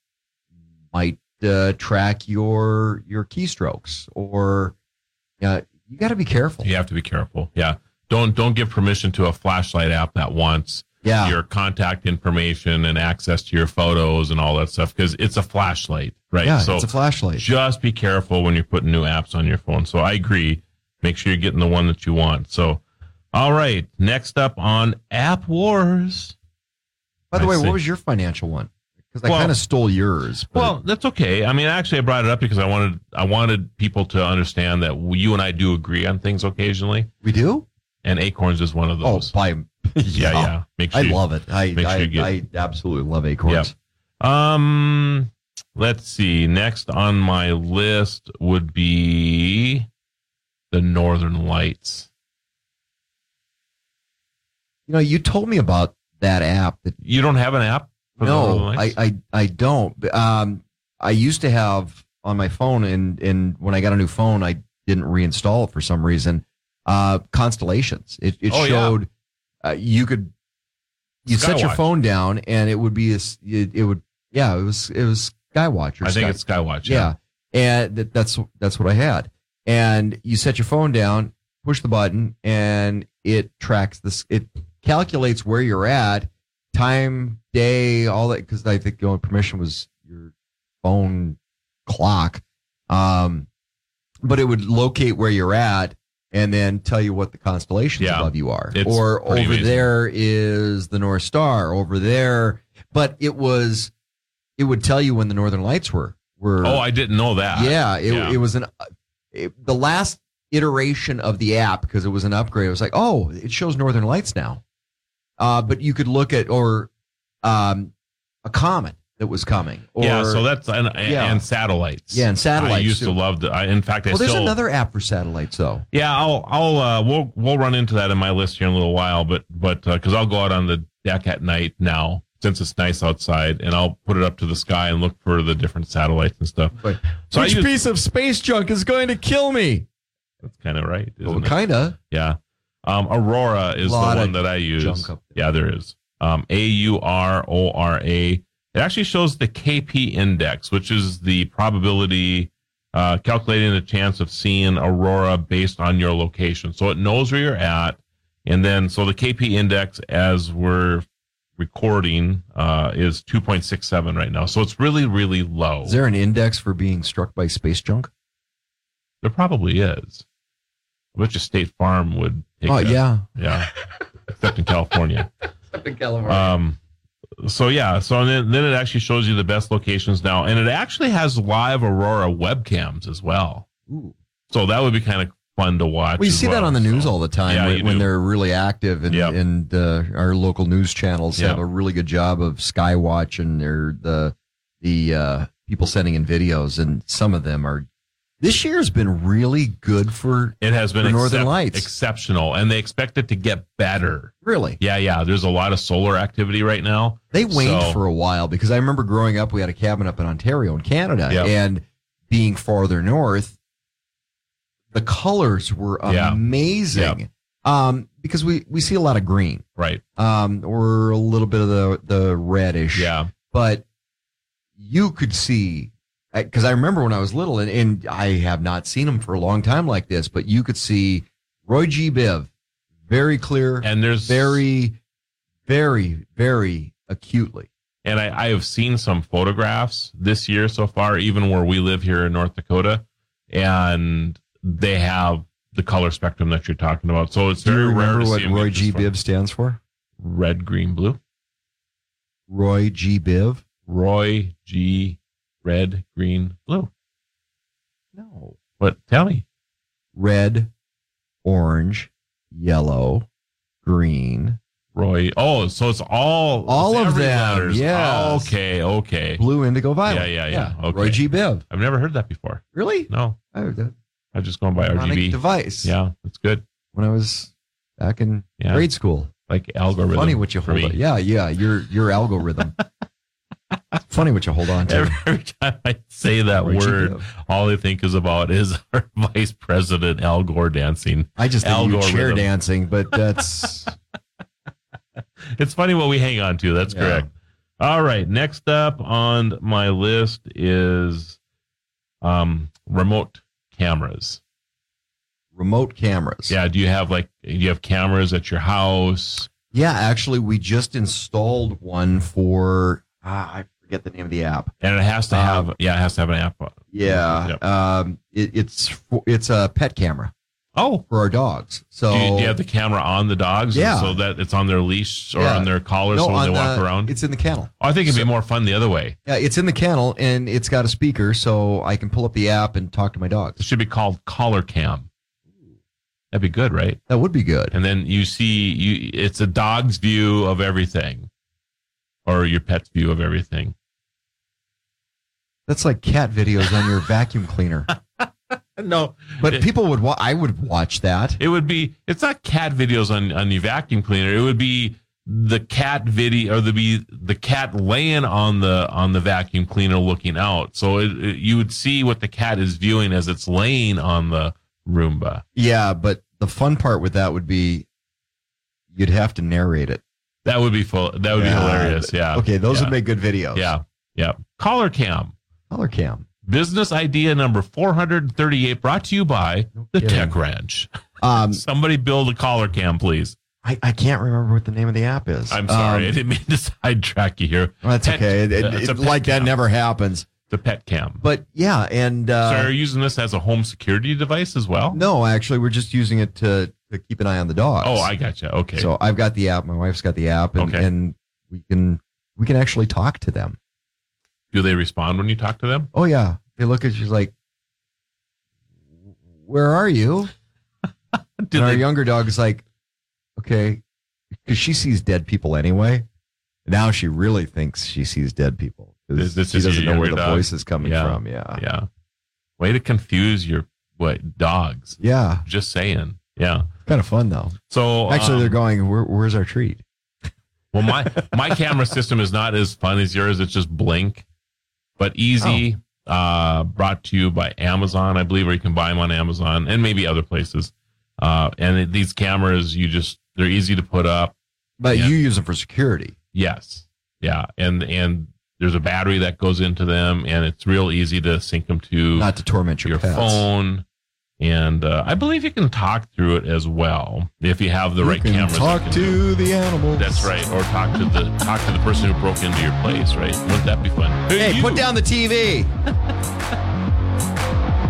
might uh, track your your keystrokes or uh, you got to be careful. You have to be careful. Yeah. Don't don't give permission to a flashlight app that wants Yeah. your contact information and access to your photos and all that stuff because it's a flashlight, right? Yeah, so it's a flashlight. Just be careful when you're putting new apps on your phone. So I agree. Make sure you're getting the one that you want. So, all right. Next up on App Wars. By the I way, see. what was your financial one? Because I Well- kind of stole yours. But Well, that's okay. I mean, actually, I brought it up because I wanted I wanted people to understand that you and I do agree on things occasionally. we do. And Acorns is one of Oh, those. by [LAUGHS] yeah, yeah. Make sure I you- love it. I sure I, get- I absolutely love acorns. Yep. Um, let's see. Next on my list would be the Northern Lights. You know, you told me about that app. That You don't have an app? no, I, I I don't. Um, I used to have on my phone, and and when I got a new phone, I didn't reinstall it for some reason. Uh, constellations. It it Oh, yeah. showed uh, you could you set your phone down, and it would be a, it, it would yeah it was it was Skywatch. Or I think Sky- it's Skywatch. yeah, and that, that's that's what I had. And you set your phone down, push the button, and it tracks this. It calculates where you're at, time, day, all that. Because I think the only permission was your phone clock. Um, but it would locate where you're at and then tell you what the constellations Yeah. above you are. Or over amazing. there is the North Star. Over there, but it was it would tell you when the Northern Lights were were. Oh, I didn't know that. Yeah, it, Yeah. it was an it, the last iteration of the app because it was an upgrade. It was like, oh, it shows Northern Lights now. Uh, but you could look at or um, a comet that was coming. Or, yeah, so that's and, Yeah. and satellites. Yeah, and satellites, I used too. to love the. I, in fact, I well, there's still. another app for satellites though. Yeah, I'll I'll uh, we'll we'll run into that in my list here in a little while, but but because I'll go out on the deck at night now since it's nice outside, and I'll put it up to the sky and look for the different satellites and stuff. So Which use- piece of space junk is going to kill me? That's kind of right. Well, it? kinda. Yeah. Um, Aurora is the one that I use. Yeah, there is. Um, A U R O R A. It actually shows the KP index, which is the probability uh, calculating the chance of seeing aurora based on your location. So it knows where you're at, and then so the KP index as we're recording uh, is 2.67 right now. So it's really really low. Is there an index for being struck by space junk? There probably is. I bet you State Farm would Oh, yeah. Yeah. Except in California. [LAUGHS] Except In California. Um, so yeah, so then, then it actually shows you the best locations now, and it actually has live Aurora webcams as well. Ooh. So that would be kind of fun to watch. Well, as see that on the news all the time Yeah, when, when they're really active, and, Yep. and uh, our local news channels Yep. have a really good job of Skywatch and they're the the uh, people sending in videos, and some of them are. This year's been really good for It has been Northern excep- Lights. exceptional, and they expect it to get better. Really? Yeah, yeah. There's a lot of solar activity right now. They waned So- for a while because I remember growing up, we had a cabin up in Ontario in Canada, Yep. and being farther north, the colors were amazing. Yep. Um, because we we see a lot of green, right? Um, or a little bit of the the reddish, Yeah. But you could see because I remember when I was little, and, and I have not seen them for a long time like this, but you could see Roy G. Biv very clear, and there's very, very, very acutely. And I, I have seen some photographs this year so far, even where we live here in North Dakota, and they have the color spectrum that you're talking about. So it's Do very rare to what Roy G. Biv stands for? Red, green, blue. Roy G. Biv. Roy G. Red, green, blue. No. What? Tell me. Red, orange, yellow, green, Roy. Oh, so it's all All it's of them, yes. Okay. Okay. blue, indigo, violet. Yeah. Yeah. Yeah. Okay. Roy G. Biv. I've never heard that before. Really? No. I, that, I've just gone by RGB device. Yeah, that's good. when I was back in Yeah. grade school. Like algorithm. Funny what you hold. Yeah, yeah, your your algorithm. [LAUGHS] Funny what you hold on to. Every, every time I say that word, all I think is about is our [LAUGHS] vice president Al Gore dancing. I just Al Gore chair Algorithm. dancing, but [LAUGHS] that's It's funny what we hang on to. That's Yeah. correct. All right. Next up on my list is um, remote cameras. remote cameras. Yeah. Do you have like do you have cameras at your house? Yeah, actually, we just installed one for ah, I forget the name of the app. And it has to Um, have yeah, it has to have an app. Yeah, Yep. um, it, it's for, it's a pet camera. Oh, for our dogs. So do, you, do you have the camera on the dogs? Yeah. So that it's on their leash or Yeah. on their collar No, so when they on walk the- around? It's in the kennel. Oh, I think it'd be more fun the other way. Yeah, it's in the kennel and it's got a speaker, so I can pull up the app and talk to my dogs. It should be called collar cam. That'd be good, right? That would be good. And then you see you it's a dog's view of everything. Or your pet's view of everything. That's like cat videos on your vacuum cleaner. [LAUGHS] No. But people would wa- I would watch that. It would be it's not cat videos on, on your vacuum cleaner. It would be the cat video or the be the cat laying on the on the vacuum cleaner looking out. So it, it- you would see what the cat is viewing as it's laying on the Roomba. Yeah, but the fun part with that would be you'd have to narrate it. That would be full. That would Yeah. be hilarious. Yeah. Okay, those Yeah. would make good videos. Yeah. Yeah. Collar cam. Color cam. Business idea number 438 brought to you by the kidding. Tech Ranch. [LAUGHS] Um, Somebody build a collar cam, please. I, I can't remember what the name of the app is. I'm sorry. [LAUGHS] I Um, didn't mean to sidetrack you here. well, that's Pet- okay. It- it- uh, it's it- like that never happens. The pet cam. But yeah, and uh, so are you using this as a home security device as well? no, actually, we're just using it to, to keep an eye on the dogs. Oh, I gotcha. Okay. So I've got the app. My wife's got the app, and, Okay. and we can we can actually talk to them. Do they respond when you talk to them? Oh yeah, they look at you like, "Where are you?" [LAUGHS] And our younger dog is like, "Okay," because she sees dead people anyway. Now she really thinks she sees dead people This- because she is doesn't know where the dog? voice is coming Yeah. from. Yeah, Yeah. Way to confuse your what dogs. yeah, Just saying. Yeah. kind of fun though. So Actually, um, they're going, Where, "Where's our treat?" [LAUGHS] Well, my my camera system is not as fun as yours. It's just blink, but easy. Uh, brought to you by Amazon, I believe, or you can buy them on Amazon and maybe other places. Uh, and it- these cameras, you just they're easy to put up. But Yeah. you use them for security. Yes, yeah, and and there's a battery that goes into them, and it's real easy to sync them to Not to torment your, your pets. phone. And uh, I believe you can talk through it as well if you have the You right can cameras. that Talk can to do the animals. That's right, or talk to the talk to the person who broke into your place. Right? Wouldn't that be fun? Hey, you- put down the TV.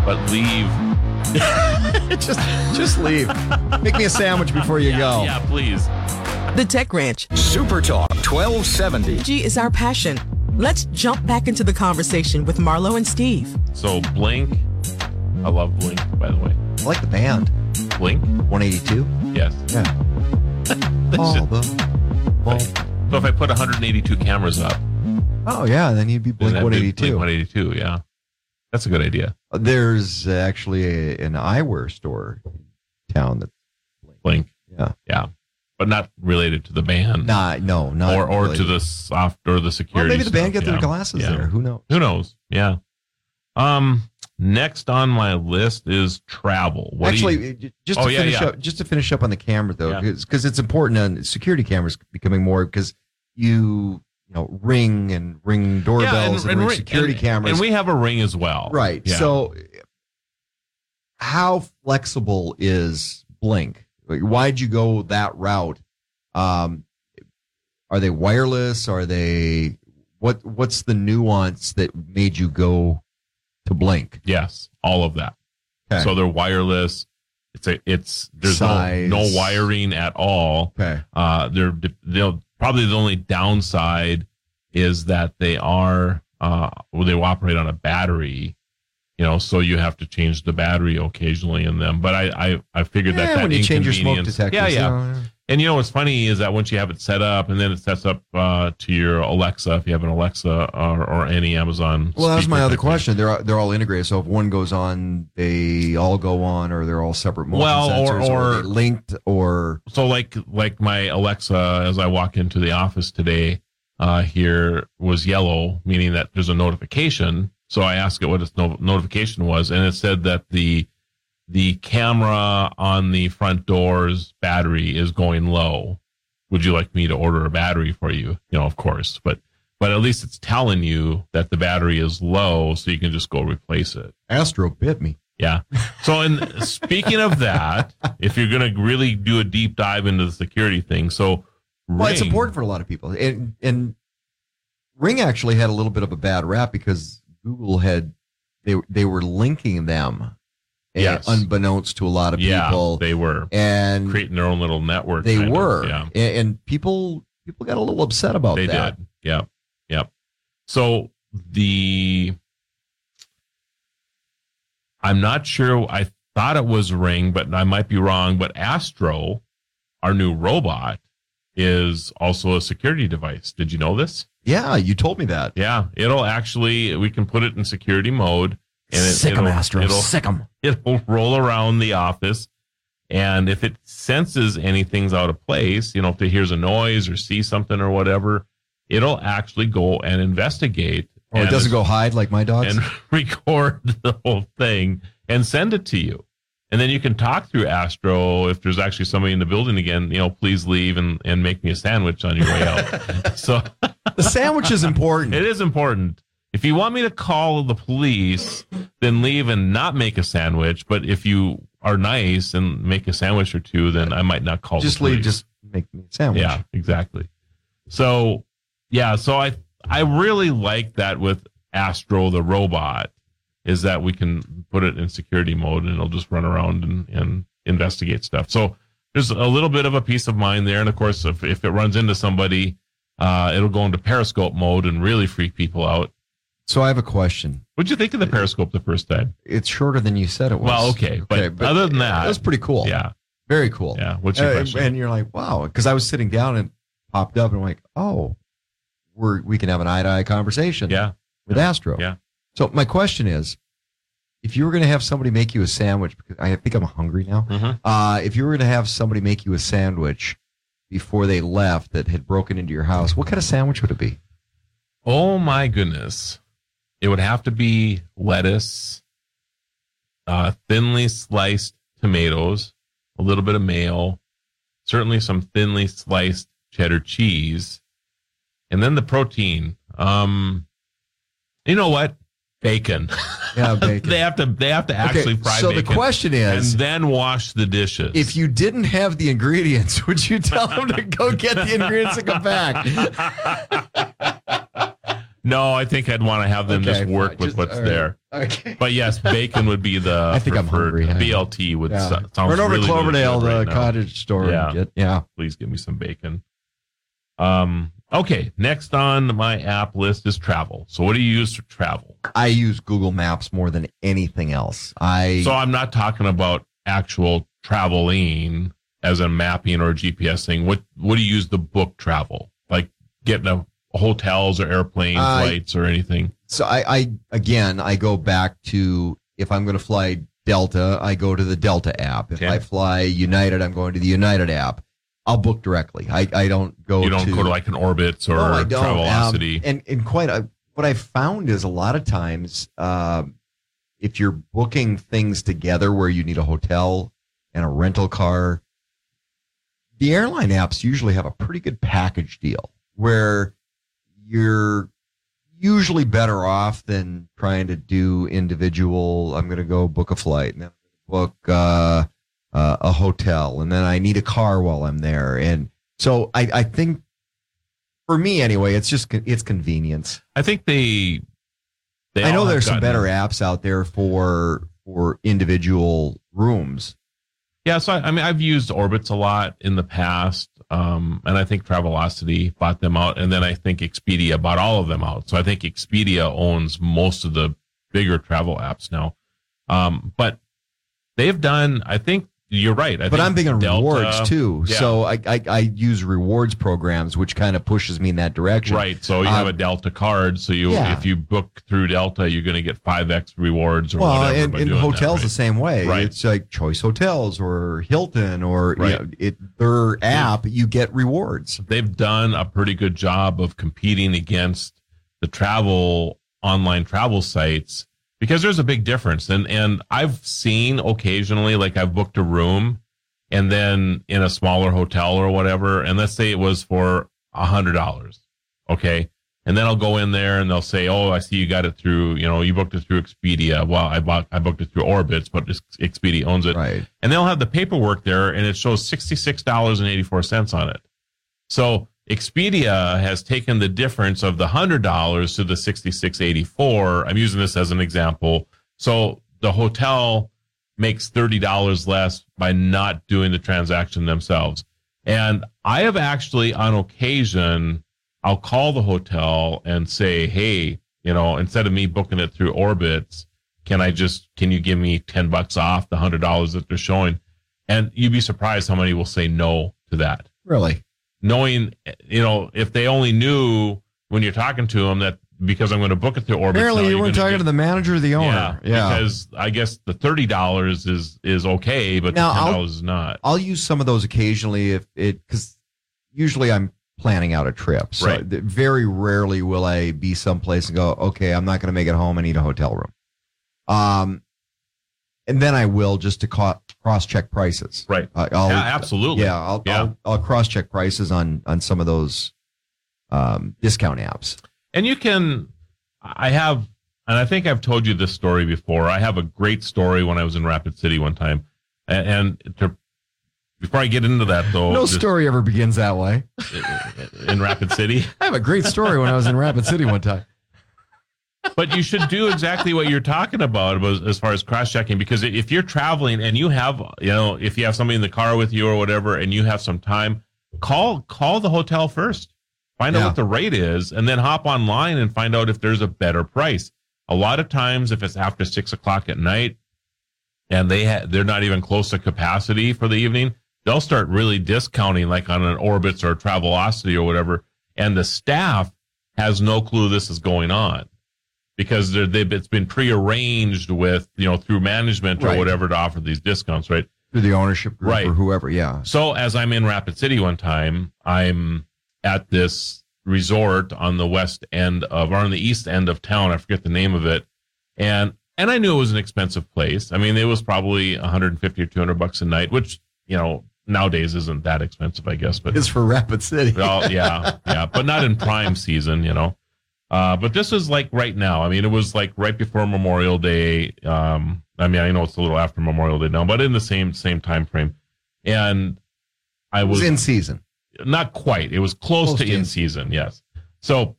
but leave. [LAUGHS] just just leave. Make me a sandwich before you yeah, go. Yeah, please. The Tech Ranch. Super Talk 1270. G is our passion. Let's jump back into the conversation with Marlo and Steve. So Blink, I love Blink, by the way. I like the band. Blink 182. Yes. Yeah. [LAUGHS] All the- So if I put 182 cameras up, Oh yeah, then you'd be Blink then that'd be 182. Blink 182, yeah. That's a good idea. There's actually a, an eyewear store in town that Blink. Blink. Yeah. Yeah. But not related to the band. Nah, no, not or or to the soft or the security. Well, maybe the band stuff, get their glasses Yeah. there. Who knows? Who knows? Yeah. Um. Next on my list is travel. What do you- Actually, just Oh, to yeah, finish yeah. up, just to finish up on the camera though, Yeah. because it's important on security cameras becoming more because you you know ring and ring doorbells and, ring ring- security and- cameras, and we have a ring as well. right? Yeah. So, how flexible is Blink? Like, why'd you go that route? Um, are they wireless? Are they what? What's the nuance that made you go to Blink? Yes, all of that. Okay. So they're wireless. It's a it's there's no, Size. no wiring at all. Okay. Uh, they're they'll probably the only downside is that they are uh well, they operate on a battery. You know, so you have to change the battery occasionally in them. But I I, I figured that Yeah, that when you change your smoke detectors, yeah, yeah. know, yeah. And you know what's funny is that once you have it set up, and then it sets up uh, to your Alexa, if you have an Alexa or, or any Amazon. Well, that's my other thing. question. They're they're all integrated. So if one goes on, they all go on, or they're all separate Well, or- sensors, or- they linked, or so like like my Alexa as I walk into the office today uh, here was yellow, meaning that there's a notification. So I asked it what its no- notification was, and it said that the the camera on the front door's battery is going low. Would you like me to order a battery for you? You know, of course, but but at least it's telling you that the battery is low, so you can just go replace it. Astro bit me. Yeah. So, in speaking of that, if you're going to really do a deep dive into the security thing, so well, it's important for a lot of people. And and Ring actually had a little bit of a bad rap because Google had they they were linking them, Yes. unbeknownst to a lot of Yeah, people. they were and creating their own little network. they kind of, were, yeah. and, and people people got a little upset about that. they that. did. Yep. Yep. So the I'm not sure. I thought it was Ring, but I might be wrong. But Astro, our new robot, is also a security device. Did you know this? Yeah, you told me that. Yeah, it'll actually we can put it in security mode, and it, Sick 'em, it'll, Astro, it'll sick 'em. [LAUGHS] It'll roll around the office, and if it senses anything's out of place, you know, if it hears a noise or sees something or whatever, it'll actually go and investigate. Or it doesn't [LAUGHS] go hide like my dogs. and [LAUGHS] record the whole thing and send it to you. And then you can talk through Astro if there's actually somebody in the building again, you know, please leave and, and make me a sandwich on your way out. so the sandwich is important. It is important. If you want me to call the police, then leave and not make a sandwich. But if you are nice and make a sandwich or two, then I might not call just the police. leave, just make me a sandwich. Yeah, exactly. So, yeah, so I I really like that with Astro the robot is that we can put it in security mode and it'll just run around and, and investigate stuff. So there's a little bit of a peace of mind there. And of course, if, if it runs into somebody, uh, it'll go into periscope mode and really freak people out. So I have a question. What'd you think of the periscope the first time? It's shorter than you said it was. Well, okay, but other than that- it was pretty cool. Yeah. very cool. Yeah. What's your Uh, question? And you're like, wow, because I was sitting down and popped up, and I'm like, oh, we're we can have an eye to eye conversation. Yeah. with Astro. Yeah. So my question is, if you were going to have somebody make you a sandwich, because I think I'm hungry now. Mhm. Uh, if you were going to have somebody make you a sandwich before they left that had broken into your house, what kind of sandwich would it be? Oh my goodness. It would have to be lettuce, uh, thinly sliced tomatoes, a little bit of mayo, certainly some thinly sliced cheddar cheese, and then the protein. Um, you know what? Bacon. [LAUGHS] Yeah, bacon. they have to. They have to actually fry so the question is- and then wash the dishes. If you didn't have the ingredients, [LAUGHS] would you tell them to go get the ingredients and come back? [LAUGHS] no, I think I'd want to have them Okay, just work fine. with what's right. there. Okay. But yes, bacon would be [LAUGHS] the I think I'm hungry. BLT would Yeah. so- sounds Run over to really, really Cloverdale, good the now. cottage store, Yeah, get- yeah. Please give me some bacon. Um. Okay. Next on my app list is travel. So what do you use for travel? I use Google Maps more than anything else. I So I'm not talking about actual traveling as a mapping or a GPS thing. What What do you use to book travel? Like getting a hotels or airplane I- flights or anything? So I, I again, I go back to if I'm going to fly Delta, I go to the Delta app. If Okay. I fly United, I'm going to the United app. I'll book directly. I, I don't go. You don't to, go to like an Orbitz or No, I don't. Travelocity. Um, and and quite a, what I've found is a lot of times, um, if you're booking things together where you need a hotel and a rental car, the airline apps usually have a pretty good package deal where you're usually better off than trying to do individual. I'm going to go book a flight and then book uh, uh, a hotel, and then I need a car while I'm there. And so I, I think for me anyway, it's just it's convenience. I think they. they I know there's some better apps out there for for individual rooms. Yeah, so I, I mean, I've used Orbitz a lot in the past, um, and I think Travelocity bought them out, and then I think Expedia bought all of them out. So I think Expedia owns most of the bigger travel apps now. Um, but they've done, I think you're right. I but I'm big on Delta- rewards too. Yeah. So I, I I use rewards programs, which kind of pushes me in that direction. Right. So you have a um, Delta card. So you, yeah. if you book through Delta, you're going to get five X rewards or well, whatever. and, and doing that, hotels right? the same way. Right. It's like Choice Hotels or Hilton or you Right. know, it their app. You get rewards. they've done a pretty good job of competing against the travel online travel sites because there's a big difference. And and I've seen occasionally like I've booked a room and then in a smaller hotel or whatever and let's say it was for a hundred dollars okay? And then I'll go in there and they'll say oh I see you got it through you know you booked it through Expedia. Well I bought I booked it through Orbitz but Ex- Expedia owns it. Right. And they'll have the paperwork there and it shows $66.84 on it. So Expedia has taken the difference of the hundred dollars to the sixty six eighty four. I'm using this as an example. So the hotel makes thirty dollars less by not doing the transaction themselves. And I have actually, on occasion, I'll call the hotel and say, "Hey, you know, instead of me booking it through Orbitz, can I just can you give me ten bucks off the hundred dollars that they're showing?" And you'd be surprised how many will say no to that Really. Knowing you know if they only knew when you're talking to them that because I'm going to book it through Orbitz. Apparently, you weren't talking get- to the manager or the owner. Yeah, because I guess the thirty dollars is is okay, but Now, the ten dollars is not. I'll use some of those occasionally if it because usually I'm planning out a trip. So Right. very rarely will I be someplace and go, okay, I'm not going to make it home. I need a hotel room. Um, and then I will just to co- cross check prices. Right. Uh, I'll, Yeah, absolutely. Yeah. I'll, Yeah. I'll, I'll cross check prices on on some of those um, discount apps. And you can, I have, and I think I've told you this story before. I have a great story when I was in Rapid City one time, and, and to, before I get into that though, no just- story ever begins that way. [LAUGHS] in Rapid City. I have a great story when I was in Rapid City one time. But you should do exactly what you're talking about as far as cross checking because if you're traveling and you have you know if you have somebody in the car with you or whatever and you have some time call call the hotel first. Find Yeah. out what the rate is and then hop online and find out if there's a better price. A lot of times if it's after six o'clock at night and they ha- they're not even close to capacity for the evening they'll start really discounting like on an orbitz or travelocity or whatever and the staff has no clue this is going on because they're, they've, it's been prearranged with you know through management or Right. whatever to offer these discounts right Through the ownership group Right. or whoever. Yeah. so as i'm in rapid city one time i'm at this resort on the west end of or on the east end of town i forget the name of it and and i knew it was an expensive place i mean it was probably 150 or 200 bucks a night which you know nowadays isn't that expensive i guess but It's for Rapid City. well, yeah, [LAUGHS] yeah, but not in prime season, you know. Uh, but this is like right now. I mean, it was like right before Memorial Day. Um, I mean, I know it's a little after Memorial Day now, but in the same same time frame. And I was was in season. not quite. It was close, Close to to in season, yes. So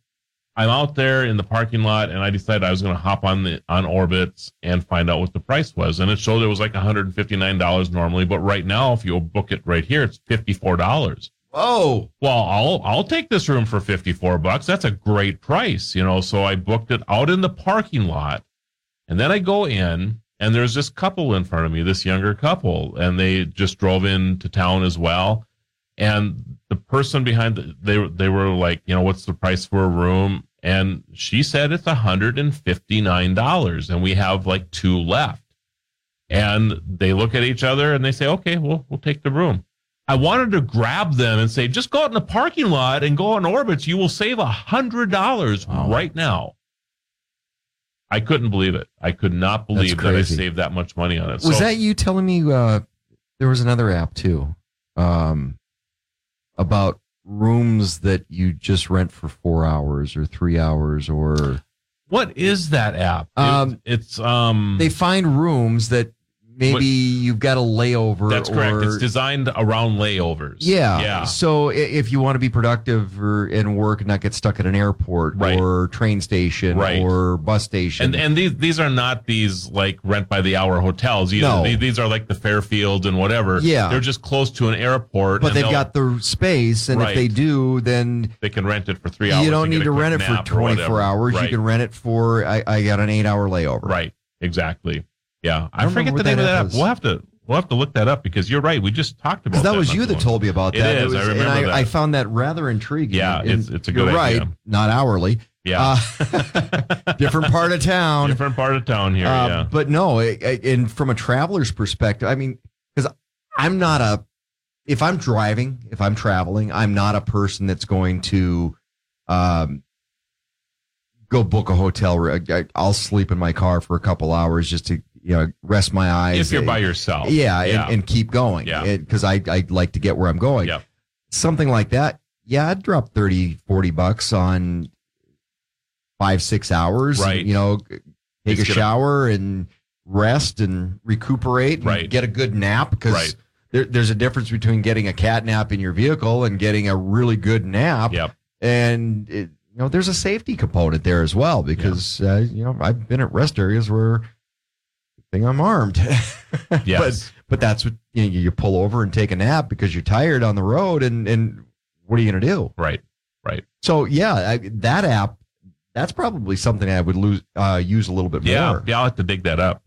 I'm out there in the parking lot, and I decided I was going to hop on the on Orbitz and find out what the price was, and it showed it was like 159 dollars normally, but right now, if you book it right here, it's 54 dollars. Whoa! Well, I'll I'll take this room for 54 bucks. That's a great price, you know. So I booked it out in the parking lot, and then I go in, and there's this couple in front of me, this younger couple, and they just drove into town as well. And the person behind the, they they were like, you know, what's the price for a room? And she said it's hundred and fifty nine dollars, and we have like two left. And they look at each other and they say, okay, well, we'll take the room. I wanted to grab them and say, just go out in the parking lot and go on Orbitz. You will save a hundred dollars right now. I couldn't believe it. I could not believe that I saved that much money on it. Was So- that you telling me uh, there was another app too um, about rooms that you just rent for four hours or three hours or What is that app? Um, it's um. they find rooms that maybe you've got a layover. That's correct. or- It's designed around layovers. Yeah. Yeah. So if you want to be productive or and work and not get stuck at an airport Right. or train station Right. or bus station. And and these these are not these like rent by the hour hotels either. No. These, these are like the Fairfield and whatever. Yeah. They're just close to an airport. but and they've got the space, and if they do, then they can rent it for three hours. you don't need to rent it for 24 whatever. hours. You can rent it for, I, I got an eight hour layover. Right. Exactly. Yeah. I, don't forget the name of that that app app. We'll have to we'll have to look that up because you're right. We just talked about Because that was you that long told me ago. about It that. is. was- I remember and I, that. I found that rather intriguing. Yeah, And it's- it's a good you're idea. right, not hourly. Yeah. Uh, [LAUGHS] different part of town. Different part of town here. Uh, yeah. But no, it, it- and from a traveler's perspective, I mean, because I'm not a, if I'm driving, if I'm traveling, I'm not a person that's going to um, go book a hotel. I'll sleep in my car for a couple hours just to, you know, rest my eyes. if you're by yourself. Yeah, Yeah. And, and keep going. Yeah. Because I, I like to get where I'm going. Yep. Something like that. Yeah, I'd drop 30, 40 bucks on five, six hours. and, Right. you know, take a shower and rest and recuperate and Right. get a good nap because Right. there, there's a difference between getting a cat nap in your vehicle and getting a really good nap. Yep. And, it, you know, there's a safety component there as well because, uh, you know, I've been at rest areas where thing I'm armed. [LAUGHS] Yes. but, but that's what you, know, you pull over and take a nap because you're tired on the road and, and what are you going to do? Right. Right. So yeah, I, that app, that's probably something I would lose, uh, use a little bit Yeah. more. Yeah. I'll have to dig that up.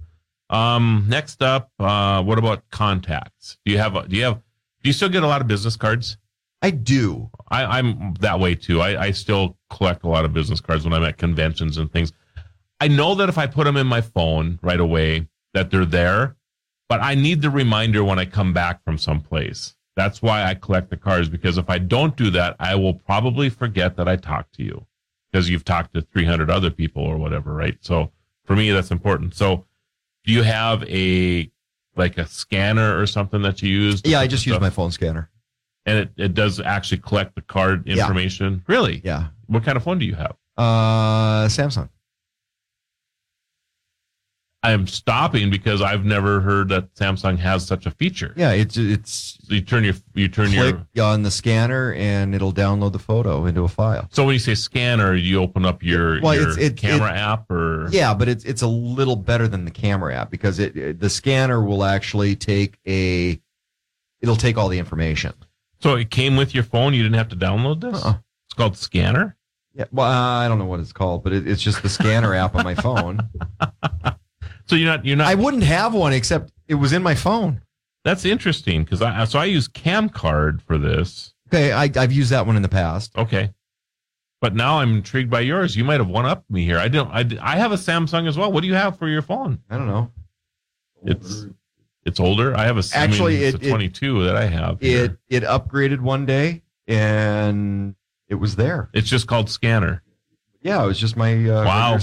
Um, next up, uh, what about contacts? Do you have, a, do you have, do you still get a lot of business cards? I do. I, I'm that way too. I, I still collect a lot of business cards when I'm at conventions and things. I know that if I put them in my phone right away, that they're there, but I need the reminder when I come back from someplace. That's why I collect the cards because if I don't do that, I will probably forget that I talked to you because you've talked to 300 other people or whatever, right? So for me, that's important. So do you have a like a scanner or something that you use? Yeah, I just use stuff- my phone scanner. and it, it does actually collect the card Yeah. information. Really? Yeah. What kind of phone do you have? Uh, Samsung. I'm stopping because I've never heard that Samsung has such a feature. Yeah, it's it's So you turn your you turn click your on the scanner and it'll download the photo into a file. so when you say scanner, you open up your, Well, your it's- it- camera it- app or Yeah, but it's it's a little better than the camera app because it, it- the scanner will actually take a it'll take all the information. so it came with your phone. You didn't have to download this. Uh-uh. It's called Scanner. Yeah, well, I don't know what it's called, but it, it's just the scanner app on my phone. [LAUGHS] So you're not you're not. I wouldn't have one except it was in my phone. that's interesting because I so I use Camcard for this. Okay, I, I've used that one in the past. Okay. But now I'm intrigued by yours. You might have one up me here. I don't. I, I have a Samsung as well. What do you have for your phone? I don't know. It's it's older. I have a Actually, it's it- a it- 22 that I have. here. It it upgraded one day and it was there. It's just called Scanner. Yeah, it was just my uh, Wow.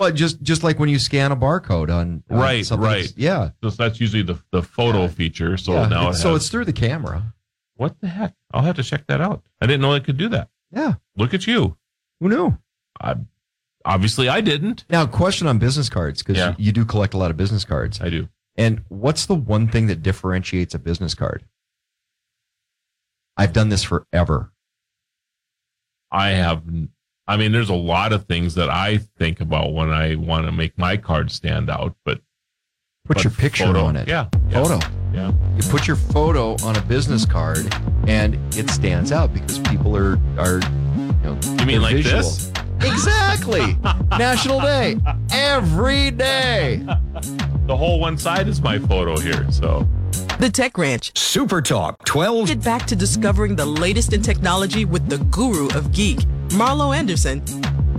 Well, just just like when you scan a barcode on, on Right, right. Yeah. So that's usually the the photo feature. So yeah. now it so has- it's through the camera. what the heck? I'll have to check that out. I didn't know it could do that. Yeah. Look at you. Who knew? I, obviously, I didn't. Now, question on business cards because Yeah. you do collect a lot of business cards. I do. And what's the one thing that differentiates a business card? I've done this forever. I have. I mean, there's a lot of things that I think about when I want to make my card stand out, but Put but your picture photo- on it. Yeah, yeah. Photo. Yeah. You put your photo on a business card and it stands out because people are are you know You mean like visual. this? Exactly. [LAUGHS] National Day. Every day. The whole one side is my photo here. So The Tech Ranch. Super Talk 12. Get back to discovering the latest in technology with the guru of geek, Marlo Anderson.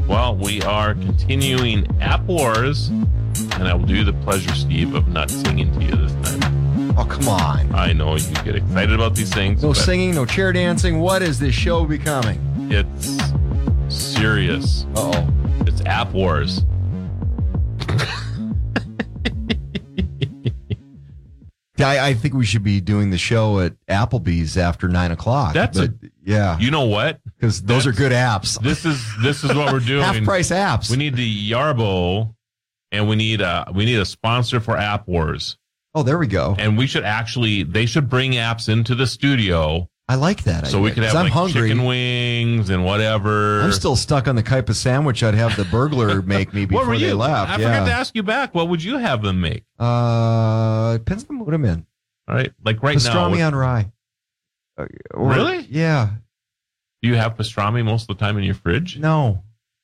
Well, we are continuing App Wars, and I will do the pleasure, Steve, of not singing to you this time. Oh, come on. I know you get excited about these things. No singing, no chair dancing. What is this show becoming? It's serious. oh. It's App Wars. [LAUGHS] I, I think we should be doing the show at Applebee's after nine o'clock. That's a- yeah, You know what? Because those are good apps. This is this is what we're [LAUGHS] doing. Half price apps. We need the Yarbo, and we need a we need a sponsor for App Wars. oh, there we go. And we should actually they should bring apps into the studio I like that. so we idea, could 'cause have I'm like hungry. chicken wings and whatever. I'm still stuck on the type of sandwich I'd have the burglar [LAUGHS] make me before what they left. I yeah. forgot to ask you back. What would you have them make? Uh, depends on the mood I'm in. All right, like right Pastrami now. on rye. Uh, or- Really? Yeah. Do you have pastrami most of the time in your fridge? No.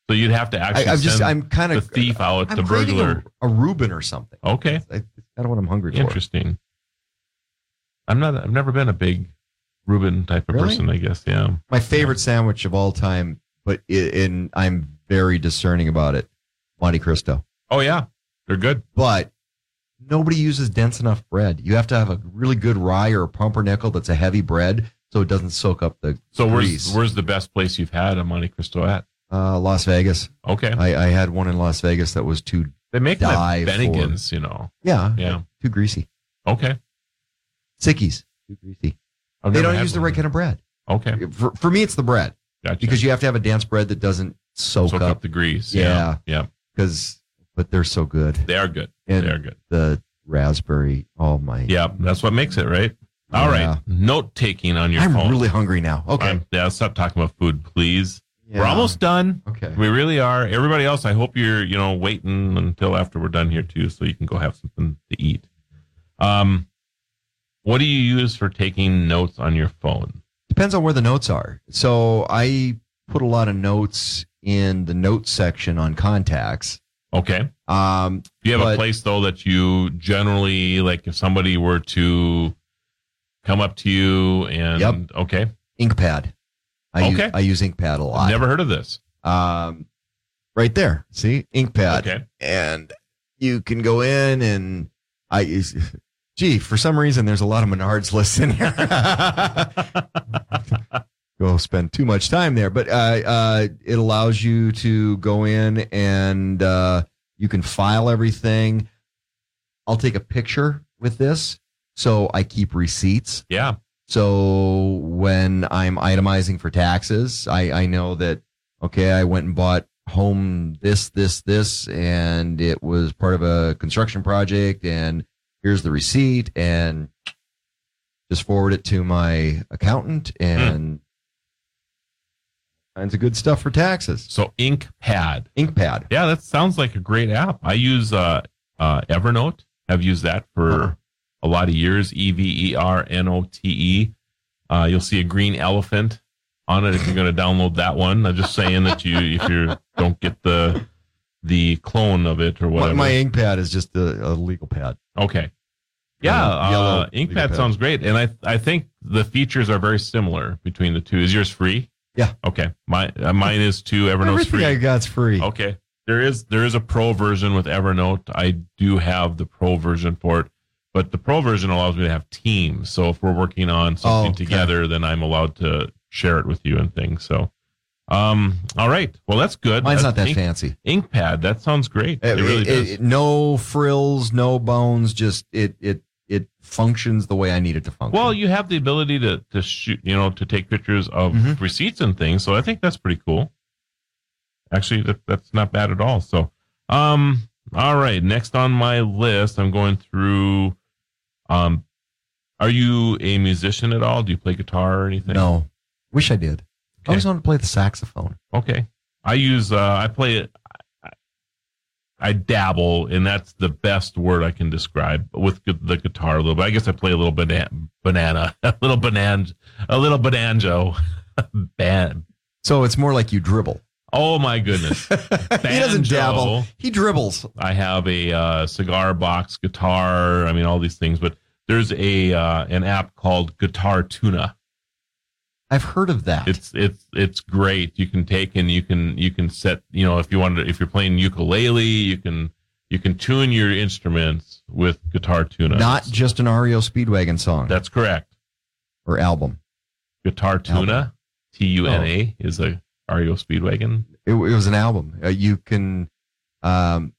So you'd have to actually. I'm just. send I'm kind the of thief out, I'm the burglar. A, a Reuben or something. Okay, I, of what I'm hungry for. interesting. I'm not. I've never been a big Reuben type of Really? person. I guess. Yeah. My favorite sandwich of all time, but i in I'm very discerning about it. Monte Cristo. Oh yeah, they're good. but nobody uses dense enough bread. You have to have a really good rye or a pumpernickel that's a heavy bread so it doesn't soak up the So grease. where's where's the best place you've had a Monte Cristo at? uh, Las Vegas. Okay, I, I had one in Las Vegas that was too they make them die at for- Bennigan's. You know. yeah Yeah. too greasy. Okay. Sickies too greasy. I've they never don't had use the one. right kind of bread. Okay. For, for me, it's the bread Gotcha. because you have to have a dense bread that doesn't soak, soak up. up the grease. Yeah. Yeah. Because but they're so good. They are good. And they are good. the raspberry. Oh my! Yeah, that's what makes it, right? All right. Yeah. Note taking on your phone. I'm phone. really hungry now. Okay. I'm- yeah, stop talking about food, please. We're almost done. Okay. We really are. Everybody else, I hope you're, you know, waiting until after we're done here too, so you can go have something to eat. Um, what do you use for taking notes on your phone? Depends on where the notes are. So I put a lot of notes in the notes section on contacts. Okay. Um, Do you have a place though that you generally like if somebody were to come up to you and Yep. okay. InkPad. I Okay. use, I use InkPad a lot. I've never heard of this. Um, right there. See InkPad. Okay. And you can go in and I use. Gee, for some reason, there's a lot of Menards lists in here. go spend too much time there, but uh, uh, it allows you to go in and uh, you can file everything. I'll take a picture with this, so I keep receipts. Yeah. So when I'm itemizing for taxes, I, I know that, okay, I went and bought home this, this, this, and it was part of a construction project, and here's the receipt, and just forward it to my accountant, and kinds of good stuff for taxes. So InkPad. InkPad. Yeah, that sounds like a great app. I use uh, uh, Evernote. I've used that for Uh-huh. A lot of years. E V E R N O T E. Uh, you'll see a green elephant on it if you're going to download that one. I'm just saying that you if you don't get the the clone of it or My, whatever. my InkPad is just a, a legal pad. Okay. Yeah, uh, legal InkPad pad. sounds great, and I I think the features are very similar between the two. Is yours free? Yeah. Okay. My uh, mine is too. Evernote's Everything free. I got's free. Okay. There is there is a pro version with Evernote. I do have the pro version for it, but the pro version allows me to have teams. So if we're working on something Oh, okay. together, then I'm allowed to share it with you and things. So, um, all right. Well, that's good. Mine's That's not that Ink- fancy. InkPad. That sounds great. It, It- really it- does. it- no frills, no bones. Just it it it functions the way I need it to function. well, you have the ability to to shoot, you know, to take pictures of Mhm. receipts and things. So I think that's pretty cool. Actually, that, that's not bad at all. So, um, all right. Next on my list, I'm going through. Um, are you a musician at all? Do you play guitar or anything? no, wish I did. I Okay. always wanted to play the saxophone. Okay. I use uh, I play it. I dabble, and that's the best word I can describe with the guitar a little bit. I guess I play a little banana, banana, [LAUGHS] a little banana, a little banjo, [LAUGHS] band. So it's more like you dribble. Oh my goodness! [LAUGHS] he doesn't dabble. He dribbles. I have a uh, cigar box guitar. I mean, all these things. But there's a uh, an app called Guitar Tuna. I've heard of that. It's it's it's great. You can take and you can you can set. You know, if you want to, if you're playing ukulele, you can you can tune your instruments with Guitar Tuna. Not just an REO Speedwagon song. That's correct. Or album. Guitar Tuna, T U N A, is a REO Speedwagon. It, it was an album. Uh, you can, um,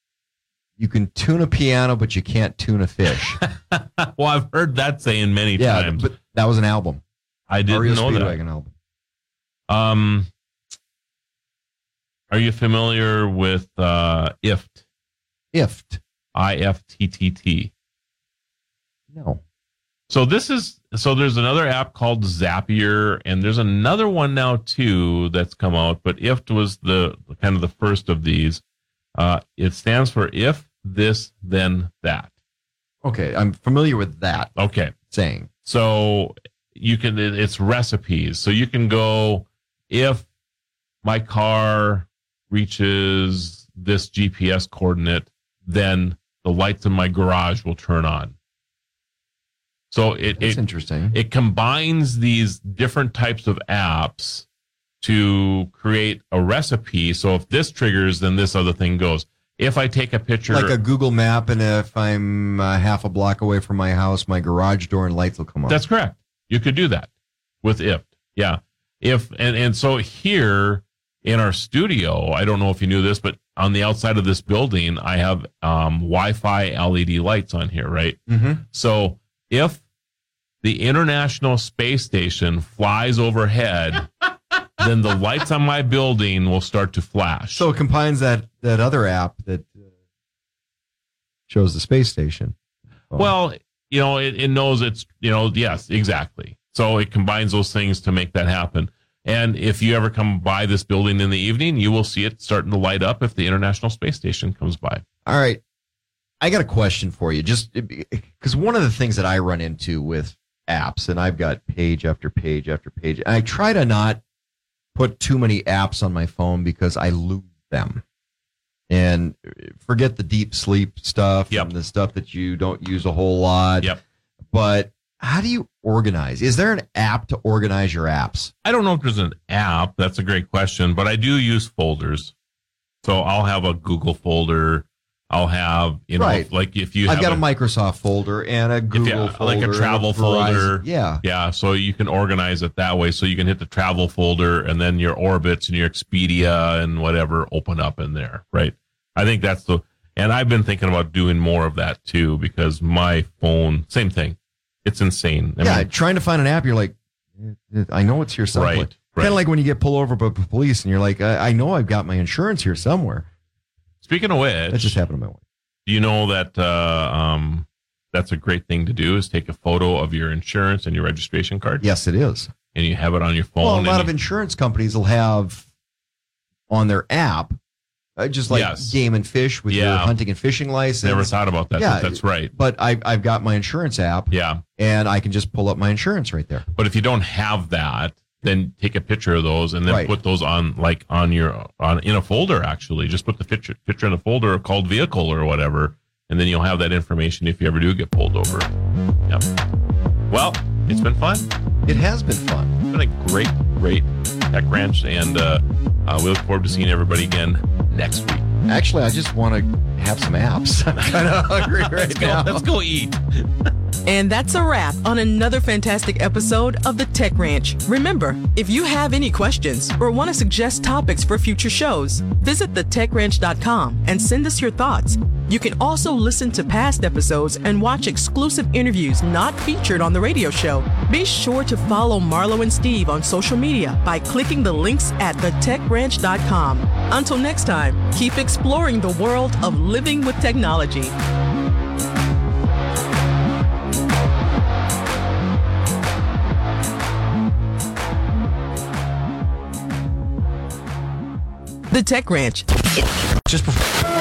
you can tune a piano, but you can't tune a fish. [LAUGHS] well, I've heard that saying many yeah, times. but that was an album. I didn't REO know that. Speedwagon album. Um, are you familiar with uh, IFT? IFT. I F T T T. No. So this is so there's another app called Zapier, and there's another one now too that's come out. But IFT was the kind of the first of these. Uh, it stands for if this then that. Okay, I'm familiar with that Okay, saying. so you can it's recipes. So you can go if my car reaches this GPS coordinate, then the lights in my garage will turn on. So it That's it, interesting. it combines these different types of apps to create a recipe. So if this triggers, then this other thing goes. If I take a picture, Like a Google map, and if I'm uh, half a block away from my house, my garage door and lights will come on. That's correct. You could do that with if. Yeah. If and and so here in our studio, I don't know if you knew this, but on the outside of this building, I have um, Wi-Fi LED lights on here, right? Mm-hmm. So if the International Space Station flies overhead, [LAUGHS] then the lights on my building will start to flash. So it combines that that other app that uh, shows the space station. Well, you know, it, it knows it's, you know, yes, exactly. So it combines those things to make that happen. And if you ever come by this building in the evening, you will see it starting to light up if the International Space Station comes by. All right. I got a question for you. Just because one of the things that I run into with apps, and I've got page after page after page, and I try to not put too many apps on my phone because I lose them. And uh, forget the deep sleep stuff and the stuff that you don't use a whole lot. Yep. But how do you organize? Is there an app to organize your apps? I don't know if there's an app. That's a great question, but I do use folders. So I'll have a Google folder. I'll have, you know, Right. like if you I've have got a, Microsoft folder and a Google folder, like a travel Verizon- folder. Yeah. Yeah. So you can organize it that way. So you can hit the travel folder and then your Orbitz and your Expedia and whatever open up in there. Right. I think that's the, and I've been thinking about doing more of that too because my phone, same thing. It's insane. I yeah, mean, trying to find an app, you're like, "Eh, I know it's here somewhere. Right, right. Kind of like when you get pulled over by the police and you're like, I, I know I've got my insurance here somewhere. Speaking of which, That just happened to my wife. do you know that, uh, um, that's a great thing to do is take a photo of your insurance and your registration card. Yes, it is. And you have it on your phone. Well, a lot you- of insurance companies will have on their app, uh, just like Yes. Game and Fish with your hunting and fishing license. Never thought about that, but Yeah, that's right. But I, I've got my insurance app. Yeah. And I can just pull up my insurance right there. But if you don't have that, then take a picture of those and then Right. put those on like on your on in a folder actually. Just put the picture picture in a folder called vehicle or whatever, and then you'll have that information if you ever do get pulled over. Yep. Well, it's been fun. It has been fun. It's been a great, great tech ranch, and uh, uh, we look forward to seeing everybody again next week. Actually, I just want to have some apps. [LAUGHS] I'm kind of hungry [LAUGHS] right let's go. now. Let's go eat. [LAUGHS] And that's a wrap on another fantastic episode of the Tech Ranch. Remember, if you have any questions or want to suggest topics for future shows, visit thetechranch.com and send us your thoughts. You can also listen to past episodes and watch exclusive interviews not featured on the radio show. Be sure to follow Marlo and Steve on social media by clicking the links at thetechranch.com. Until next time, keep exploring the world of living with technology. The Tech Ranch. Just before.